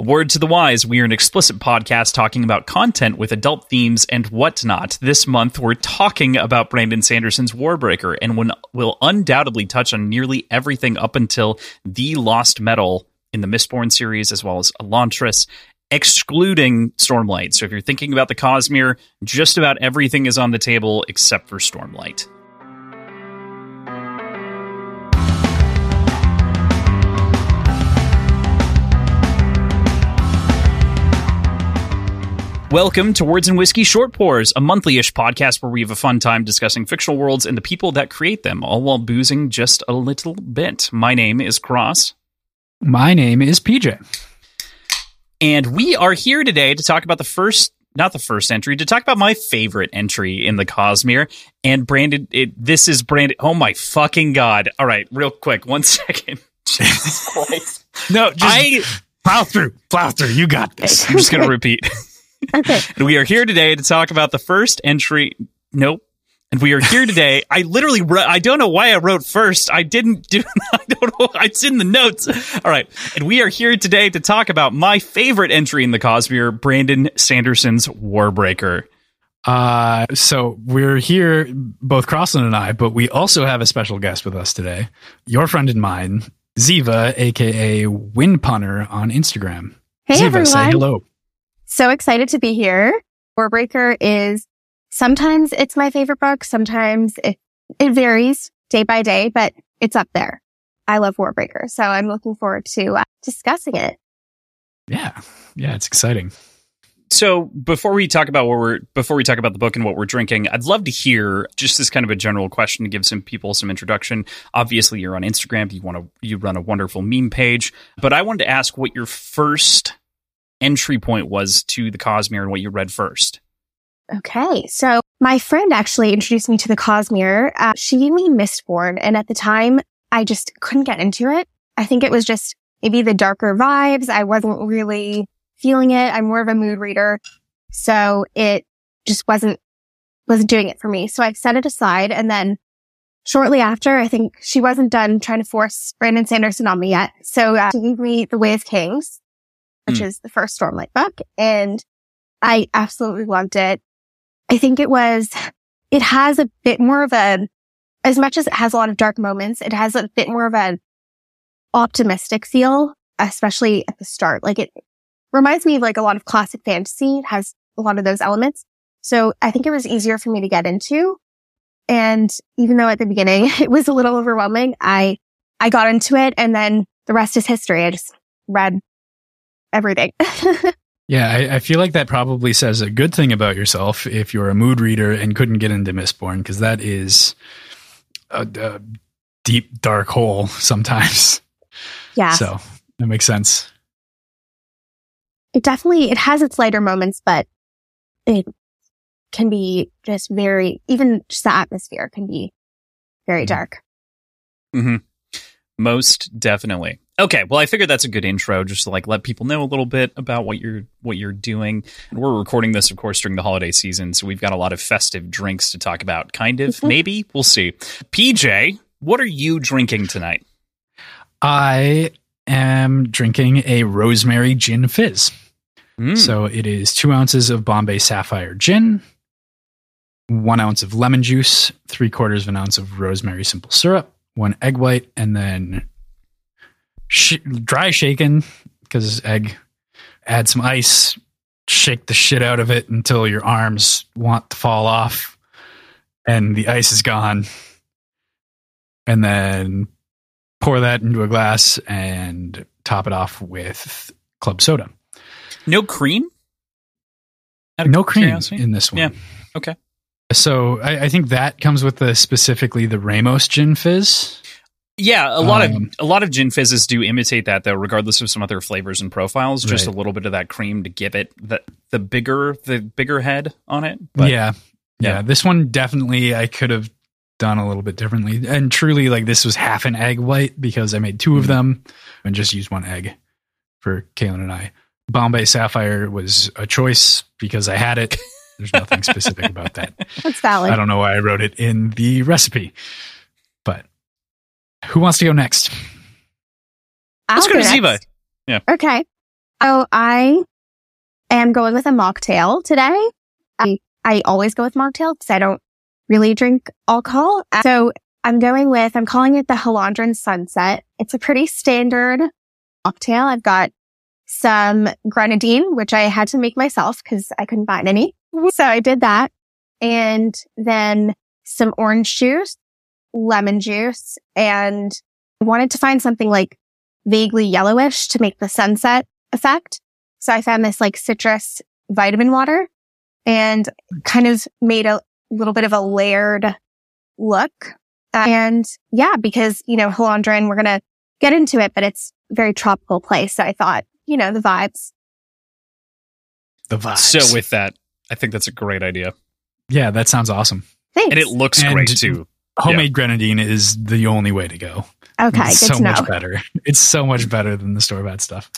Word to the wise, we are an explicit podcast talking about content with adult themes and whatnot. This month, we're talking about Brandon Sanderson's Warbreaker, and we'll undoubtedly touch on nearly everything up until the Lost Metal in the Mistborn series, as well as Elantris, excluding Stormlight. So if you're thinking about the Cosmere, just about everything is on the table except for Stormlight. Welcome to Words and Whiskey Short Pours, a monthly ish podcast where we have a fun time discussing fictional worlds and the people that create them, all while boozing just a little bit. My name is Kross. My name is PJ. And we are here today to talk about the first, not the first entry, to talk about my favorite entry in the Cosmere. And Brandon, it, this is Brandon. Oh my fucking God. All right, real quick, one second. Jesus Christ. no, just I, plow through, plow through. You got this. I'm just going to repeat. Okay. and we are here today to talk about the first entry. Nope. And we are here today. I literally, I don't know why I wrote first. I didn't do, I don't know. It's in the notes. All right. And we are here today to talk about my favorite entry in the Cosmere, Brandon Sanderson's Warbreaker. Uh, so we're here, both Crossan and I, but we also have a special guest with us today. Your friend and mine, Ziva, aka Windpunner on Instagram. Hey, Ziva, everyone. say hello. So excited to be here. Warbreaker is sometimes it's my favorite book. Sometimes it, it varies day by day, but it's up there. I love Warbreaker. So I'm looking forward to uh, discussing it. Yeah. Yeah. It's exciting. So before we talk about what we're before we talk about the book and what we're drinking, I'd love to hear just this kind of a general question to give some people some introduction. Obviously, you're on Instagram, you want to you run a wonderful meme page, but I wanted to ask what your first entry point was to the Cosmere and what you read first. Okay. So my friend actually introduced me to the Cosmere. Uh, she gave me Mistborn. And at the time, I just couldn't get into it. I think it was just maybe the darker vibes. I wasn't really feeling it. I'm more of a mood reader. So it just wasn't, wasn't doing it for me. So I set it aside. And then shortly after, I think she wasn't done trying to force Brandon Sanderson on me yet. So uh, she gave me The Way of Kings which mm. is the first Stormlight book. And I absolutely loved it. I think it was, it has a bit more of a, as much as it has a lot of dark moments, it has a bit more of an optimistic feel, especially at the start. Like it reminds me of like a lot of classic fantasy. It has a lot of those elements. So I think it was easier for me to get into. And even though at the beginning it was a little overwhelming, I, I got into it and then the rest is history. I just read everything. yeah, I, I, feel like that probably says a good thing about yourself if you're a mood reader and couldn't get into Mistborn, because that is a, a, deep, dark hole sometimes. Yeah. So that makes sense. It definitely it has its lighter moments, but it can be just very even just the atmosphere can be very mm-hmm. dark. Mm-hmm. Most definitely. Okay, well, I figured that's a good intro, just to like let people know a little bit about what you're what you're doing. And we're recording this, of course, during the holiday season, so we've got a lot of festive drinks to talk about. Kind of, mm-hmm. maybe we'll see. PJ, what are you drinking tonight? I am drinking a rosemary gin fizz. Mm. So it is two ounces of Bombay Sapphire gin, one ounce of lemon juice, three quarters of an ounce of rosemary simple syrup, one egg white, and then sh- dry shaken because egg. Add some ice, shake the shit out of it until your arms want to fall off, and the ice is gone. And then pour that into a glass and top it off with club soda. No cream. No cream in this one. Yeah. Okay. So I, I, think that comes with the specifically the Ramos gin fizz. Yeah, a lot um, of a lot of gin fizzes do imitate that though, regardless of some other flavors and profiles. Just right. a little bit of that cream to give it the the bigger the bigger head on it. But, yeah, yeah, yeah. This one definitely I could have done a little bit differently. And truly, like this was half an egg white because I made two of mm-hmm. them and just used one egg for Kaylin and I. Bombay Sapphire was a choice because I had it. There's nothing specific about that. That's valid. I don't know why I wrote it in the recipe. Who wants to go next? I'll Let's go, to Ziva. Yeah. Okay. Oh, I am going with a mocktail today. I, I always go with mocktail because I don't really drink alcohol. So I'm going with, I'm calling it the Hallandren Sunset. It's a pretty standard mocktail. I've got some grenadine, which I had to make myself because I couldn't find any. So I did that. And then some orange juice, lemon juice, and I wanted to find something like vaguely yellowish to make the sunset effect. So I found this like citrus vitamin water and kind of made a little bit of a layered look. And yeah, because, you know, Hallandren, we're going to get into it, but it's very tropical place. So I thought, you know, the vibes. The vibes. So with that, I think that's a great idea. Yeah, that sounds awesome. Thanks. And it looks And- great too. Homemade grenadine is the only way to go. okay. it's Good so to know. much better. It's so much better than the store bought stuff.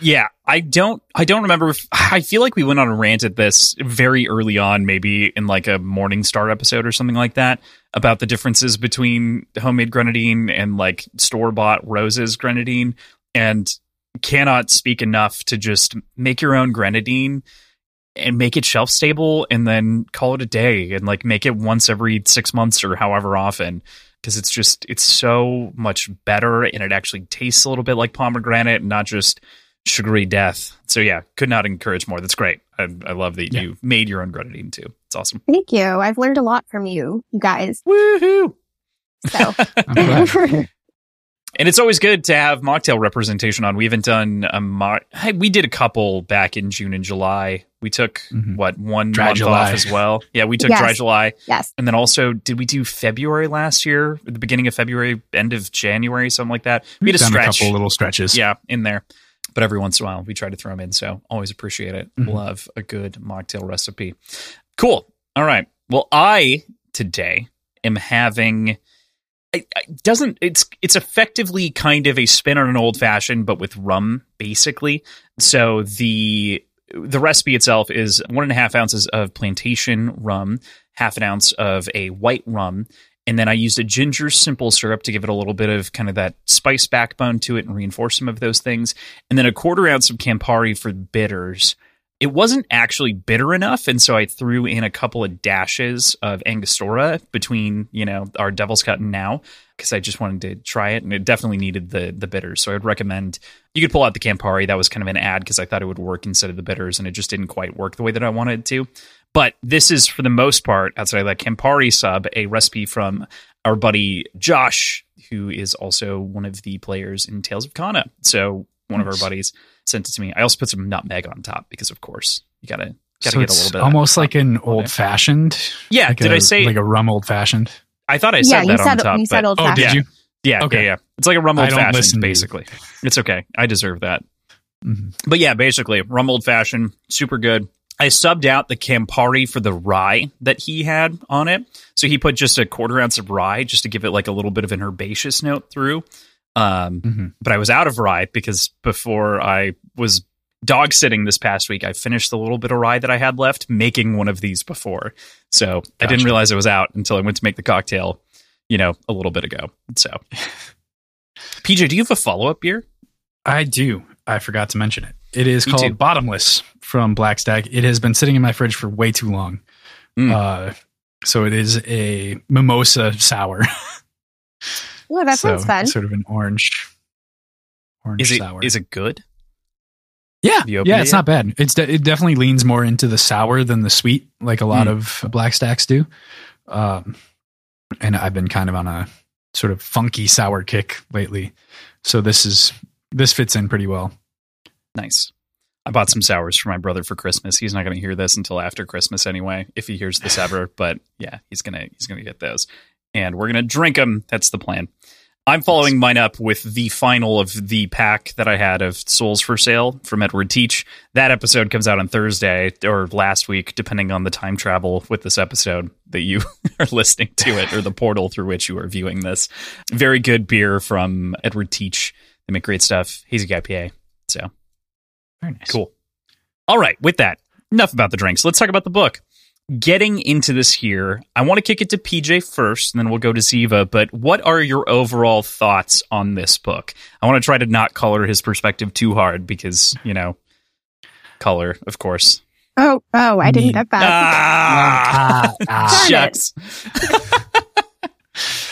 Yeah, I don't I don't remember if I feel like we went on a rant at this very early on, maybe in like a Morning Star episode or something like that, about the differences between homemade grenadine and like store bought Rose's grenadine and cannot speak enough to just make your own grenadine and make it shelf stable and then call it a day and like make it once every six months or however often because it's just it's so much better and it actually tastes a little bit like pomegranate and not just sugary death. So yeah, could not encourage more. That's great. I, I love that Yeah. you made your own grenadine too. It's awesome. Thank you. I've learned a lot from you, you guys. Woohoo! So I'm glad. And it's always good to have mocktail representation on. We haven't done a mock. We did a couple back in June and July. We took Mhm. what one Dry month July. off as well. Yeah, we took Yes. dry July, yes. and then also did we do February last year? The beginning of February, end of January, something like that. We had a Done stretch. couple little stretches. yeah, in there. But every once in a while, we try to throw them in. So always appreciate it. Mhm. Love a good mocktail recipe. Cool. All right. Well, I today am having. It doesn't it's it's effectively kind of a spin on an old fashioned, but with rum basically. So the the recipe itself is one and a half ounces of plantation rum, half an ounce of a white rum, and then I used a ginger simple syrup to give it a little bit of kind of that spice backbone to it and reinforce some of those things. And then a quarter ounce of Campari for bitters. It wasn't actually bitter enough, and so I threw in a couple of dashes of Angostura between, you know, our Devil's Cut and now, because I just wanted to try it, and it definitely needed the the bitters. So I would recommend you could pull out the Campari. That was kind of an ad because I thought it would work instead of the bitters, and it just didn't quite work the way that I wanted it to. But this is, for the most part, outside of that Campari sub, a recipe from our buddy Josh, who is also one of the players in Tales of Kana. So one of our buddies sent it to me. I also put some nutmeg on top because, of course, you gotta gotta so get a little bit. of almost like an old fashioned. Yeah, Like did I I say? like a rum old fashioned? I thought I said you that on top. you but- said old Oh, did you? yeah, Okay. yeah, yeah. It's like a rum old fashioned, listen to you. basically. It's okay. I deserve that. Mhm. But yeah, basically, rum old fashioned, super good. I subbed out the Campari for the rye that he had on it. So he put just a quarter ounce of rye just to give it like a little bit of an herbaceous note through. Um, Mhm. but I was out of rye because before I was dog sitting this past week, I finished the little bit of rye that I had left making one of these before. So I didn't realize it was out until I went to make the cocktail, you know, a little bit ago. So, PJ, do you have a follow up beer? I do. I forgot to mention it. It is Me called too. Bottomless from Black Stack. It has been sitting in my fridge for way too long. Mm. Uh, so it is a mimosa sour. Oh, that so sounds fun. Sort of an orange, orange Is it sour. is it good? Yeah, Have you opened yeah, it's yet? not bad. It's de- it definitely leans more into the sour than the sweet, like a lot Hmm. of black stacks do. Um, and I've been kind of on a sort of funky sour kick lately, so this is this fits in pretty well. Nice. I bought some sours for my brother for Christmas. He's not going to hear this until after Christmas anyway, if he hears this ever. But yeah, he's gonna he's gonna get those, and we're gonna drink them. That's the plan. I'm following mine up with the final of the pack that I had of Souls for Sale from Edward Teach. That episode comes out on Thursday or last week, depending on the time travel with this episode that you are listening to it or the portal through which you are viewing this. Very good beer from Edward Teach. They make great stuff. Hazy IPA. So Very nice. Cool. All right, with that, enough about the drinks. Let's talk about the book. Getting into this here, I want to kick it to PJ first, and then we'll go to Ziva. But what are your overall thoughts on this book? I want to try to not color his perspective too hard because, you know, color, of course. Oh, oh, I didn't get that. Ah, Ah, ah. Shucks.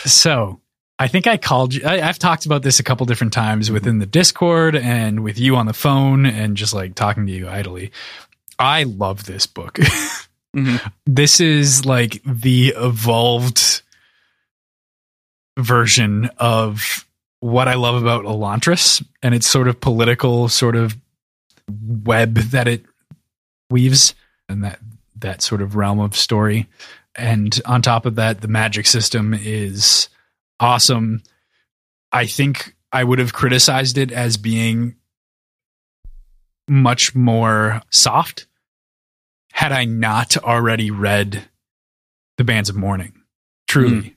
So I think I called you. I, I've talked about this a couple different times within the Discord and with you on the phone and just like talking to you idly. I love this book. Mhm. this is like the evolved version of what I love about Elantris and its sort of political sort of web that it weaves and that that sort of realm of story. And on top of that, the magic system is awesome. I think I would have criticized it as being much more soft had I not already read The Bands of Mourning. Truly. Hmm.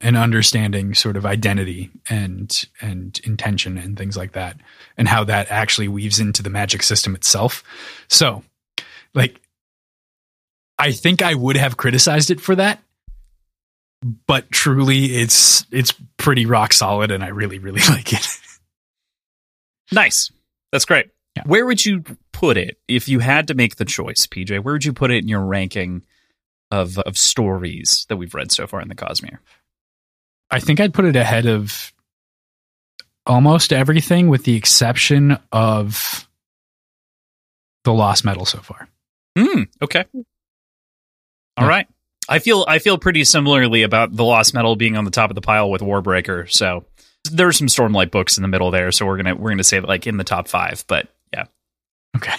And understanding sort of identity and and intention and things like that and how that actually weaves into the magic system itself. So, like I think I would have criticized it for that. But truly it's it's pretty rock solid and I really really like it. Nice. That's great. Yeah. Where would you put it if you had to make the choice, PJ? Where would you put it in your ranking of of stories that we've read so far in the Cosmere? I think I'd put it ahead of almost everything with the exception of the lost metal so far. Hmm. Okay. All Yeah. right. I feel I feel pretty similarly about the Lost Metal being on the top of the pile with Warbreaker. So there's some Stormlight books in the middle there. So we're gonna we're gonna say like in the top five. But Okay.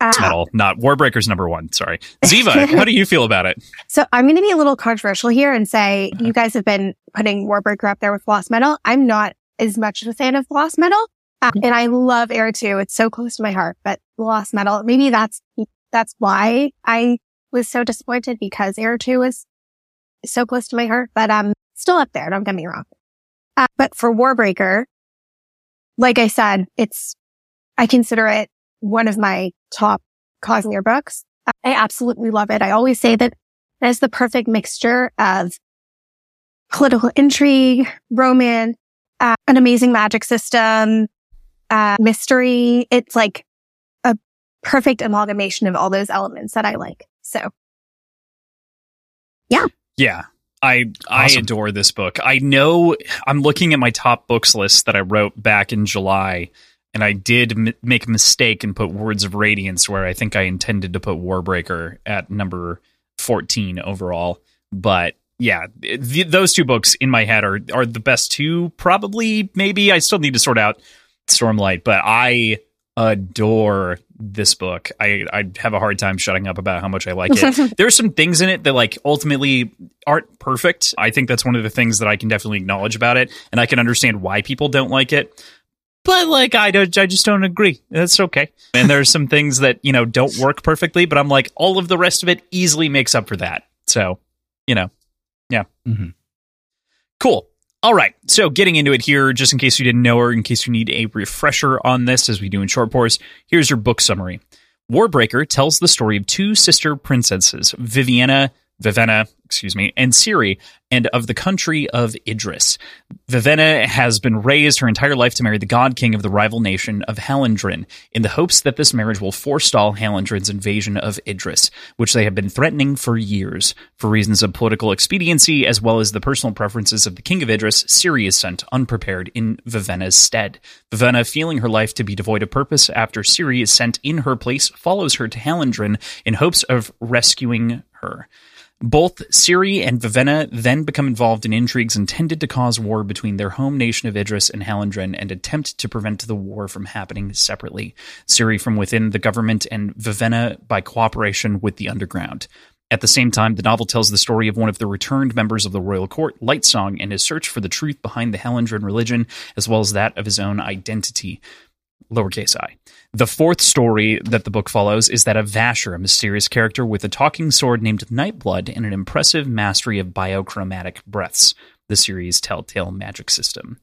Ah, Metal, not Warbreaker's number one. Sorry, Ziva. how do you feel about it? So I'm going to be a little controversial here and say you guys have been putting Warbreaker up there with Lost Metal. I'm not as much of a fan of Lost Metal. Uh, and I love Era 2. It's so close to my heart, but Lost Metal, maybe that's, that's why I was so disappointed because Era 2 was so close to my heart, but um, still up there. Don't get me wrong. Uh, but for Warbreaker, like I said, it's, I consider it one of my top Cosmere books. I absolutely love it. I always say that it is the perfect mixture of political intrigue, romance, uh, an amazing magic system, uh, mystery. It's like a perfect amalgamation of all those elements that I like. So yeah. Yeah. I I Awesome. adore this book. I know I'm looking at my top books list that I wrote back in July, and I did m- make a mistake and put Words of Radiance where I think I intended to put Warbreaker at number 14 overall. But yeah, th- those two books in my head are are the best two. Probably, maybe I still need to sort out Stormlight, but I adore this book. I I have a hard time shutting up about how much I like it there's some things in it that like ultimately aren't perfect. I think that's one of the things that I can definitely acknowledge about it, and I can understand why people don't like it. But like I don't, I just don't agree. That's okay. And there are some things that you know don't work perfectly, but I'm like all of the rest of it easily makes up for that. So, you know, yeah, Mhm. cool. All right. So getting into it here, just in case you didn't know or in case you need a refresher on this, as we do in short pours, here's your book summary. Warbreaker tells the story of two sister princesses, Viviana, Vivenna, excuse me, and Siri, and of the country of Idris. Vivenna has been raised her entire life to marry the god king of the rival nation of Hallandren, in the hopes that this marriage will forestall Hallandren's invasion of Idris, which they have been threatening for years. For reasons of political expediency, as well as the personal preferences of the king of Idris, Siri is sent unprepared in Vivenna's stead. Vivenna, feeling her life to be devoid of purpose after Ciri is sent in her place, follows her to Hallandren in hopes of rescuing her. Both Siri and Vivenna then become involved in intrigues intended to cause war between their home nation of Idris and Hallandren and attempt to prevent the war from happening separately. Siri from within the government and Vivenna by cooperation with the underground. At the same time, the novel tells the story of one of the returned members of the royal court, Lightsong, and his search for the truth behind the Hallandren religion, as well as that of his own identity lowercase i. The fourth story that the book follows is that of Vasher, a mysterious character with a talking sword named Nightblood and an impressive mastery of biochromatic breaths, the series' telltale magic system.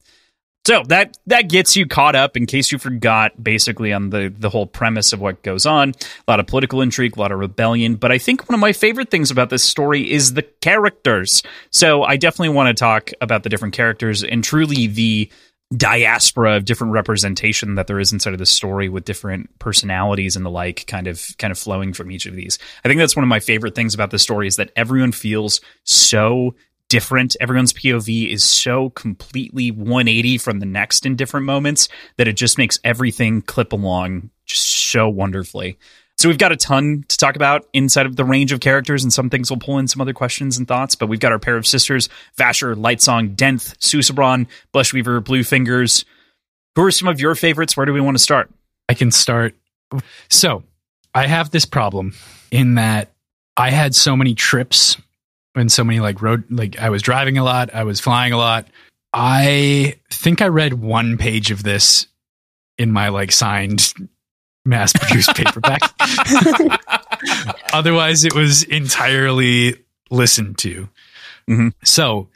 So that that gets you caught up in case you forgot basically on the the whole premise of what goes on. A lot of political intrigue, a lot of rebellion, but I think one of my favorite things about this story is the characters. So I definitely want to talk about the different characters and truly the diaspora of different representation that there is inside of the story with different personalities and the like kind of kind of flowing from each of these. I think that's one of my favorite things about the story is that everyone feels so different. Everyone's POV is so completely 180 from the next in different moments that it just makes everything clip along just so wonderfully. So we've got a ton to talk about inside of the range of characters, and some things will pull in some other questions and thoughts. But we've got our pair of sisters: Vasher, Lightsong, Denth, Susebron, Blushweaver, Bluefingers. Who are some of your favorites? Where do we want to start? I can start. So I have this problem in that I had so many trips and so many like road, like I was driving a lot, I was flying a lot. I think I read one page of this in my like signed mass produced paperback. Otherwise, it was entirely listened to. Mm-hmm. So,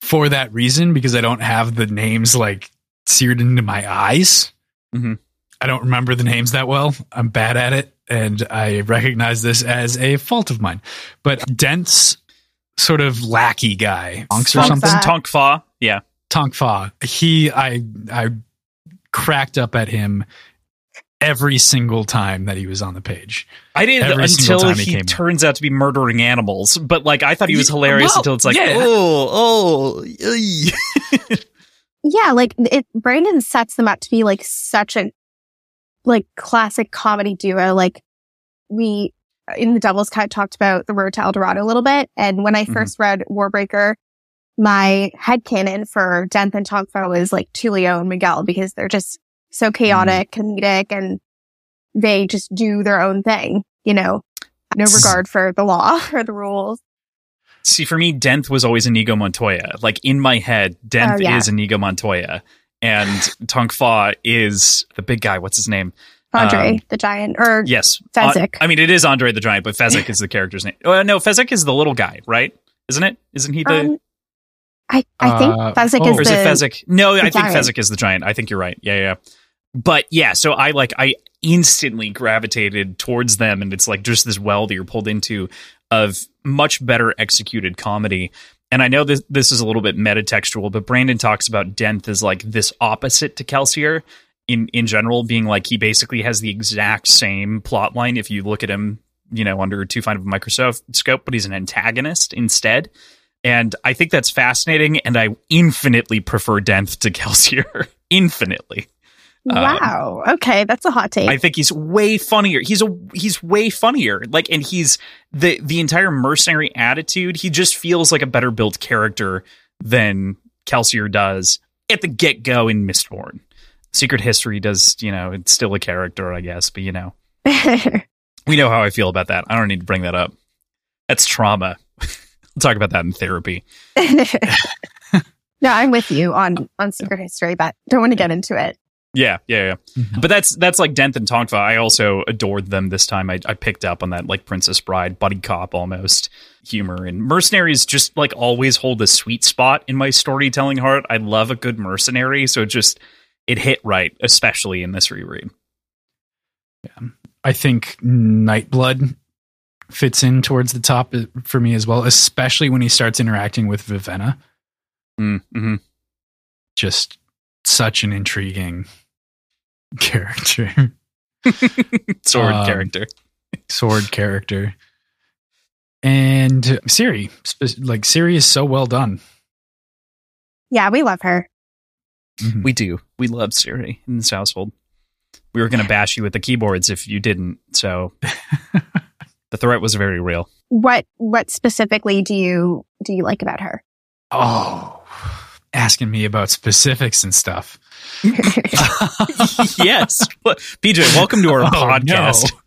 for that reason, because I don't have the names like seared into my eyes, mm-hmm. I don't remember the names that well. I'm bad at it, and I recognize this as a fault of mine. But Denth's, sort of lackey guy, Tonks or something, Tonk Fah, yeah, Tonk Fah. He, I, I cracked up at him every single time that he was on the page. I did every until he, he turns out to be murdering animals. But like I thought he was hilarious well, until it's like, yeah. oh, oh. yeah, like it Brandon sets them up to be like such a like classic comedy duo. Like we in the Devil's Cut talked about the road to El Dorado a little bit. And when I 1st mm-hmm. read Warbreaker, my head headcanon for Denth and Tonk Fah was like Tulio and Miguel because they're just so chaotic, mm. comedic, and they just do their own thing, you know, no regard for the law or the rules. See, for me, Denth was always Inigo Montoya. Like in my head, Denth oh, yeah. is Inigo Montoya, and Tonk Fah is the big guy. What's his name? Andre um, the Giant, or yes, Fezzik. I mean, it is Andre the Giant, but Fezzik is the character's name. Oh, no, Fezzik is the little guy, right? Isn't it? Isn't he the? Um, I I think uh, Fezzik oh, is. Or is the, it Fezzik? No, I think giant. Fezzik is the giant. I think you're right. Yeah, yeah but yeah, so I like I instantly gravitated towards them, and it's like just this well that you're pulled into of much better executed comedy. And I know this this is a little bit metatextual, but Brandon talks about Denth as like this opposite to Kelsier in in general, being like he basically has the exact same plot line if you look at him, you know, under too fine of a microscope, but he's an antagonist instead. And I think that's fascinating, and I infinitely prefer Denth to Kelsier. infinitely. Um, wow. Um, okay, that's a hot take. I think he's way funnier. He's a he's way funnier. Like, and he's the the entire mercenary attitude. He just feels like a better built character than Kelsier does at the get go in Mistborn. Secret History does, you know, it's still a character, I guess, but you know, we know how I feel about that. I don't need to bring that up. That's trauma. we'll talk about that in therapy. no, I'm with you on on Secret History, but don't want to get into it. Yeah, yeah, yeah. Mm-hmm. But that's that's like Denth and Tonk Fah. I also adored them this time. I, I picked up on that like Princess Bride, buddy cop almost humor. And mercenaries just like always hold a sweet spot in my storytelling heart. I love a good mercenary, so it just it hit right, especially in this reread. Yeah. I think Nightblood fits in towards the top uh, for me as well, especially when he starts interacting with Vivenna. Mm, mm-hmm. Just such an intriguing character. sword um, character. sword character. And Siri, like Siri is so well done. Yeah, we love her. Mm-hmm. We do. We love Siri in this household. We were going to bash you with the keyboards if you didn't. So the threat was very real. What what specifically do you do you like about her? Oh, asking me about specifics and stuff. yes. PJ, welcome to our oh, podcast. No.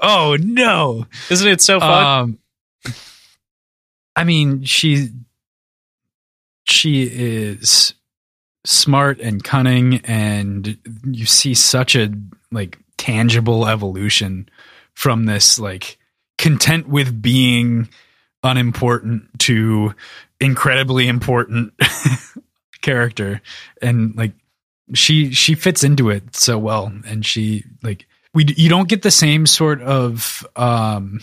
Oh no. Isn't it so fun? Um, I mean, she she is smart and cunning and you see such a like tangible evolution from this like content with being unimportant to incredibly important character and like she she fits into it so well and she like we you don't get the same sort of um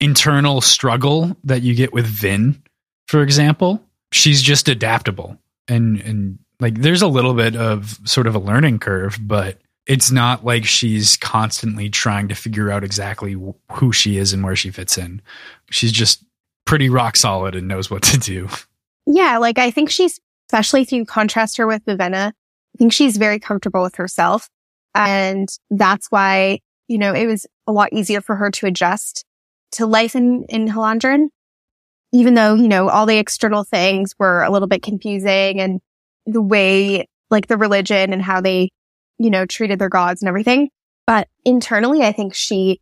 internal struggle that you get with Vin for example she's just adaptable and and Like there's a little bit of sort of a learning curve, but it's not like she's constantly trying to figure out exactly who she is and where she fits in. She's just pretty rock solid and knows what to do. Yeah, like I think she's, especially if you contrast her with Vivenna, I think she's very comfortable with herself. And that's why, you know, it was a lot easier for her to adjust to life in, in Hallandren. Even though, you know, all the external things were a little bit confusing and the way, like the religion and how they, you know, treated their gods and everything. But internally, I think she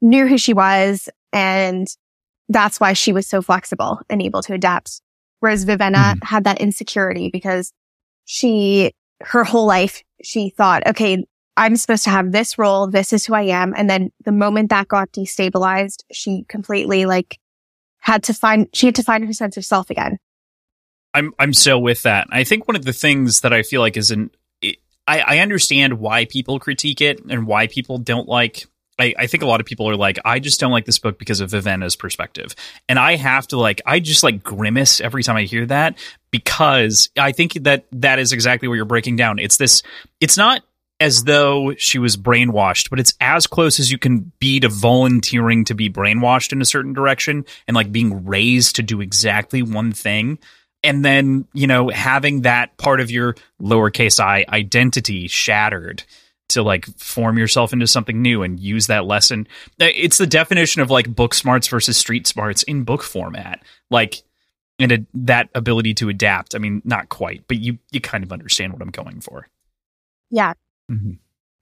knew who she was and that's why she was so flexible and able to adapt. Whereas Vivenna mm-hmm. had that insecurity because she, her whole life, she thought, okay, I'm supposed to have this role. This is who I am. And then the moment that got destabilized, she completely like had to find, she had to find her sense of self again. I'm, I'm so with that. I think one of the things that I feel like is an, I, I understand why people critique it and why people don't like I, I, think a lot of people are like, I just don't like this book because of Vivenna's perspective. And I have to like, I just like grimace every time I hear that because I think that that is exactly what you're breaking down. It's this, it's not as though she was brainwashed, but it's as close as you can be to volunteering to be brainwashed in a certain direction and like being raised to do exactly one thing. And then, you know, having that part of your lowercase i identity shattered to like form yourself into something new and use that lesson. It's the definition of like book smarts versus street smarts in book format. Like, and a, that ability to adapt. I mean, not quite, but you you kind of understand what I'm going for. Yeah. Mm-hmm.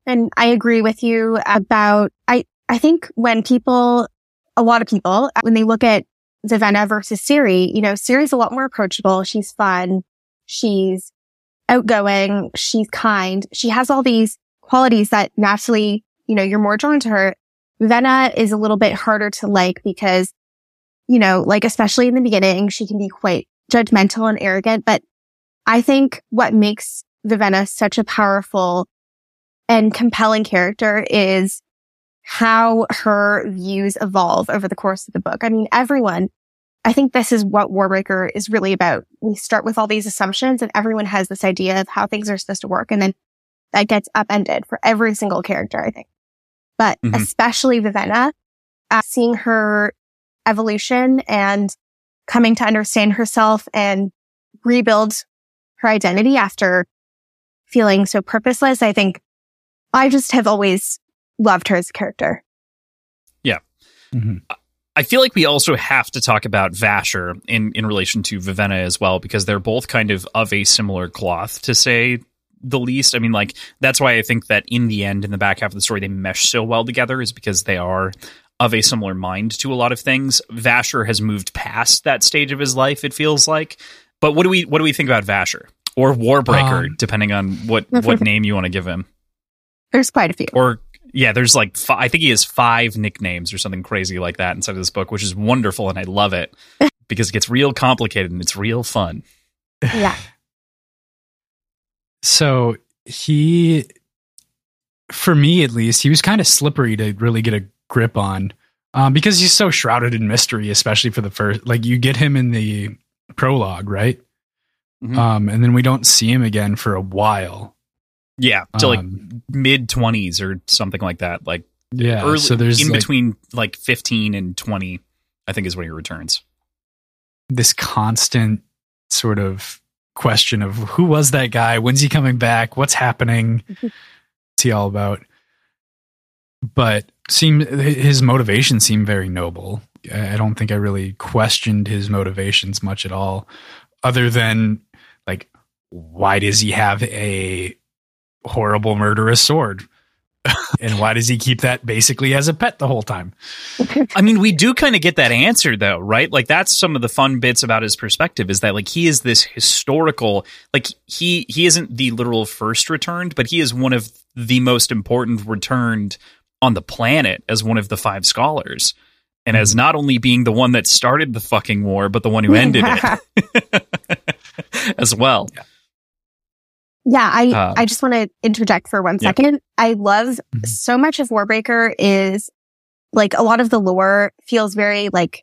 And I agree with you about I I think when people a lot of people when they look at Vivenna versus Siri, you know, Siri's a lot more approachable. She's fun. She's outgoing. She's kind. She has all these qualities that naturally, you know, you're more drawn to her. Venna is a little bit harder to like because, you know, like especially in the beginning, she can be quite judgmental and arrogant. But I think what makes Vivenna such a powerful and compelling character is how her views evolve over the course of the book. I mean, everyone, I think this is what Warbreaker is really about. We start with all these assumptions and everyone has this idea of how things are supposed to work. And then that gets upended for every single character, I think. But mm-hmm. especially Vivenna, uh, seeing her evolution and coming to understand herself and rebuild her identity after feeling so purposeless. I think I just have always loved her as a character. Yeah. Mm-hmm. I feel like we also have to talk about Vasher in, in relation to Vivenna as well, because they're both kind of of a similar cloth, to say the least. I mean, like that's why I think that in the end, in the back half of the story, they mesh so well together, is because they are of a similar mind to a lot of things. Vasher has moved past that stage of his life. It feels like. But what do we what do we think about Vasher or Warbreaker, um, depending on what what name you want to give him? There's quite a few. Or yeah, there's like five, I think he has five nicknames or something crazy like that inside of this book, which is wonderful and I love it because it gets real complicated and it's real fun. Yeah. So he, for me at least, he was kind of slippery to really get a grip on um, because he's so shrouded in mystery, especially for the first. Like you get him in the prologue, right? Mm-hmm. Um, and then we don't see him again for a while. Yeah, to like um, mid twenties or something like that. Like yeah, early, so there's in like, between like fifteen and twenty. I think is when he returns. This constant sort of question of who was that guy? When's he coming back? What's happening? What's he all about? But seem his motivation seemed very noble. I don't think I really questioned his motivations much at all, other than like, why does he have a horrible murderous sword? And why does he keep that basically as a pet the whole time? I mean, we do kind of get that answer though, right? Like that's some of the fun bits about his perspective is that like he is this historical like he he isn't the literal first returned, but he is one of the most important returned on the planet as one of the five scholars. And as mm-hmm. not only being the one that started the fucking war, but the one who ended it as well. Yeah. Yeah, I, um, I just want to interject for one second. yeah. I love mm-hmm. so much of Warbreaker is like a lot of the lore feels very like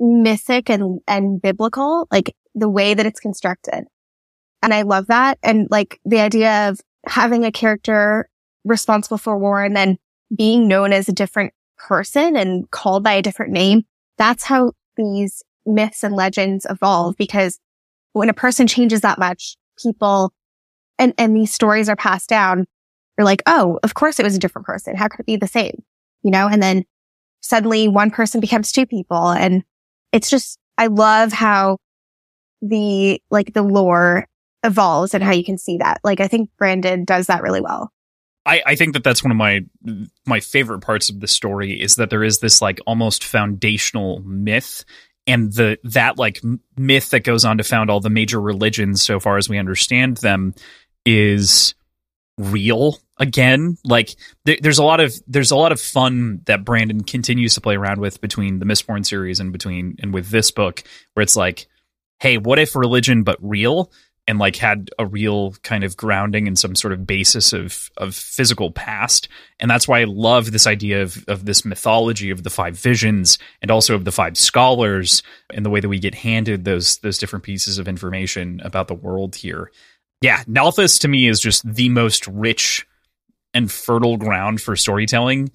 mythic and, and biblical, like the way that it's constructed. And I love that. And like the idea of having a character responsible for war and then being known as a different person and called by a different name. That's how these myths and legends evolve because when a person changes that much, people and, and these stories are passed down. You're like, Oh, of course it was a different person. How could it be the same? You know, and then suddenly one person becomes two people. And it's just, I love how the, like the lore evolves and how you can see that. Like, I think Brandon does that really well. I, I think that that's one of my my favorite parts of the story is that there is this like almost foundational myth and the that like myth that goes on to found all the major religions so far as we understand them is real again. Like th- there's a lot of there's a lot of fun that Brandon continues to play around with between the Mistborn series and between and with this book where it's like hey what if religion but real? And like had a real kind of grounding and some sort of basis of of physical past. And that's why i love this idea of of this mythology of the five visions and also of the five scholars and the way that we get handed those those different pieces of information about the world here yeah nalthis to me is just the most rich and fertile ground for storytelling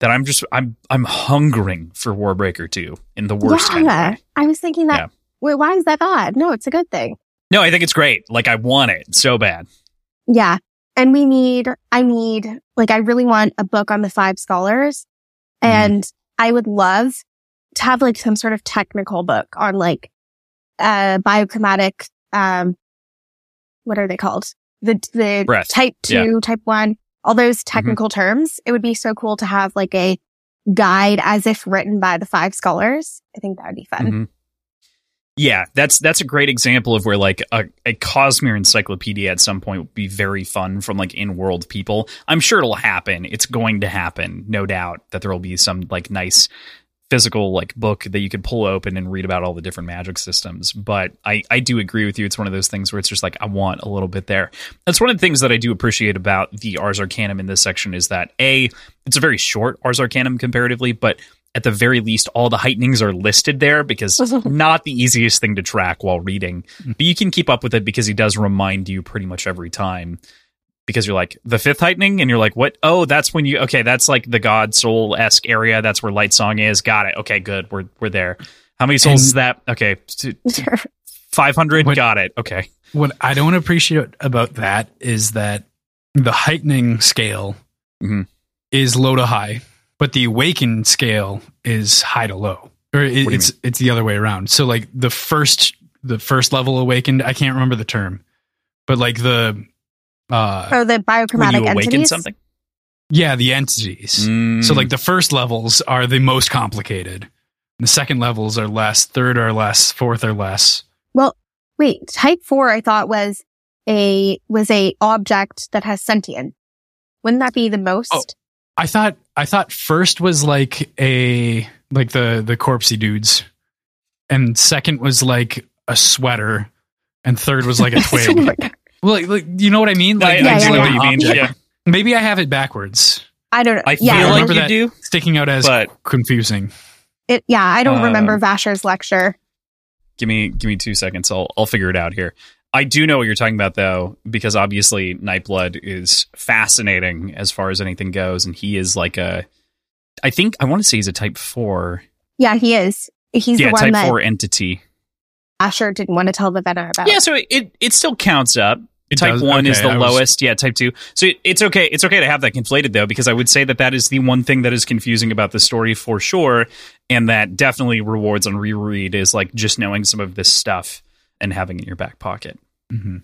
that i'm just i'm i'm hungering for warbreaker 2 in the worst yeah, kind of way. I was thinking that. Yeah. Wait, why is that bad? No, it's a good thing. no i think it's great like i want it so bad Yeah. And we need, I need, like, I really want a book on the five scholars. Mhm. And I would love to have like some sort of technical book on like, uh, biochromatic, um, what are they called? The, the type two, type one, all those technical terms. It would be so cool to have like a guide as if written by the five scholars. I think that would be fun. Mhm. Yeah, that's that's a great example of where like a, a Cosmere encyclopedia at some point would be very fun from like in world people. I'm sure it'll happen. It's going to happen, no doubt, that there will be some like nice physical like book that you could pull open and read about all the different magic systems. But I, I do agree with you. It's one of those things where it's just like I want a little bit there. That's one of the things that I do appreciate about the Ars Arcanum in this section is that A, it's a very short Ars Arcanum comparatively, but at the very least, all the heightenings are listed there because not the easiest thing to track while reading. But you can keep up with it because he does remind you pretty much every time. Because you're like the fifth heightening, and you're like, what? Oh, that's when you okay. That's like the God Soul esque area. That's where Lightsong is. Got it. Okay, good. We're we're there. How many souls And- is that? Okay, five hundred. Got it. Okay. What I don't appreciate about that is that the heightening scale Mhm. is low to high, but the awakened scale is high to low. Or it, you it's it's the other way around. So like the first the first level awakened, I can't remember the term, but like the uh Or the When biochromatic you awaken entities. something. yeah the entities. So Mm. like the first levels are the most complicated. The second levels are less, third are less, fourth are less. Well, wait, type four I thought was a was a object that has sentient. Wouldn't that be the most? Oh. I thought I thought first was like a like the the corpsey dudes, and second was like a sweater, and third was like a twig. Well, like, like, you know what I mean? Like, I, Yeah, I yeah, know yeah. what you mean. Object. Yeah, Maybe I have it backwards, I don't know. I feel yeah, like remember you that- do, sticking out as but confusing. it, yeah, I don't Um, remember Vasher's lecture. give me give me two seconds. I'll I'll figure it out here. I do know what you're talking about though, because obviously Nightblood is fascinating as far as anything goes, and he is like a. I think I want to say he's a Type Four. Yeah, he is. He's yeah, the one Type that Four entity. Vasher didn't want to tell the Venom about. Yeah, so it, it it still counts up. It type does? one is the I was- lowest. Yeah, type two. So it, it's okay. It's okay to have that conflated though, because I would say that that is the one thing that is confusing about the story for sure, and that definitely rewards on reread is like just knowing some of this stuff and having it in your back pocket. Mhm.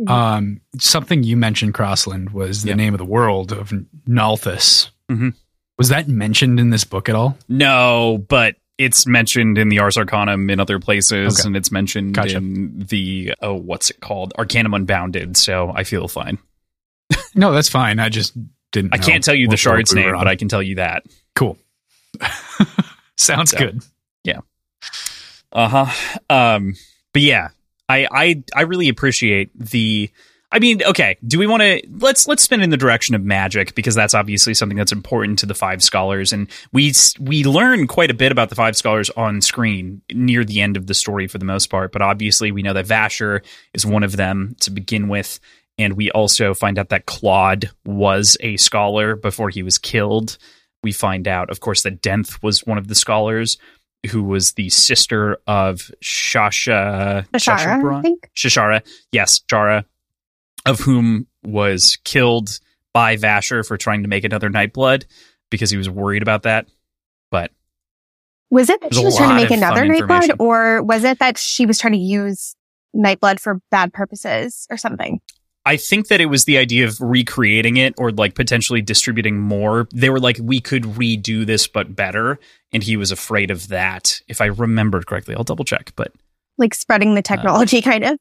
Mhm. Um, something you mentioned, Crossland, was the Yeah. name of the world of Nalthis. Mhm. Was that mentioned in this book at all? No, but it's mentioned in the Ars Arcanum in other places, Okay. and it's mentioned Gotcha. in the oh, what's it called? Arcanum Unbounded. So I feel fine. No, that's fine. I just didn't. I can't tell you the shard's name, but I can tell you that. cool. Sounds So. good. Yeah. Uh huh. Um, but yeah, I I I really appreciate the. I mean, okay. Do we want to let's let's spin in the direction of magic because that's obviously something that's important to the five scholars, and we we learn quite a bit about the five scholars on screen near the end of the story for the most part. But obviously, we know that Vasher is one of them to begin with, and we also find out that Clod was a scholar before he was killed. We find out, of course, that Denth was one of the scholars who was the sister of Shasha Shashara, Shashara? I think. Shashara, yes, Shara, of whom was killed by Vasher for trying to make another Nightblood because he was worried about that. But Was it that she was trying to make another Nightblood, or was it that she was trying to use Nightblood for bad purposes or something? I think that it was the idea of recreating it or like potentially distributing more. They were like, we could redo this, but better. And he was afraid of that. If I remembered correctly, I'll double check. But Like spreading the uh, technology, kind of.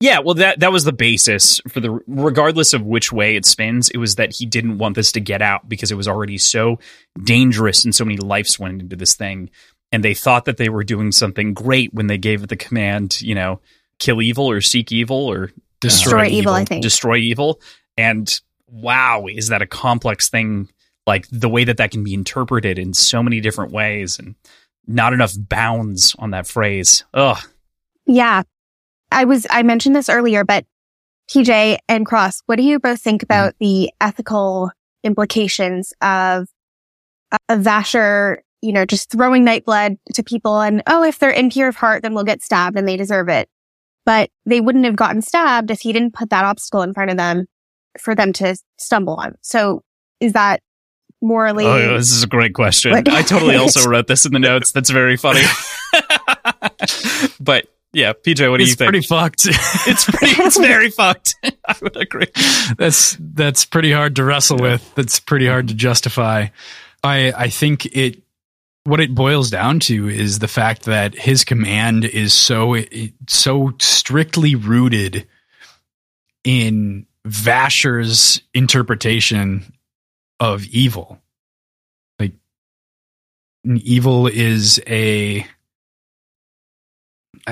Yeah, well, that that was the basis for the. Regardless of which way it spins, it was that he didn't want this to get out because it was already so dangerous and so many lives went into this thing, and they thought that they were doing something great when they gave it the command, you know, kill evil or seek evil or Destroy evil, I think. destroy evil. And wow, is that a complex thing? Like the way that that can be interpreted in so many different ways, and not enough bounds on that phrase. Ugh. Yeah. I was, I mentioned this earlier, but PJ and Kross, what do you both think about mm-hmm. the ethical implications of, of Vasher, you know, just throwing Nightblood to people and, oh, if they're impure of heart, then we'll get stabbed and they deserve it. But they wouldn't have gotten stabbed if he didn't put that obstacle in front of them for them to stumble on. So is that morally? Oh, yeah, this is a great question. I totally also wrote this in the notes. That's very funny. but yeah, PJ, what do it's you think? It's pretty fucked. it's pretty. It's very fucked. I would agree. that's that's pretty hard to wrestle with. That's pretty hard to justify. I I think it what it boils down to is the fact that his command is so so strictly rooted in Vasher's interpretation of evil. Like evil is a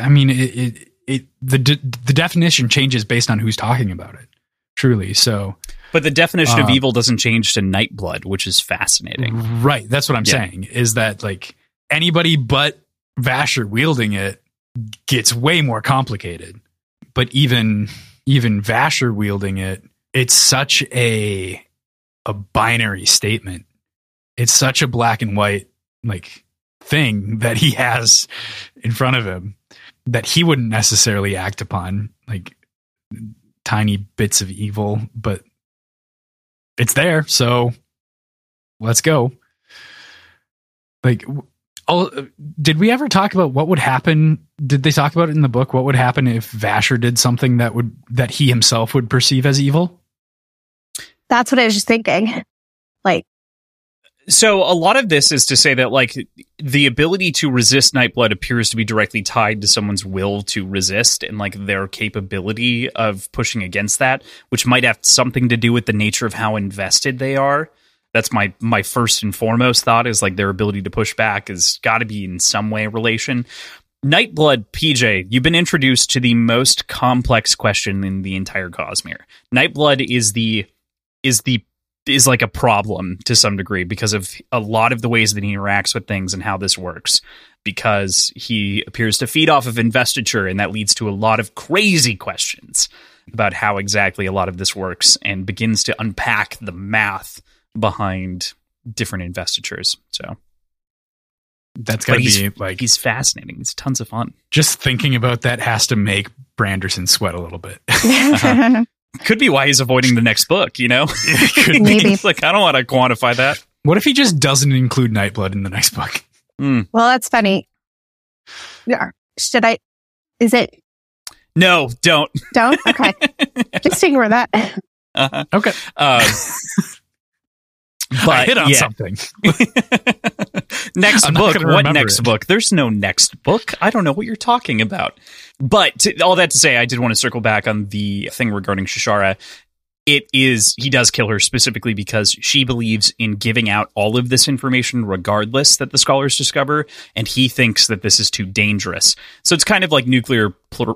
I mean it it, it the de- the definition changes based on who's talking about it. Truly. So But the definition of Uh, evil doesn't change to Nightblood, which is fascinating. Right. That's what I'm Yeah. saying is that like anybody but Vasher wielding it gets way more complicated. But even even Vasher wielding it, it's such a a binary statement. It's such a black and white like thing that he has in front of him that he wouldn't necessarily act upon like tiny bits of evil, but it's there, so let's go. Like, all, did we ever talk about what would happen? Did they talk about it in the book? What would happen if Vasher did something that would that he himself would perceive as evil? That's what I was just thinking. Like, So a lot of this is to say that like the ability to resist Nightblood appears to be directly tied to someone's will to resist and like their capability of pushing against that, which might have something to do with the nature of how invested they are. That's my my first and foremost thought is like their ability to push back has got to be in some way relation. Nightblood, PJ, you've been introduced to the most complex question in the entire Cosmere. Nightblood is the is the is like a problem to some degree because of a lot of the ways that he interacts with things and how this works. Because he appears to feed off of investiture, and that leads to a lot of crazy questions about how exactly a lot of this works and begins to unpack the math behind different investitures. So That's But got to he's- be like he's fascinating. It's tons of fun. just thinking about that has to make Branderson sweat a little bit. Uh-huh. Could be why he's avoiding the next book, you know? Could be. Maybe. like, I don't want to quantify that. What if he just doesn't include Nightblood in the next book? Hmm. well, that's funny. Yeah. Should I? Is it? No, don't. Don't? Okay. Just ignore that. Uh-huh. Okay, Uh, but I hit on yeah. something. next I'm book. What next it. book? There's no next book. I don't know what you're talking about. But to, all that to say, I did want to circle back on the thing regarding Shashara. it is he does kill her specifically because she believes in giving out all of this information regardless that the scholars discover and he thinks that this is too dangerous so it's kind of like nuclear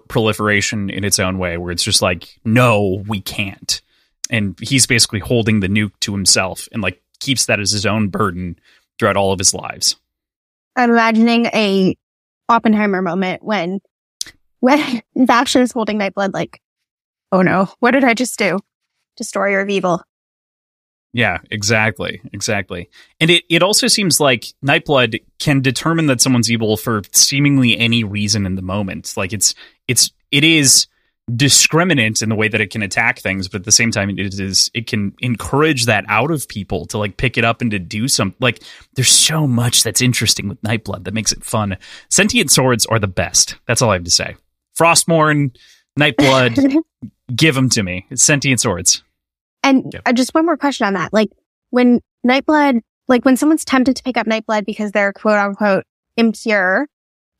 proliferation in its own way where it's just like no we can't and he's basically holding the nuke to himself and like keeps that as his own burden throughout all of his lives i'm imagining a oppenheimer moment when when Vasher's holding nightblood like oh no what did i just do destroyer of evil. Yeah, exactly. Exactly. And it, it also seems like Nightblood can determine that someone's evil for seemingly any reason in the moment. Like it's it's it is discriminant in the way that it can attack things, but at the same time it is it can encourage that out of people to like pick it up and to do some like there's so much that's interesting with Nightblood that makes it fun. Sentient swords are the best. That's all I have to say. Frostmourne, Nightblood, give them to me. It's sentient swords. And yep. uh, just one more question on that. Like when Nightblood, like when someone's tempted to pick up Nightblood because they're quote unquote impure,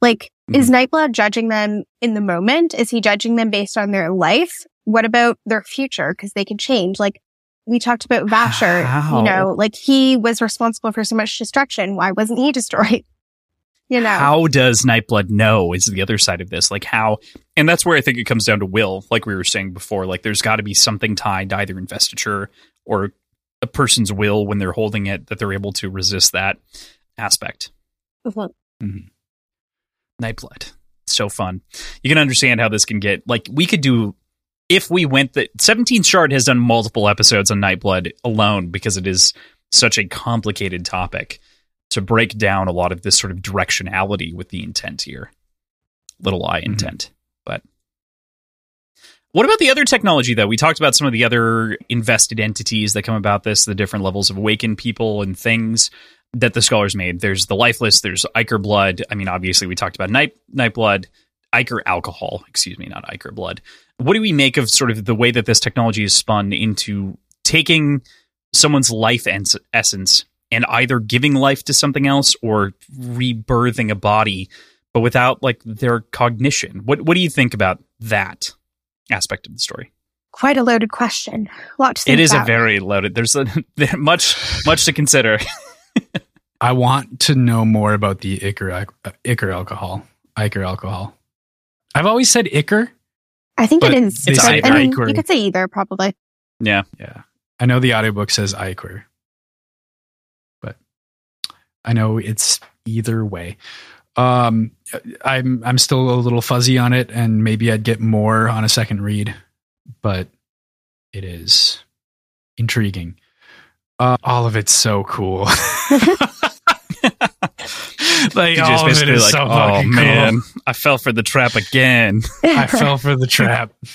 like mm-hmm. is Nightblood judging them in the moment? Is he judging them based on their life? What about their future? Because they can change. Like we talked about Vasher, How? you know, like he was responsible for so much destruction. Why wasn't he destroyed? You know, how does Nightblood know is the other side of this? Like how, and that's where I think it comes down to will, like we were saying before. Like there's got to be something tied to either investiture or a person's will when they're holding it that they're able to resist that aspect. Mm-hmm. mm-hmm. Nightblood, so fun. You can understand how this can get. Like we could do if we went that 17 Shard has done multiple episodes on Nightblood alone because it is such a complicated topic to break down a lot of this sort of directionality with the intent here. Little i mm-hmm. intent. Mm-hmm. But what about the other technology, though? We talked about some of the other invested entities that come about this, the different levels of awakened people and things that the scholars made. There's the lifeless, there's Ichor blood. I mean, obviously, we talked about night, night blood, Ichor alcohol, excuse me, not Ichor blood. What do we make of sort of the way that this technology is spun into taking someone's life essence and either giving life to something else or rebirthing a body, but without like their cognition. What what do you think about that aspect of the story? Quite a loaded question. A lot It is about. a very loaded. There's a, much much to consider. I want to know more about the Ichor, uh, Ichor alcohol. Ichor alcohol. I've always said Ichor. I think it is. It's either. I mean, you could say either, probably. Yeah. Yeah. I know the audiobook says Ichor. I know it's either way. Um, I'm I'm still a little fuzzy on it, and maybe I'd get more on a second read, but it is intriguing. Uh, all of it's so cool. like all of it is like, so oh man, cool. I fell for the trap again. I fell for the trap.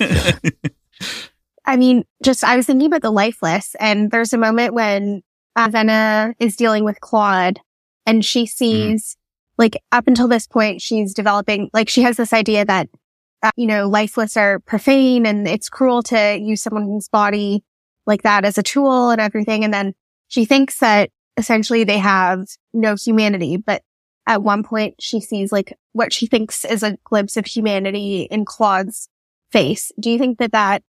I mean, just I was thinking about the lifeless, and there's a moment when Vivenna is dealing with Clod, and she mm-hmm. sees mm. like up until this point, she's developing, like she has this idea that, uh, you know, lifeless are profane and it's cruel to use someone's body like that as a tool and everything. And then she thinks that essentially they have no humanity, but at one point she sees like what she thinks is a glimpse of humanity in Clod's face. Do you think that that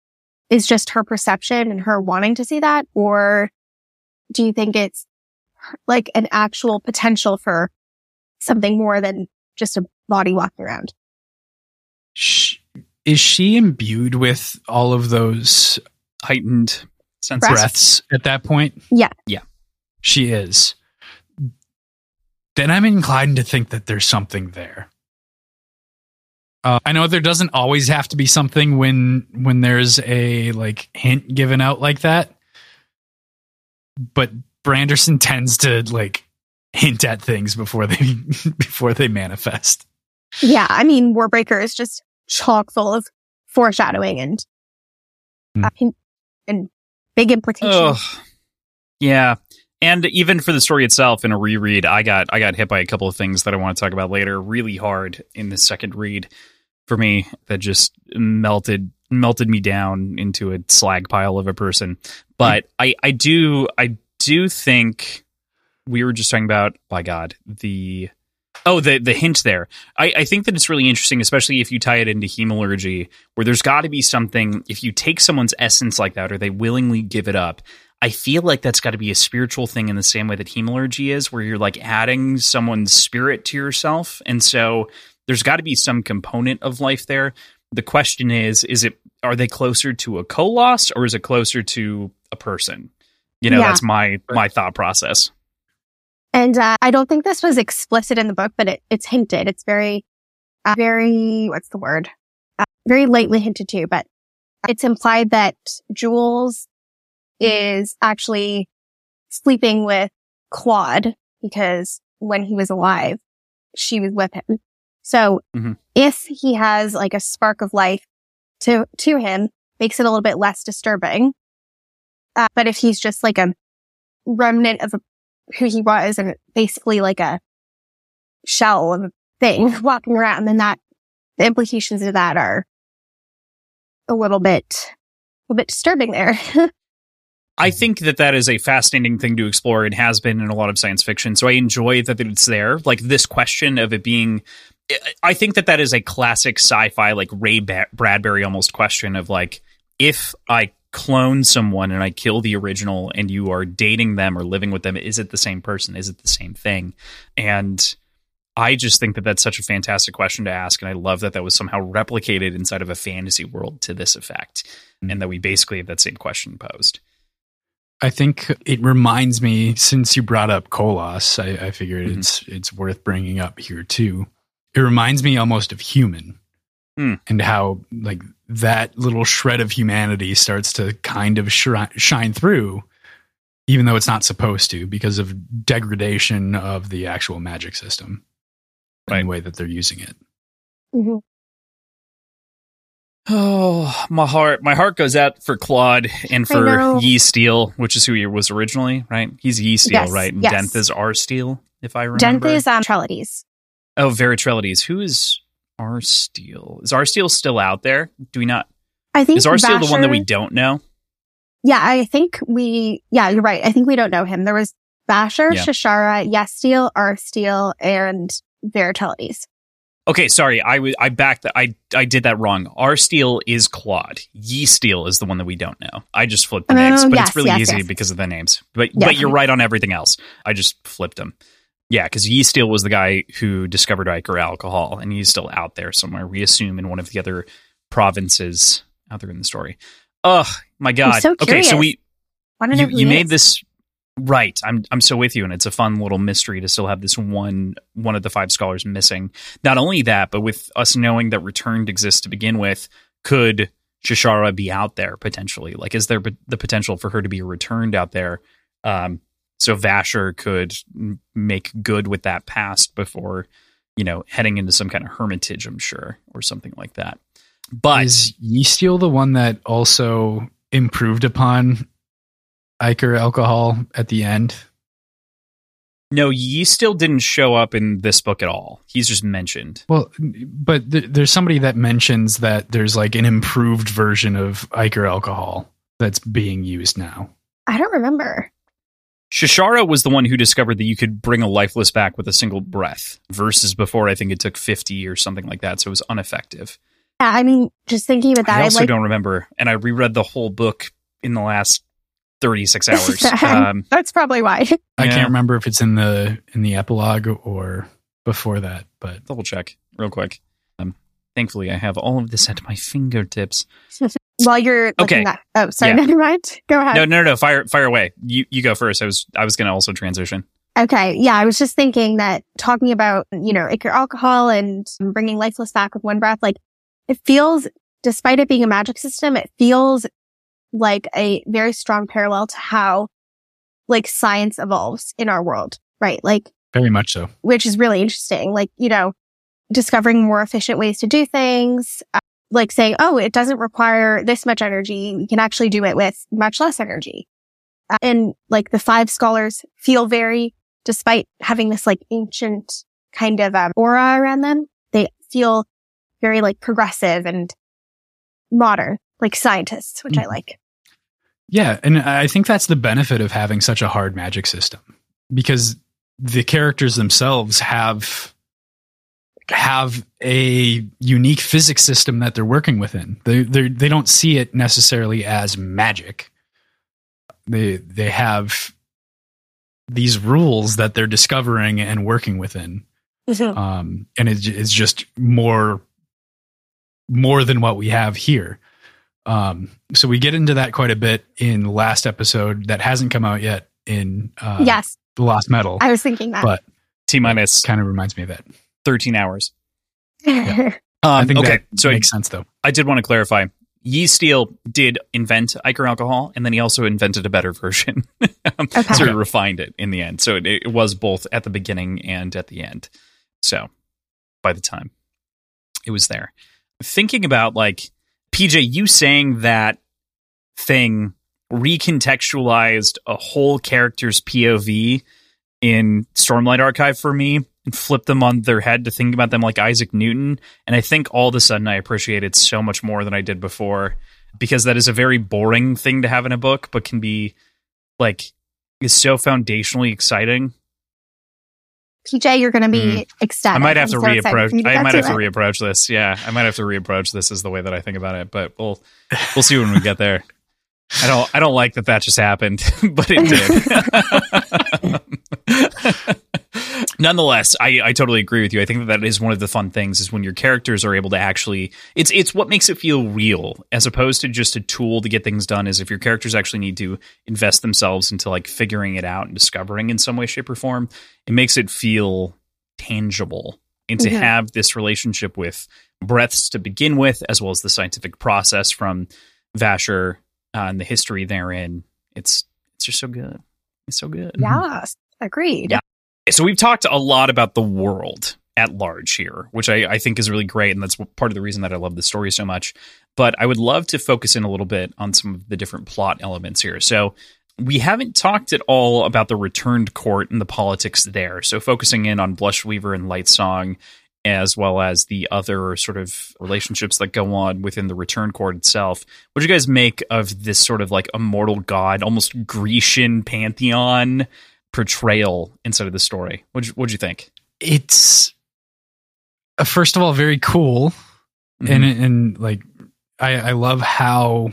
is just her perception and her wanting to see that? Or do you think it's like an actual potential for something more than just a body walking around. Is she imbued with all of those heightened sense breaths at that point? Yeah. Yeah. She is. Then I'm inclined to think that there's something there. Uh, I know there doesn't always have to be something when when there's a like hint given out like that, but Branderson tends to like hint at things before they before they manifest. Yeah, I mean, Warbreaker is just chock full of foreshadowing and mm. uh, and big implications. Oh, yeah, and even for the story itself in a reread, I got I got hit by a couple of things that I want to talk about later. Really hard in the second read for me that just melted melted me down into a slag pile of a person. But. I I do I do think we were just talking about, by God, the Oh, the the hint there. I, I think that it's really interesting, especially if you tie it into hemalurgy, where there's got to be something. If you take someone's essence like that, or they willingly give it up, I feel like that's got to be a spiritual thing in the same way that hemalurgy is, where you're like adding someone's spirit to yourself, and so there's got to be some component of life there. The question is, is it are they closer to a koloss or is it closer to a person? You know, Yeah. that's my my thought process. And uh, I don't think this was explicit in the book, but it, it's hinted. It's very, uh, very, what's the word? Uh, very lightly hinted to, but it's implied that Jewels is actually sleeping with Clod because when he was alive, she was with him. So Mhm. if he has like a spark of life to, to him, makes it a little bit less disturbing. Uh, but if he's just like a remnant of a who he was and basically like a shell of a thing walking around, And then that the implications of that are a little bit a little bit disturbing there. I think that that is a fascinating thing to explore and has been in a lot of science fiction. So I enjoy that it's there. Like this question of it being, I think that that is a classic sci-fi, like Ray Bradbury almost question of like, if I clone someone and I kill the original and you are dating them or living with them, is it the same person? Is it the same thing? And I just think that that's such a fantastic question to ask. And I love that that was somehow replicated inside of a fantasy world to this effect. And that we basically have that same question posed. I think it reminds me, since you brought up Koloss, I, I figured Mhm. it's it's worth bringing up here too. It reminds me almost of Human, Hmm. and how like that little shred of humanity starts to kind of shri- shine through, even though it's not supposed to, because of degradation of the actual magic system and Right. the way that they're using it. Mhm. Oh, my heart! My heart goes out for Clod and for know. Yesteel, which is who he was originally, right? He's Yesteel, Yes, right? And yes. Denth is Arsteel, if I remember. Denth is um, Trellides. oh, Veritrelides. Who is Arsteel? Is Arsteel still out there? Do we not? I think Is Arsteel the one that we don't know? Yeah, I think we. Yeah, you're right. I think we don't know him. There was Vasher, Yeah. Shashara, Yesteel, Steel, and Veritelides. Okay, sorry, I was I backed that. I I did that wrong. Arsteel is Clod. Yi Steel is the one that we don't know. I just flipped the Oh, names, but yes, it's really yes, easy yes. because of the names. But but you're right on everything else. I just flipped them. Yeah, because Yesteel was the guy who discovered Ichor alcohol, and he's still out there somewhere. We assume in one of the other provinces out there in the story. Ugh, my God. so okay, so we you, you made is? this right i'm i'm so with you and it's a fun little mystery to still have this one one of the five scholars missing not only that but with us knowing that returned exists to begin with could shashara be out there potentially like is there the potential for her to be returned out there um so vasher could m- make good with that past before you know heading into some kind of hermitage i'm sure or something like that but Is Yesteel the one that also improved upon Ichor alcohol at the end? no Yesteel didn't show up in this book at all he's just mentioned Well, but th- there's somebody that mentions that there's like an improved version of Ichor alcohol that's being used now. I don't remember. Shashara was the one who discovered that you could bring a lifeless back with a single breath, versus before I think it took 50 or something like that, so it was ineffective. Yeah, I mean, just thinking about that, I I also like don't remember, and I reread the whole book in the last 36 hours. um, that's probably why. I Yeah. can't remember if it's in the in the epilogue or before that, but double check real quick. Thankfully, I have all of this at my fingertips. While you're Okay. looking at, oh, sorry, Yeah. never mind. Go ahead. No, no, no, fire, fire away. You, you go first. I was, I was going to also transition. Okay. Yeah. I was just thinking that talking about, you know, Ichor alcohol and bringing lifeless back with one breath, like it feels, despite it being a magic system, it feels like a very strong parallel to how like science evolves in our world, right? Like, very much so. which is really interesting. Like, you know, discovering more efficient ways to do things, uh, like saying, oh, it doesn't require this much energy. We can actually do it with much less energy. Uh, and like the five scholars feel very, despite having this like ancient kind of um, aura around them, they feel very like progressive and modern, like scientists, which I Mhm. like. Yeah, and I think that's the benefit of having such a hard magic system because the characters themselves have have a unique physics system that they're working within. They they they don't see it necessarily as magic. They they have these rules that they're discovering and working within, Mhm. um, and it, it's just more more than what we have here. Um, so we get into that quite a bit in the last episode that hasn't come out yet in uh, yes, the Lost Metal. I was thinking that. but T minus kind of reminds me of that. 13 hours. I Um, think okay, that so I, makes sense though. I did want to clarify. Yesteel did invent Ichor alcohol, and then he also invented a better version. Okay. Sort of refined it in the end. So it, it was both at the beginning and at the end. So by the time it was there. Thinking about like PJ, you saying that thing recontextualized a whole character's POV in Stormlight Archive for me and flipped them on their head to think about them like Isaac Newton. And I think all of a sudden I appreciate it so much more than I did before because that is a very boring thing to have in a book, but can be like is so foundationally exciting. PJ, you're going to be hmm. ecstatic. I might have I'm to so reapproach. I might have to reapproach this. Yeah, I might have to reapproach this is the way that I think about it. But we'll we'll see when we get there. I don't I don't like that that just happened, but it did. Nonetheless, I, I totally agree with you. I think that that is one of the fun things is when your characters are able to actually it's it's what makes it feel real as opposed to just a tool to get things done. Is if your characters actually need to invest themselves into like figuring it out and discovering in some way, shape, or form, it makes it feel tangible. And to Mhm. have this relationship with breaths to begin with, as well as the scientific process from Vasher uh, and the history therein, it's it's just so good. It's so good. Yes, agreed. Yeah. So we've talked a lot about the world at large here, which I, I think is really great, and that's part of the reason that I love the story so much. But I would love to focus in a little bit on some of the different plot elements here. So we haven't talked at all about the returned court and the politics there. So focusing in on Blushweaver and Lightsong, as well as the other sort of relationships that go on within the return court itself. What do you guys make of this sort of like immortal god, almost Grecian pantheon portrayal inside of the story? What'd you, think? It's uh, first of all very cool, Mm-hmm. and and like I, I love how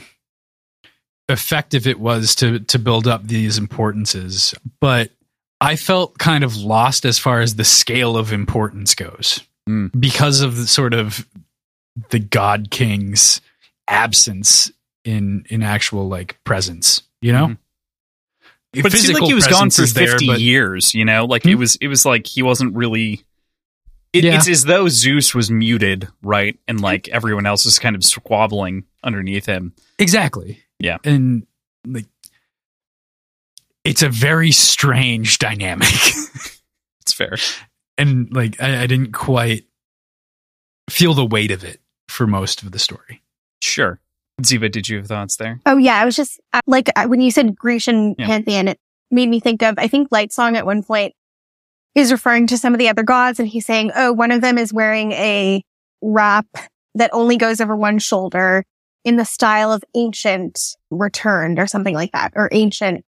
effective it was to to build up these importances, but I felt kind of lost as far as the scale of importance goes Mm. because of the sort of the God King's absence in in actual like presence. You know. Mhm. But it seemed like he was gone for is there, 50 but- years you know like it Hmm? was it was like he wasn't really it, Yeah. it's as though zeus was muted right and like everyone else is kind of squabbling underneath him Exactly. Yeah. And like it's a very strange dynamic. it's fair and like I, I didn't quite feel the weight of it for most of the story. sure ziva did you have thoughts there Oh yeah, I was just uh, like uh, when you said Grecian Yeah. pantheon, it made me think of I think Lightsong at one point is referring to some of the other gods, and he's saying, "Oh, one of them is wearing a wrap that only goes over one shoulder in the style of ancient returned or something like that, or ancient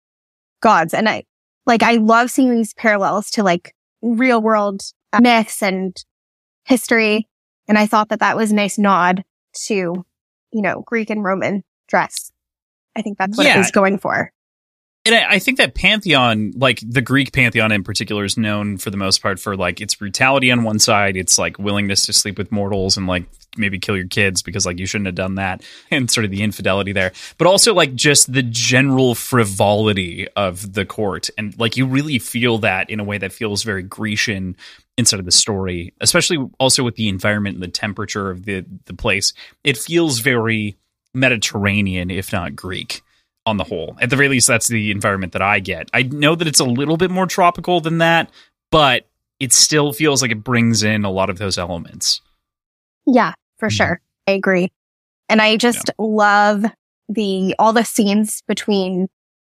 gods." And I like I love seeing these parallels to like real world myths and history, and I thought that that was a nice nod to you know, Greek and Roman dress. I think that's what Yeah. it was going for. And I, I think that pantheon, like the Greek pantheon in particular, is known for the most part for like its brutality on one side, its like willingness to sleep with mortals and like maybe kill your kids because like you shouldn't have done that, and sort of the infidelity there, but also like just the general frivolity of the court, and like you really feel that in a way that feels very Grecian inside of the story, especially also with the environment and the temperature of the the place. It feels very Mediterranean, if not Greek on the whole. At the very least, that's the environment that I get. I know that it's a little bit more tropical than that, but it still feels like it brings in a lot of those elements. Yeah, for Mhm. sure. I agree. And I just love the, all the scenes between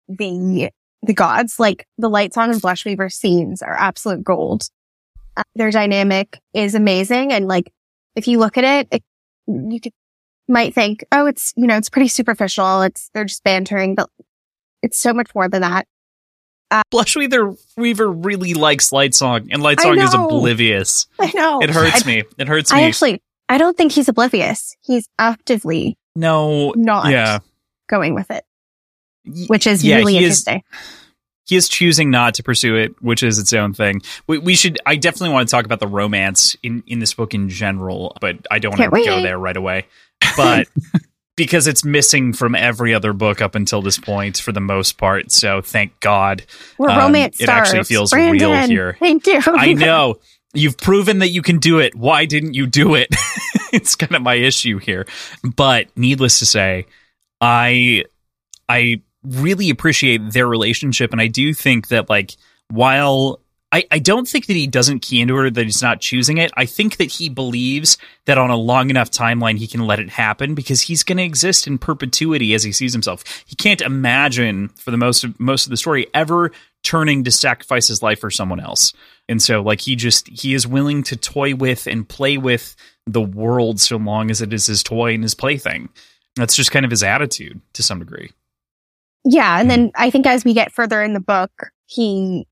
the, the gods, like the Lightsong and Blushweaver scenes are absolute gold. Their dynamic is amazing. And like, if you look at it, it you could, might think, oh, it's, you know, it's pretty superficial. It's, they're just bantering, but it's so much more than that. Uh, Blushweaver, Weaver really likes Lightsong, and Lightsong is oblivious. I know. It hurts I, me. It hurts I me. actually, I don't think he's oblivious. He's actively no, not yeah. going with it, which is yeah, really he is- interesting. He is choosing not to pursue it, which is its own thing. We, we should. I definitely want to talk about the romance in in this book in general, but I don't want to go there right away. But because it's missing from every other book up until this point, for the most part. So thank God. We're um, romance it stars. actually feels real here. Thank you. I know. You've proven that you can do it. Why didn't you do it? it's kind of my issue here. But needless to say, I I really appreciate their relationship and I do think that like while I, I don't think that he doesn't key into her that he's not choosing it. I think that he believes that on a long enough timeline he can let it happen because he's going to exist in perpetuity as he sees himself. He can't imagine for the most of most of the story ever turning to sacrifice his life for someone else. And so like he just he is willing to toy with and play with the world so long as it is his toy and his plaything. That's just kind of his attitude to some degree. Yeah, and hmm. then I think as we get further in the book, he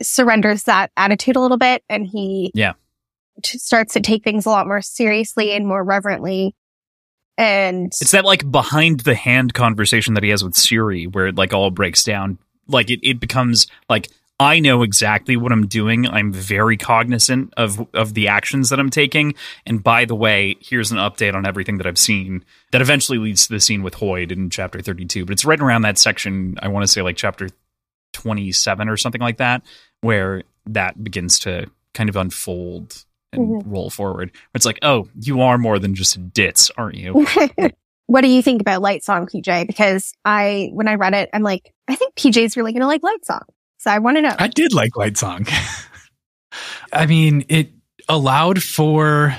surrenders that attitude a little bit, and he Yeah. t- starts to take things a lot more seriously and more reverently. And It's that like behind the hand conversation that he has with Siri where it like all breaks down. Like it, it becomes like I know exactly what I'm doing. I'm very cognizant of of the actions that I'm taking. And by the way, here's an update on everything that I've seen that eventually leads to the scene with Hoid in chapter 32. But it's right around that section, I want to say like chapter 27 or something like that, where that begins to kind of unfold and Mhm. roll forward. It's like, oh, you are more than just a ditz, aren't you? what do you think about Lightsong, PJ? Because I, when I read it, I'm like, I think PJ's really going to like Lightsong. So I want to know. I did like Lightsong. I mean, it allowed for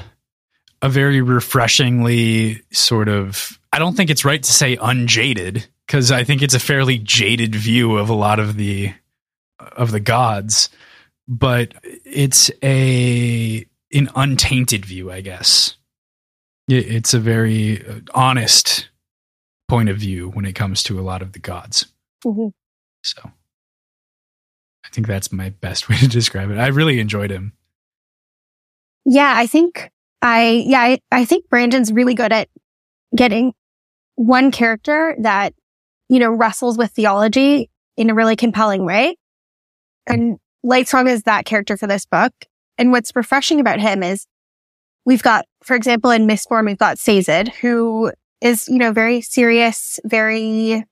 a very refreshingly sort of, I don't think it's right to say unjaded, because I think it's a fairly jaded view of a lot of the of the gods, but it's a an untainted view, I guess. It's a very uh, honest point of view when it comes to a lot of the gods. Mhm. So I think that's my best way to describe it. I really enjoyed him. Yeah, I think I, yeah, I, I think Brandon's really good at getting one character that, you know, wrestles with theology in a really compelling way. And Lightsong is that character for this book. And what's refreshing about him is we've got, for example, in Mistborn, we've got Sazed, who is, you know, very serious, very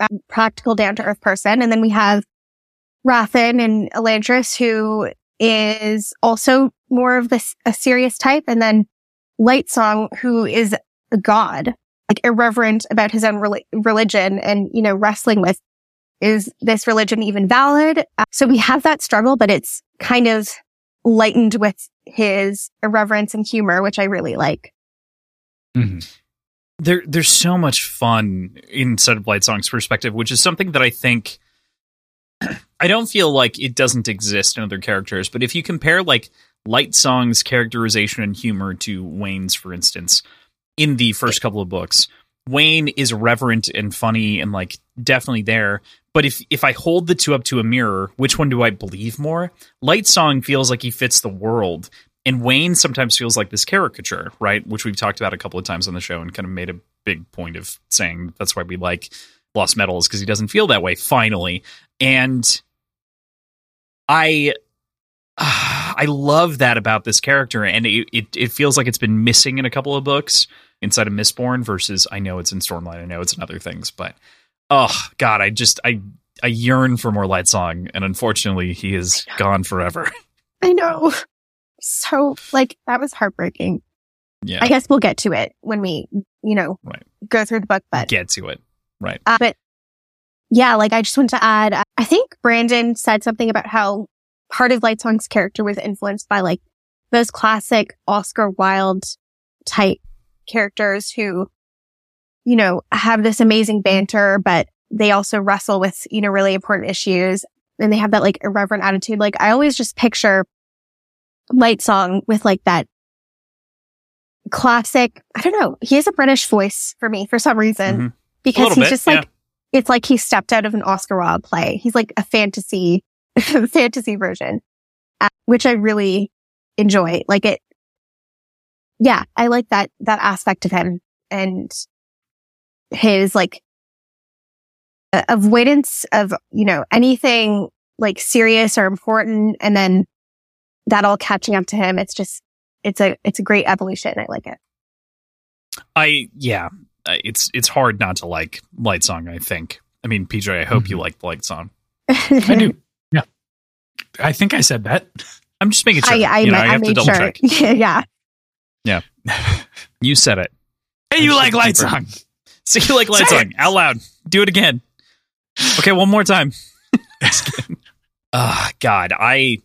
um, practical, down to earth person. And then we have Hrathen and Elantris, who is also more of this a serious type, and then Lightsong, who is a god, like irreverent about his own reli- religion, and you know wrestling with is this religion even valid? Uh, So we have that struggle, but it's kind of lightened with his irreverence and humor, which I really like. there there's so much fun inside of Lightsong's perspective, which is something that I think I don't feel like it doesn't exist in other characters, but if you compare like Lightsong's characterization and humor to Wayne's, for instance, in the first couple of books, Wayne is reverent and funny and like definitely there. But if if I hold the two up to a mirror, which one do I believe more? Lightsong feels like he fits the world, and Wayne sometimes feels like this caricature, right? Which we've talked about a couple of times on the show and kind of made a big point of saying that's why we like Lost Metals because he doesn't feel that way finally. And I I love that about this character, and it, it it feels like it's been missing in a couple of books inside of Mistborn versus I know it's in Stormlight, I know it's in other things, but oh god, I just I I yearn for more Lightsong, and unfortunately, he is gone forever. I know. So like that was heartbreaking. yeah, I guess we'll get to it when we, you know, Right. go through the book, but get to it, right? Uh, but yeah, like I just want to add, I think Brandon said something about how part of Lightsong's character was influenced by like those classic Oscar Wilde type characters who, you know, have this amazing banter, but they also wrestle with, you know, really important issues and they have that like irreverent attitude. Like I always just picture Lightsong with like that classic, I don't know, he has a British voice for me for some reason Mhm. because he's bit, just like, it's like he stepped out of an Oscar Wilde play. He's like a fantasy, fantasy version, uh, which I really enjoy. Like it, yeah, I like that, that aspect of him and his like avoidance of, you know, anything like serious or important. And then that all catching up to him. It's just, it's a, it's a great evolution. I like it. I, yeah, it's, it's hard not to like Lightsong, I think. I mean, PJ, I hope mm-hmm. you like Lightsong. I do. Yeah. I think I said that. I'm just making sure. I, I, you know, I, I have to double sure. check. yeah. Yeah. you said it. Hey, you like Lightsong. So you like Lightsong. Out loud. Do it again. Okay, one more time. oh, God. I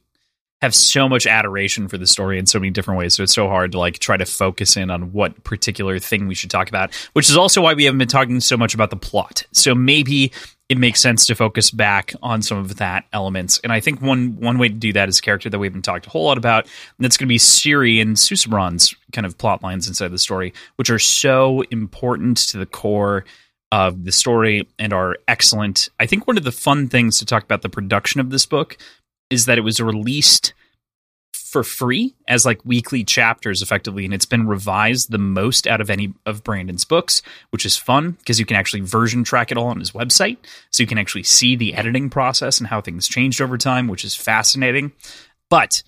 have so much adoration for the story in so many different ways. So it's so hard to like try to focus in on what particular thing we should talk about, which is also why we haven't been talking so much about the plot. So maybe it makes sense to focus back on some of that elements. And I think one one way to do that is a character that we haven't talked a whole lot about, and that's going to be Siri and Susebron's kind of plot lines inside the story, which are so important to the core of the story and are excellent. I think one of the fun things to talk about the production of this book is that it was released for free as like weekly chapters effectively and it's been revised the most out of any of Brandon's books which is fun because you can actually version track it all on his website so you can actually see the editing process and how things changed over time which is fascinating. But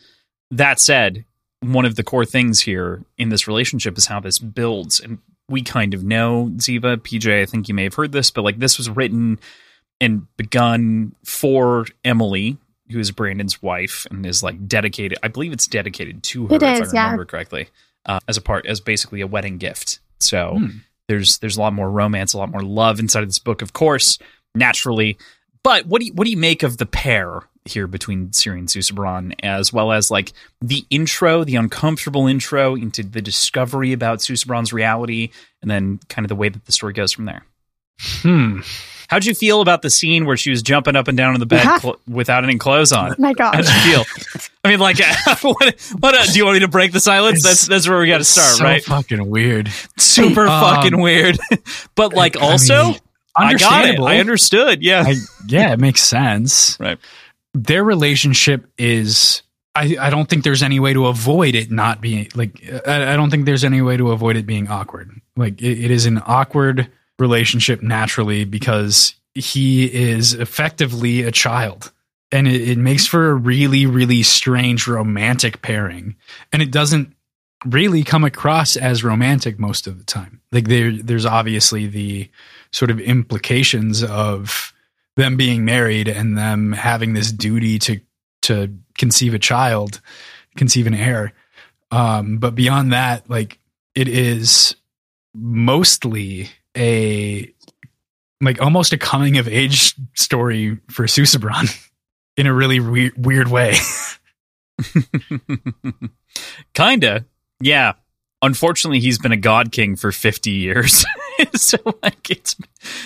that said one of the core things here in this relationship is how this builds and we kind of know Ziva PJ I think you may have heard this but like this was written and begun for Emily who is Brandon's wife and is like dedicated. I believe it's dedicated to her, it if is, I remember yeah. correctly, uh, as a part as basically a wedding gift. So hmm. there's there's a lot more romance, a lot more love inside of this book, of course, naturally. But what do you, what do you make of the pair here between Siri and Susebron, as well as like the intro, the uncomfortable intro into the discovery about Susebron's reality, and then kind of the way that the story goes from there? Hmm. How'd you feel about the scene where she was jumping up and down in the bed yeah. cl- without any clothes on? Oh my God. How'd you feel? I mean, like, what, what uh, do you want me to break the silence? It's, that's that's where we got to start, so right? Fucking weird. Super um, fucking weird. but like, also, I, mean, I got it. I understood. Yeah, I, yeah, it makes sense. right. Their relationship is. I, I don't think there's any way to avoid it not being like I, I don't think there's any way to avoid it being awkward. Like it, it is an awkward relationship naturally because he is effectively a child. And it, it, makes for a really really strange romantic pairing. And it doesn't really come across as romantic most of the time. Like there there's obviously the sort of implications of them being married and them having this duty to to conceive a child conceive an heir. Um but beyond that like it is mostly a like almost a coming of age story for Susebron in a really we- weird way. Kinda, yeah. Unfortunately, he's been a god king for fifty years, so like it's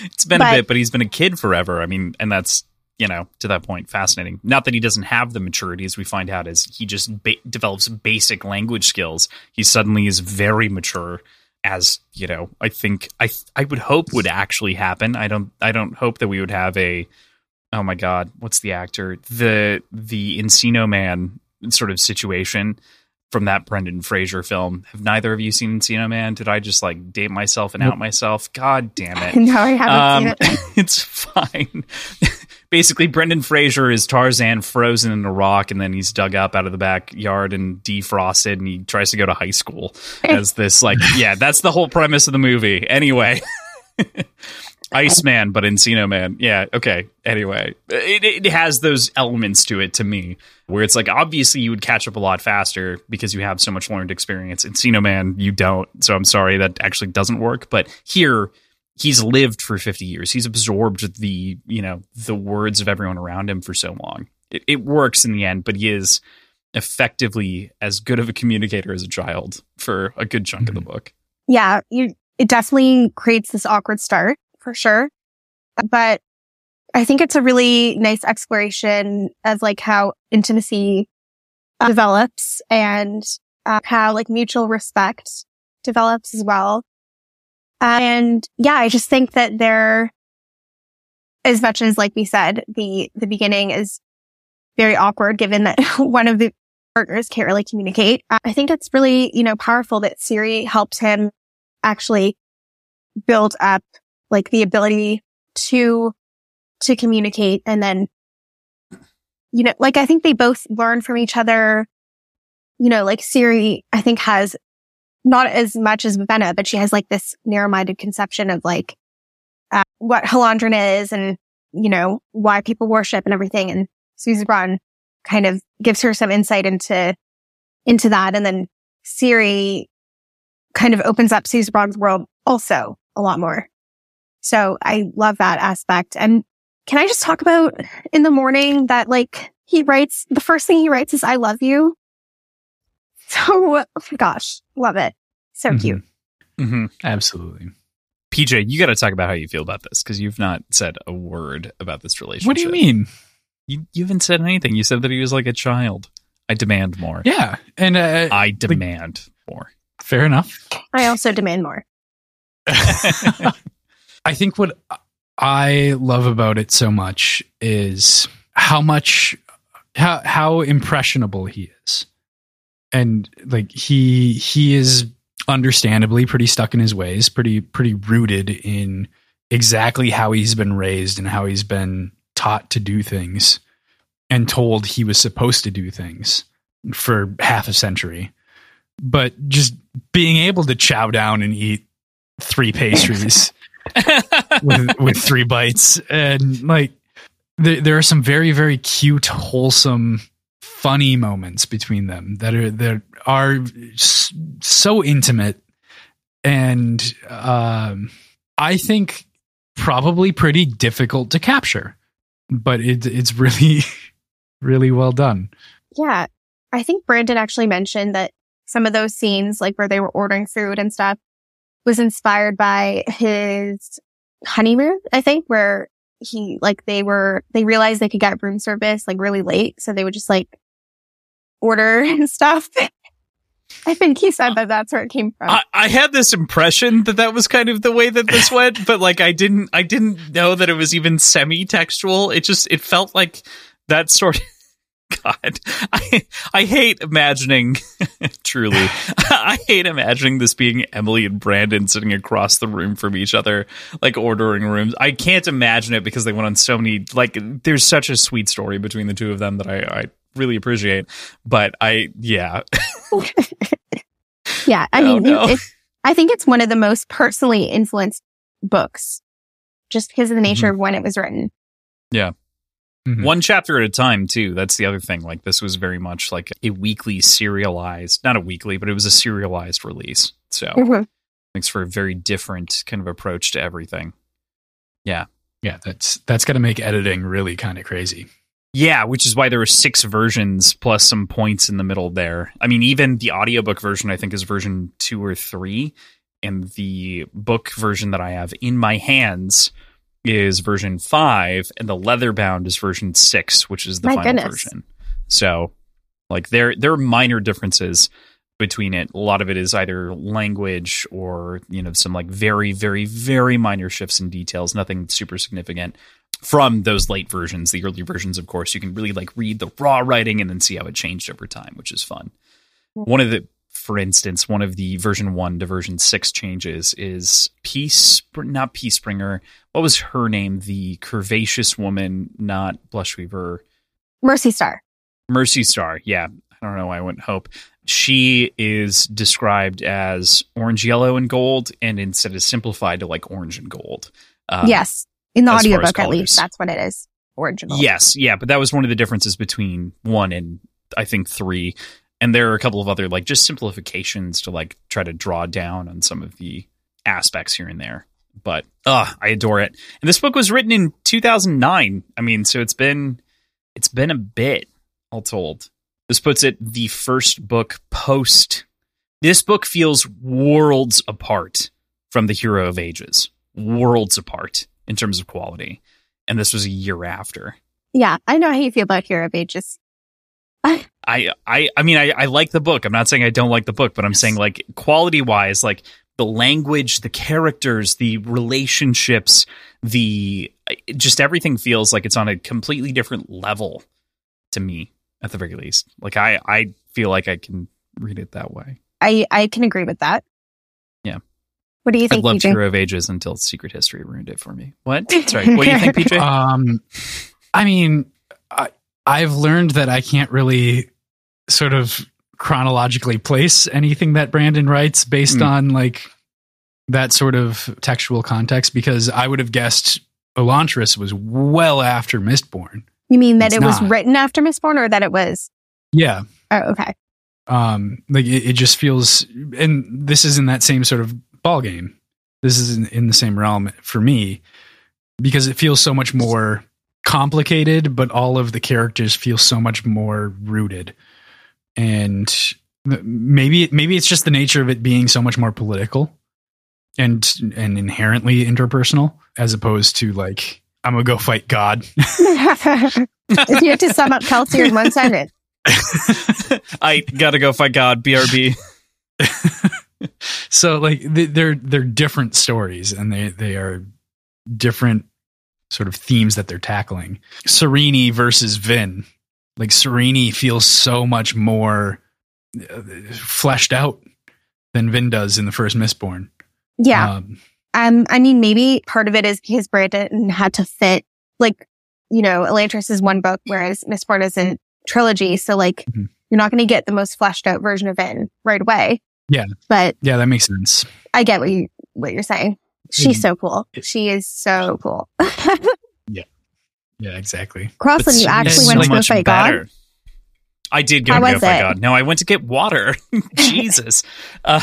it's been but, a bit, but he's been a kid forever. I mean, and that's you know to that point fascinating. Not that he doesn't have the maturity, as we find out, as he just ba- develops basic language skills. He suddenly is very mature as you know, I think I I would hope would actually happen. I don't I don't hope that we would have a oh my god, what's the actor the the Encino Man sort of situation from that Brendan Fraser film. Have neither of you seen Encino Man? Did I just like date myself and out myself? God damn it! no, I haven't um, seen it. it's fine basically Brendan Fraser is Tarzan frozen in a rock and then he's dug up out of the backyard and defrosted and he tries to go to high school as this like yeah, that's the whole premise of the movie. Anyway. Iceman, but Encino Man. Yeah, okay. Anyway, it, it has those elements to it to me where it's like obviously you would catch up a lot faster because you have so much learned experience. Encino Man, you don't. So I'm sorry that actually doesn't work. But here, he's lived for 50 years. He's absorbed the, you know, the words of everyone around him for so long. It, it, works in the end, but he is effectively as good of a communicator as a child for a good chunk mm-hmm. of the mm-hmm. book. Yeah, you, it definitely creates this awkward start for sure. But I think it's a really nice exploration of like how intimacy uh, develops and uh, how like mutual respect develops as well. And yeah, I just think that they're, as much as like we said, the the beginning is very awkward given that one of the partners can't really communicate. Uh, I think it's really, you know, powerful that Siri helps him actually build up like the ability to to communicate and then you know, like I think they both learn from each other. You know, like Siri, I think has not as much as Vivenna, but she has like this narrow-minded conception of like uh, what Hallandren is and, you know, why people worship and everything. And Susebron kind of gives her some insight into, into that. And then Siri kind of opens up Susebron's world also a lot more. So I love that aspect. And can I just talk about in the morning that like he writes, the first thing he writes is, I love you. So, oh gosh, love it. So mm-hmm. cute. Mm-hmm. Absolutely. PJ, you got to talk about how you feel about this because you've not said a word about this relationship. What do you mean? You, you haven't said anything. You said that he was like a child. I demand more. Yeah, and uh, I demand more. Fair enough. I also demand more. I think what I love about it so much is how much how how impressionable he is. And like he he is understandably pretty stuck in his ways, pretty pretty rooted in exactly how he's been raised and how he's been taught to do things and told he was supposed to do things for half a century. But just being able to chow down and eat three pastries with, with three bites and like there, there are some very very cute wholesome funny moments between them that are that are so intimate and um, I think probably pretty difficult to capture, but it, it's really really well done. Yeah, I think Brandon actually mentioned that some of those scenes, like where they were ordering food and stuff, was inspired by his honeymoon. I think where he like they were they realized they could get room service like really late, so they would just like order and stuff. I think he said that that's where it came from. I, I, had this impression that that was kind of the way that this went, but like I didn't, I didn't know that it was even semi-textual. It just, it felt like that sort of. God, I I hate imagining. truly, I hate imagining this being Emily and Brandon sitting across the room from each other, like ordering rooms. I can't imagine it because they went on so many. Like, there's such a sweet story between the two of them that I, I really appreciate. But I, yeah, yeah. I mean, oh, no. I think it's one of the most personally influenced books, just because of the nature mm-hmm. of when it was written. Yeah. Mm-hmm. One chapter at a time, too. That's the other thing. Like, this was very much like a weekly serialized, not a weekly, but it was a serialized release. So, mm-hmm. makes for a very different kind of approach to everything. Yeah. Yeah. That's, that's going to make editing really kind of crazy. Yeah, which is why there were six versions plus some points in the middle there. I mean, even the audiobook version, I think, is version two or three. And the book version that I have in my hands is version five, and the leather bound is version six, which is the My final goodness. version. So, like there there are minor differences between it. A lot of it is either language or you know some like very very very minor shifts in details. Nothing super significant from those late versions. The early versions, of course, you can really like read the raw writing and then see how it changed over time, which is fun. Hmm. One of the for instance, one of the version one to version six changes is Peace, not Peace Bringer. What was her name? The curvaceous woman, not Blushweaver. Mercystar. Mercy Star. Yeah. I don't know why I went Hope. She is described as orange, yellow, and gold, and instead is simplified to like orange and gold. Um, yes. In the audiobook, at least, that's what it is. Orange and gold. Yes. Yeah. But that was one of the differences between one and I think three and there are a couple of other like just simplifications to like try to draw down on some of the aspects here and there. But uh i adore it. And this book was written in 2009 i mean so it's been it's been a bit all told. This puts it the first book post this book feels worlds apart from the hero of ages. Worlds apart in terms of quality. And this was a year after. Yeah i know how you feel about hero of ages I I I mean I, I like the book. I'm not saying I don't like the book, but I'm yes. saying like quality wise, like the language, the characters, the relationships, the just everything feels like it's on a completely different level to me at the very least. Like I I feel like I can read it that way. I I can agree with that. Yeah. What do you think? I think, loved PJ? Hero of Ages until Secret History ruined it for me. What? Sorry. What do you think, PJ? Um, I mean, I, I've learned that I can't really sort of chronologically place anything that Brandon writes based Mm. on like that sort of textual context because I would have guessed Elantris was well after Mistborn. You mean that It's it was written after Mistborn, or that it was? Yeah. Oh, okay. um like it, it just feels and this is in that same sort of ball game this is in, in the same realm for me because it feels so much more complicated but all of the characters feel so much more rooted and maybe maybe it's just the nature of it being so much more political and and inherently interpersonal as opposed to like i'm gonna go fight god if you had to sum up Kelsier in one sentence, I gotta go fight God. BRB. so like they- they're they're different stories and they they are different sort of themes that they're tackling serini versus vin like serini feels so much more uh, fleshed out than vin does in the first mistborn yeah. um, Um, I mean, maybe part of it is because Brandon had to fit, like, you know, Elantris is one book, whereas Mistborn is a trilogy. So, like, Mhm. you're not going to get the most fleshed out version of Vin right away. Yeah. But yeah that makes sense I get what you what you're saying. She's Mhm. so cool. She is so cool. yeah exactly Crosslin, you But actually so went to go much fight better. God. I did go How to go fight? God. No, I went to get water. Jesus. Um,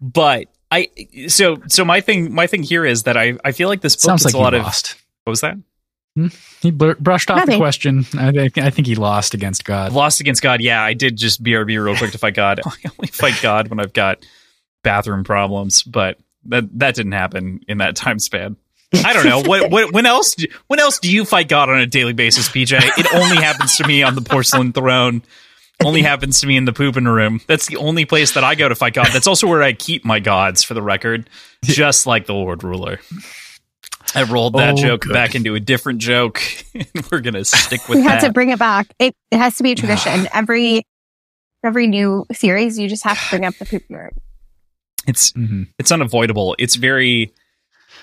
but I so so my thing my thing here is that I I feel like this book sounds gets like a lot he of lost what was that? he br- brushed off the question I think, I think he lost against god Lost against God. Yeah, I did just BRB real quick to fight God. I only fight God when I've got bathroom problems, but that that didn't happen in that time span. I don't know. What, what when else do, when else do you fight God on a daily basis, PJ? It only happens to me on the porcelain throne. Only happens to me in the pooping room. That's the only place that I go to fight God. That's also where I keep my gods, for the record, just like the Lord Ruler. I rolled that Oh, joke good. back into a different joke, we're gonna stick with We that. had to bring it back. It it has to be a tradition. every every new series, you just have to bring up the poop room. it's mm-hmm. it's unavoidable. It's very.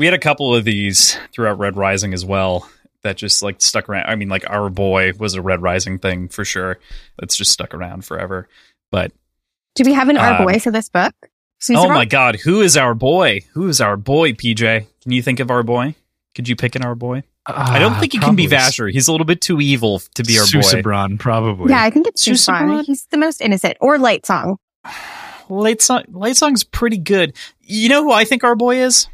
We had a couple of these throughout Red Rising as well that just like stuck around. I mean, like our boy was a Red Rising thing for sure. That's just stuck around forever. But Do we have an our Um, boy for this book? oh my God, who is our boy? Who is our boy? PJ, can you think of our boy? Could you pick an our boy? I don't think he can be probably Vasher. He's a little bit too evil to be our boy. Susebron, probably Yeah, I think it's Susan Susan. He's the most innocent. Or Lightsong. Light song, late song's pretty good. You know who I think our boy is?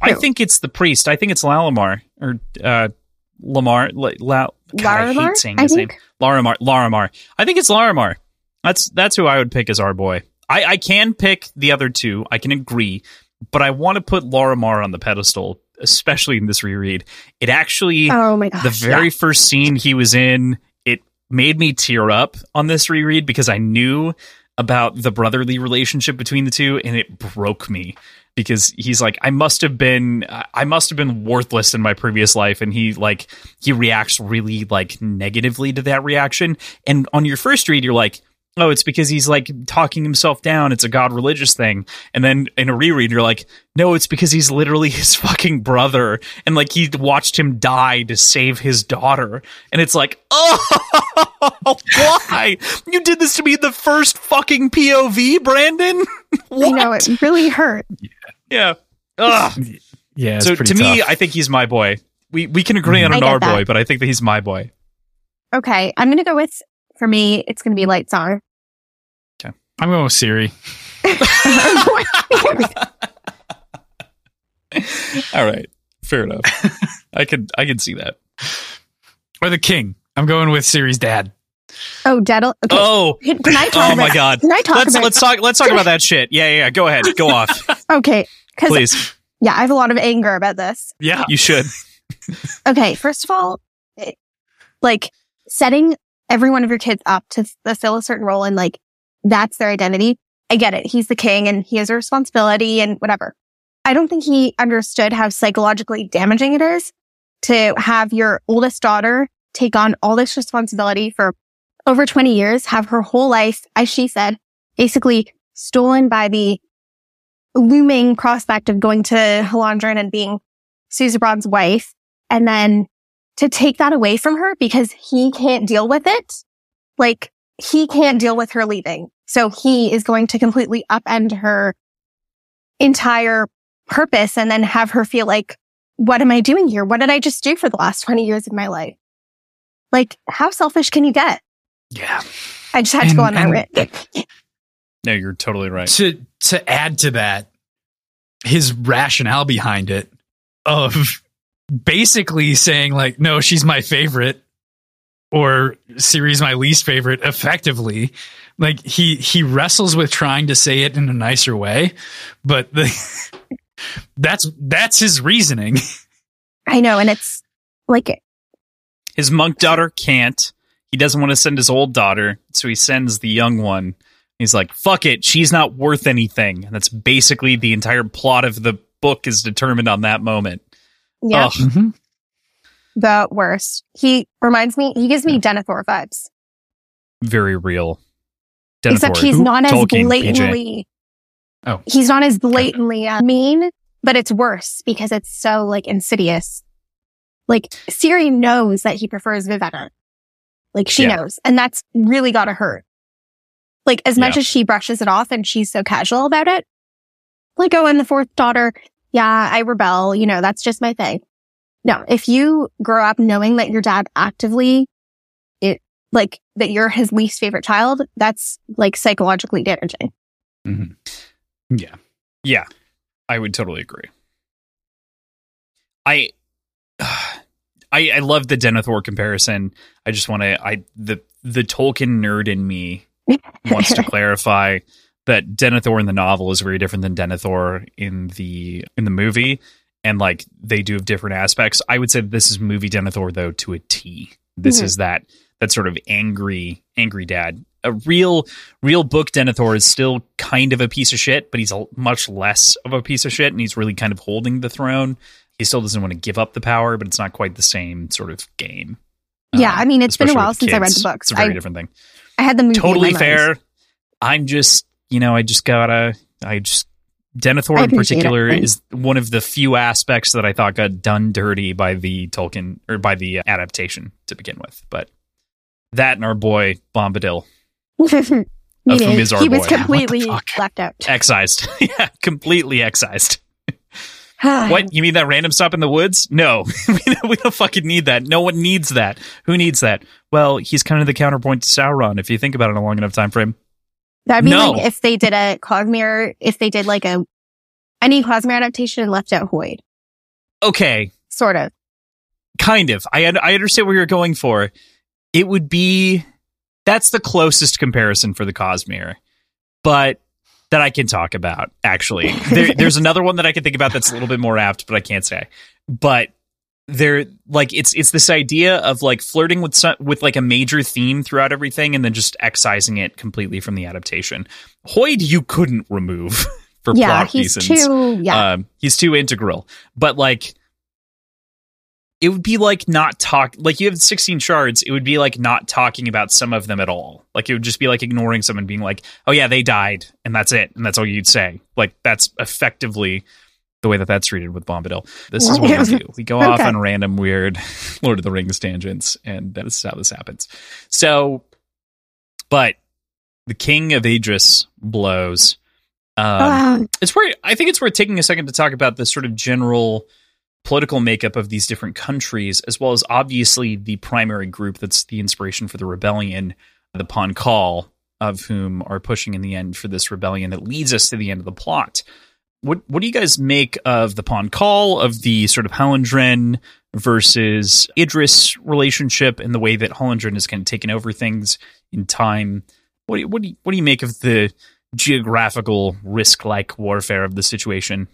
I think it's the priest. I think it's Lalamar or uh, Lamar. La, La, God, I hate saying I his name. think? Llarimar. Llarimar. I think it's Llarimar. That's that's who I would pick as our boy. I, I can pick the other two. I can agree, but I want to put Llarimar on the pedestal, especially in this reread. It actually Oh my gosh. the very yeah. first scene he was in it made me tear up on this reread because i knew about the brotherly relationship between the two and it broke me because he's like i must have been i must have been worthless in my previous life. And he like he reacts really like negatively to that reaction. And on your first read you're like oh it's because he's like talking himself down. It's a god religious thing. And then in a reread you're like no it's because he's literally his fucking brother. And like he watched him die to save his daughter. And it's like oh why? You did this to me in the first fucking pov brandon? I what? know it really hurt. Yeah. Ugh. yeah it's so pretty to me i think he's my boy. We we can agree mm-hmm. on I an get our that. boy but i think that he's my boy. Okay, I'm gonna go with for me. It's gonna be Lightsong. Okay, I'm going with siri. All right. Fair enough. I could i can see that. Or the king. I'm going with siri's dad oh, Daddle. Okay, oh can, can I talk oh my god Can I talk let's about? let's talk let's talk about that shit yeah yeah, yeah go ahead go off okay, please yeah, I have a lot of anger about this. yeah you should Okay, first of all, it, like setting every one of your kids up to fulfill a certain role and like that's their identity. I get it. He's the king and he has a responsibility and whatever. I don't think he understood how psychologically damaging it is to have your oldest daughter take on all this responsibility for over 20 years, have her whole life, as she said, basically stolen by the looming prospect of going to Hallandren and being Susebron's wife. And then to take that away from her because he can't deal with it. Like he can't deal with her leaving. So he is going to completely upend her entire purpose and then have her feel like, what am I doing here? What did I just do for the last 20 years of my life? Like, how selfish can you get? Yeah. I just had and, to go on that rant. no, you're totally right. To to add to that, his rationale behind it of basically saying like, no, she's my favorite or Siri's my least favorite effectively. Like he he wrestles with trying to say it in a nicer way, but the that's that's his reasoning. I know, and it's like his monk daughter can't. He doesn't want to send his old daughter, so he sends the young one. He's like, "Fuck it, she's not worth anything." And that's basically the entire plot of the book is determined on that moment. Yeah. Mm-hmm. The worst. He reminds me. He gives me Denethor vibes. Very real. Denethor. Except he's not as Tolkien, blatantly. PJ. Oh, he's not as blatantly uh, mean, but it's worse because it's so like insidious. Like Siri knows that he prefers Vivenna. Like she yeah. knows, and that's really gotta hurt. Like as much yeah. as she brushes it off and she's so casual about it. Like, oh, and the fourth daughter, yeah, I rebel. You know, that's just my thing. No, if you grow up knowing that your dad actively, it like that you're his least favorite child, that's like psychologically damaging. Mm-hmm. Yeah. Yeah. I would totally agree. I, I, I love the Denethor comparison. I just want to, I, the, the Tolkien nerd in me wants to clarify that Denethor in the novel is very different than Denethor in the in the movie, and like they do have different aspects. I would say this is movie Denethor though to a T. This mm-hmm. is that that sort of angry angry dad. A real real book Denethor is still kind of a piece of shit, but he's a, much less of a piece of shit, and he's really kind of holding the throne. He still doesn't want to give up the power, but it's not quite the same sort of game. Yeah, um, I mean, it's been a while since kids. I read the books. It's a very I, different thing. I had the movie. Totally fair. I'm just you know, I just gotta, I just, Denethor in particular is one of the few aspects that I thought got done dirty by the Tolkien or by the adaptation to begin with. But that and our boy Bombadil. of whom is our he was completely left out. Excised. yeah, completely excised. What? You mean that random stop in the woods? No, we don't fucking need that. No one needs that. Who needs that? Well, he's kind of the counterpoint to Sauron if you think about it in a long enough time frame. That'd be no. like if they did a Cosmere, if they did like a any Cosmere adaptation and left out Hoid. Okay. Sort of. Kind of. I I understand where you're going for. It would be that's the closest comparison for the Cosmere, but that I can talk about. Actually, there, there's another one that I can think about that's a little bit more apt, but I can't say. But they're like it's it's this idea of like flirting with some, with like a major theme throughout everything and then just excising it completely from the adaptation. Hoid you couldn't remove for yeah, plot he's reasons. Too, yeah. Um, he's too integral. But like it would be like not talk like you have 16 shards, it would be like not talking about some of them at all. Like it would just be like ignoring someone being like, "Oh yeah, they died." And that's it. And that's all you'd say. Like that's effectively the way that that's treated with Bombadil. This is what we do. We go okay. off on random weird Lord of the Rings tangents, and that is how this happens. So, but the King of Idris blows. Um, It's worth. I think it's worth taking a second to talk about the sort of general political makeup of these different countries, as well as obviously the primary group that's the inspiration for the rebellion, the Pahn Kahl, of whom are pushing in the end for this rebellion that leads us to the end of the plot what what do you guys make of the Pahn Kahl of the sort of Hallandren versus Idris relationship and the way that Hallandren has kind of taken over things in time? What do you, what do you, what do you make of the geographical risk like warfare of the situation?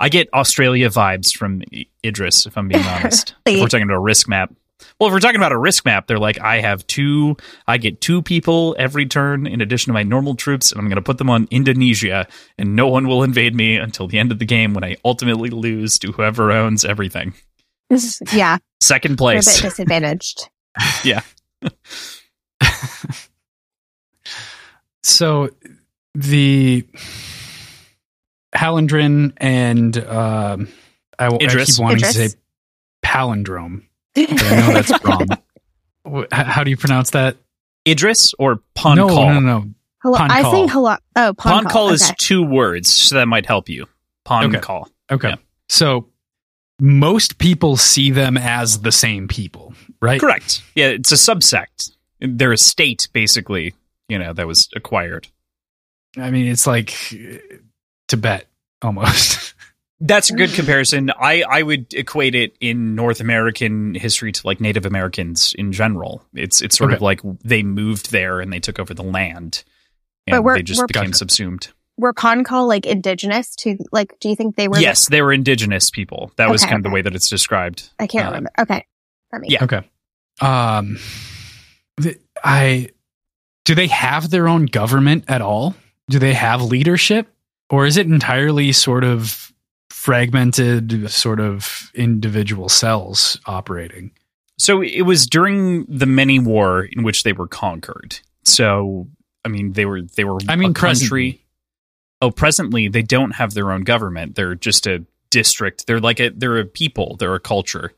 I get Australia vibes from Idris, if I'm being honest. if we're talking about a risk map. Well, if we're talking about a risk map, they're like, I have two, I get two people every turn in addition to my normal troops, and I'm going to put them on Indonesia, and no one will invade me until the end of the game when I ultimately lose to whoever owns everything. yeah, Second we're a bit place. disadvantaged. yeah. So the Hallandren and um, I, I keep wanting to say palindrome. But I know that's wrong. Wh- How do you pronounce that? Idris or Pahn Kahl? No, no, no. Hello, I Pahn Kahl. think hello. Oh, Pahn Kahl. Pankal is okay. two words, so that might help you. Pahn Kahl. Okay. Yeah. So most people see them as the same people, right? Correct. Yeah, it's a subsect. They're a state, basically, you know, that was acquired. I mean, it's like uh, Tibet almost. That's a good comparison. I, I would equate it in North American history to like Native Americans in general. It's it's sort of like they moved there and they took over the land, and we're- they just became Gotcha. subsumed. Were Pahn Kahl like indigenous to like? Do you think they were? yes, they were indigenous people. That was Okay, kind of the way that it's described. I can't Uh, remember. Okay, let me. yeah. Okay. Um, I do they have their own government at all? Do they have leadership, or is it entirely sort of fragmented, sort of individual cells operating? So it was during the Manywar in which they were conquered. So I mean, they were they were I mean, country. Oh, presently they don't have their own government. They're just a district. They're like a they're a people. They're a culture.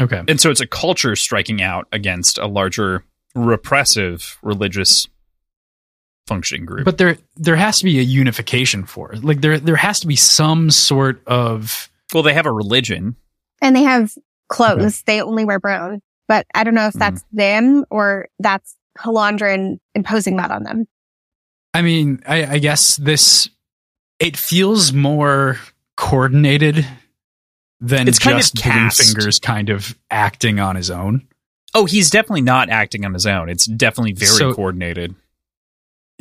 Okay. And so it's a culture striking out against a larger repressive religious functioning group. But there there has to be a unification for it. Like there there has to be some sort of well, they have a religion. And they have clothes. They only wear brown. But I don't know if mm-hmm. that's them or that's Hallandren imposing that on them. I mean, I, I guess this it feels more coordinated than It's kind of just Blue. Fingers kind of acting on his own. Oh, he's definitely not acting on his own. It's definitely very So- coordinated.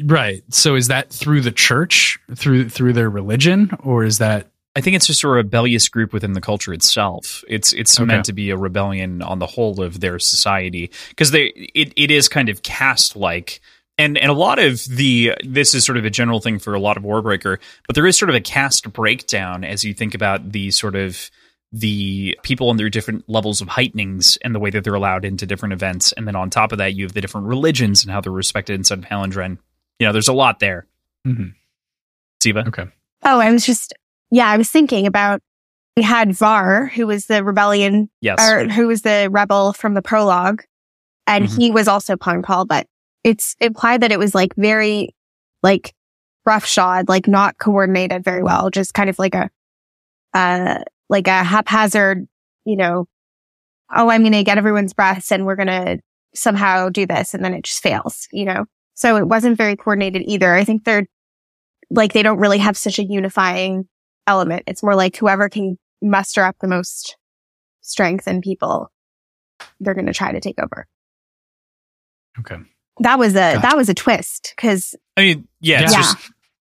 Right. So is that through the church, through through their religion, or is that I think it's just a rebellious group within the culture itself. It's it's Okay. meant to be a rebellion on the whole of their society because they it, it is kind of caste like. And, and a lot of the this is sort of a general thing for a lot of Warbreaker, but there is sort of a caste breakdown as you think about the sort of the people and their different levels of heightenings and the way that they're allowed into different events, and then on top of that, you have the different religions and how they're respected inside of Hallandren. You know, there's a lot there. Mhm. Ziva, okay? Oh, I was just, yeah, I was thinking about, we had Vahr, who was the rebellion, yes, or who was the rebel from the prologue. And Mhm. he was also Pahn Kahl, but it's implied that it was like very, like roughshod, like not coordinated very well, just kind of like a, uh, like a haphazard, you know, oh, I'm going to get everyone's breaths and we're going to somehow do this. And then it just fails, you know? So it wasn't very coordinated either. I think they're like, they don't really have such a unifying element. It's more like whoever can muster up the most strength in people, they're going to try to take over. Okay. That was a, Gotcha. that was a twist because I mean, yeah, it's Yeah. just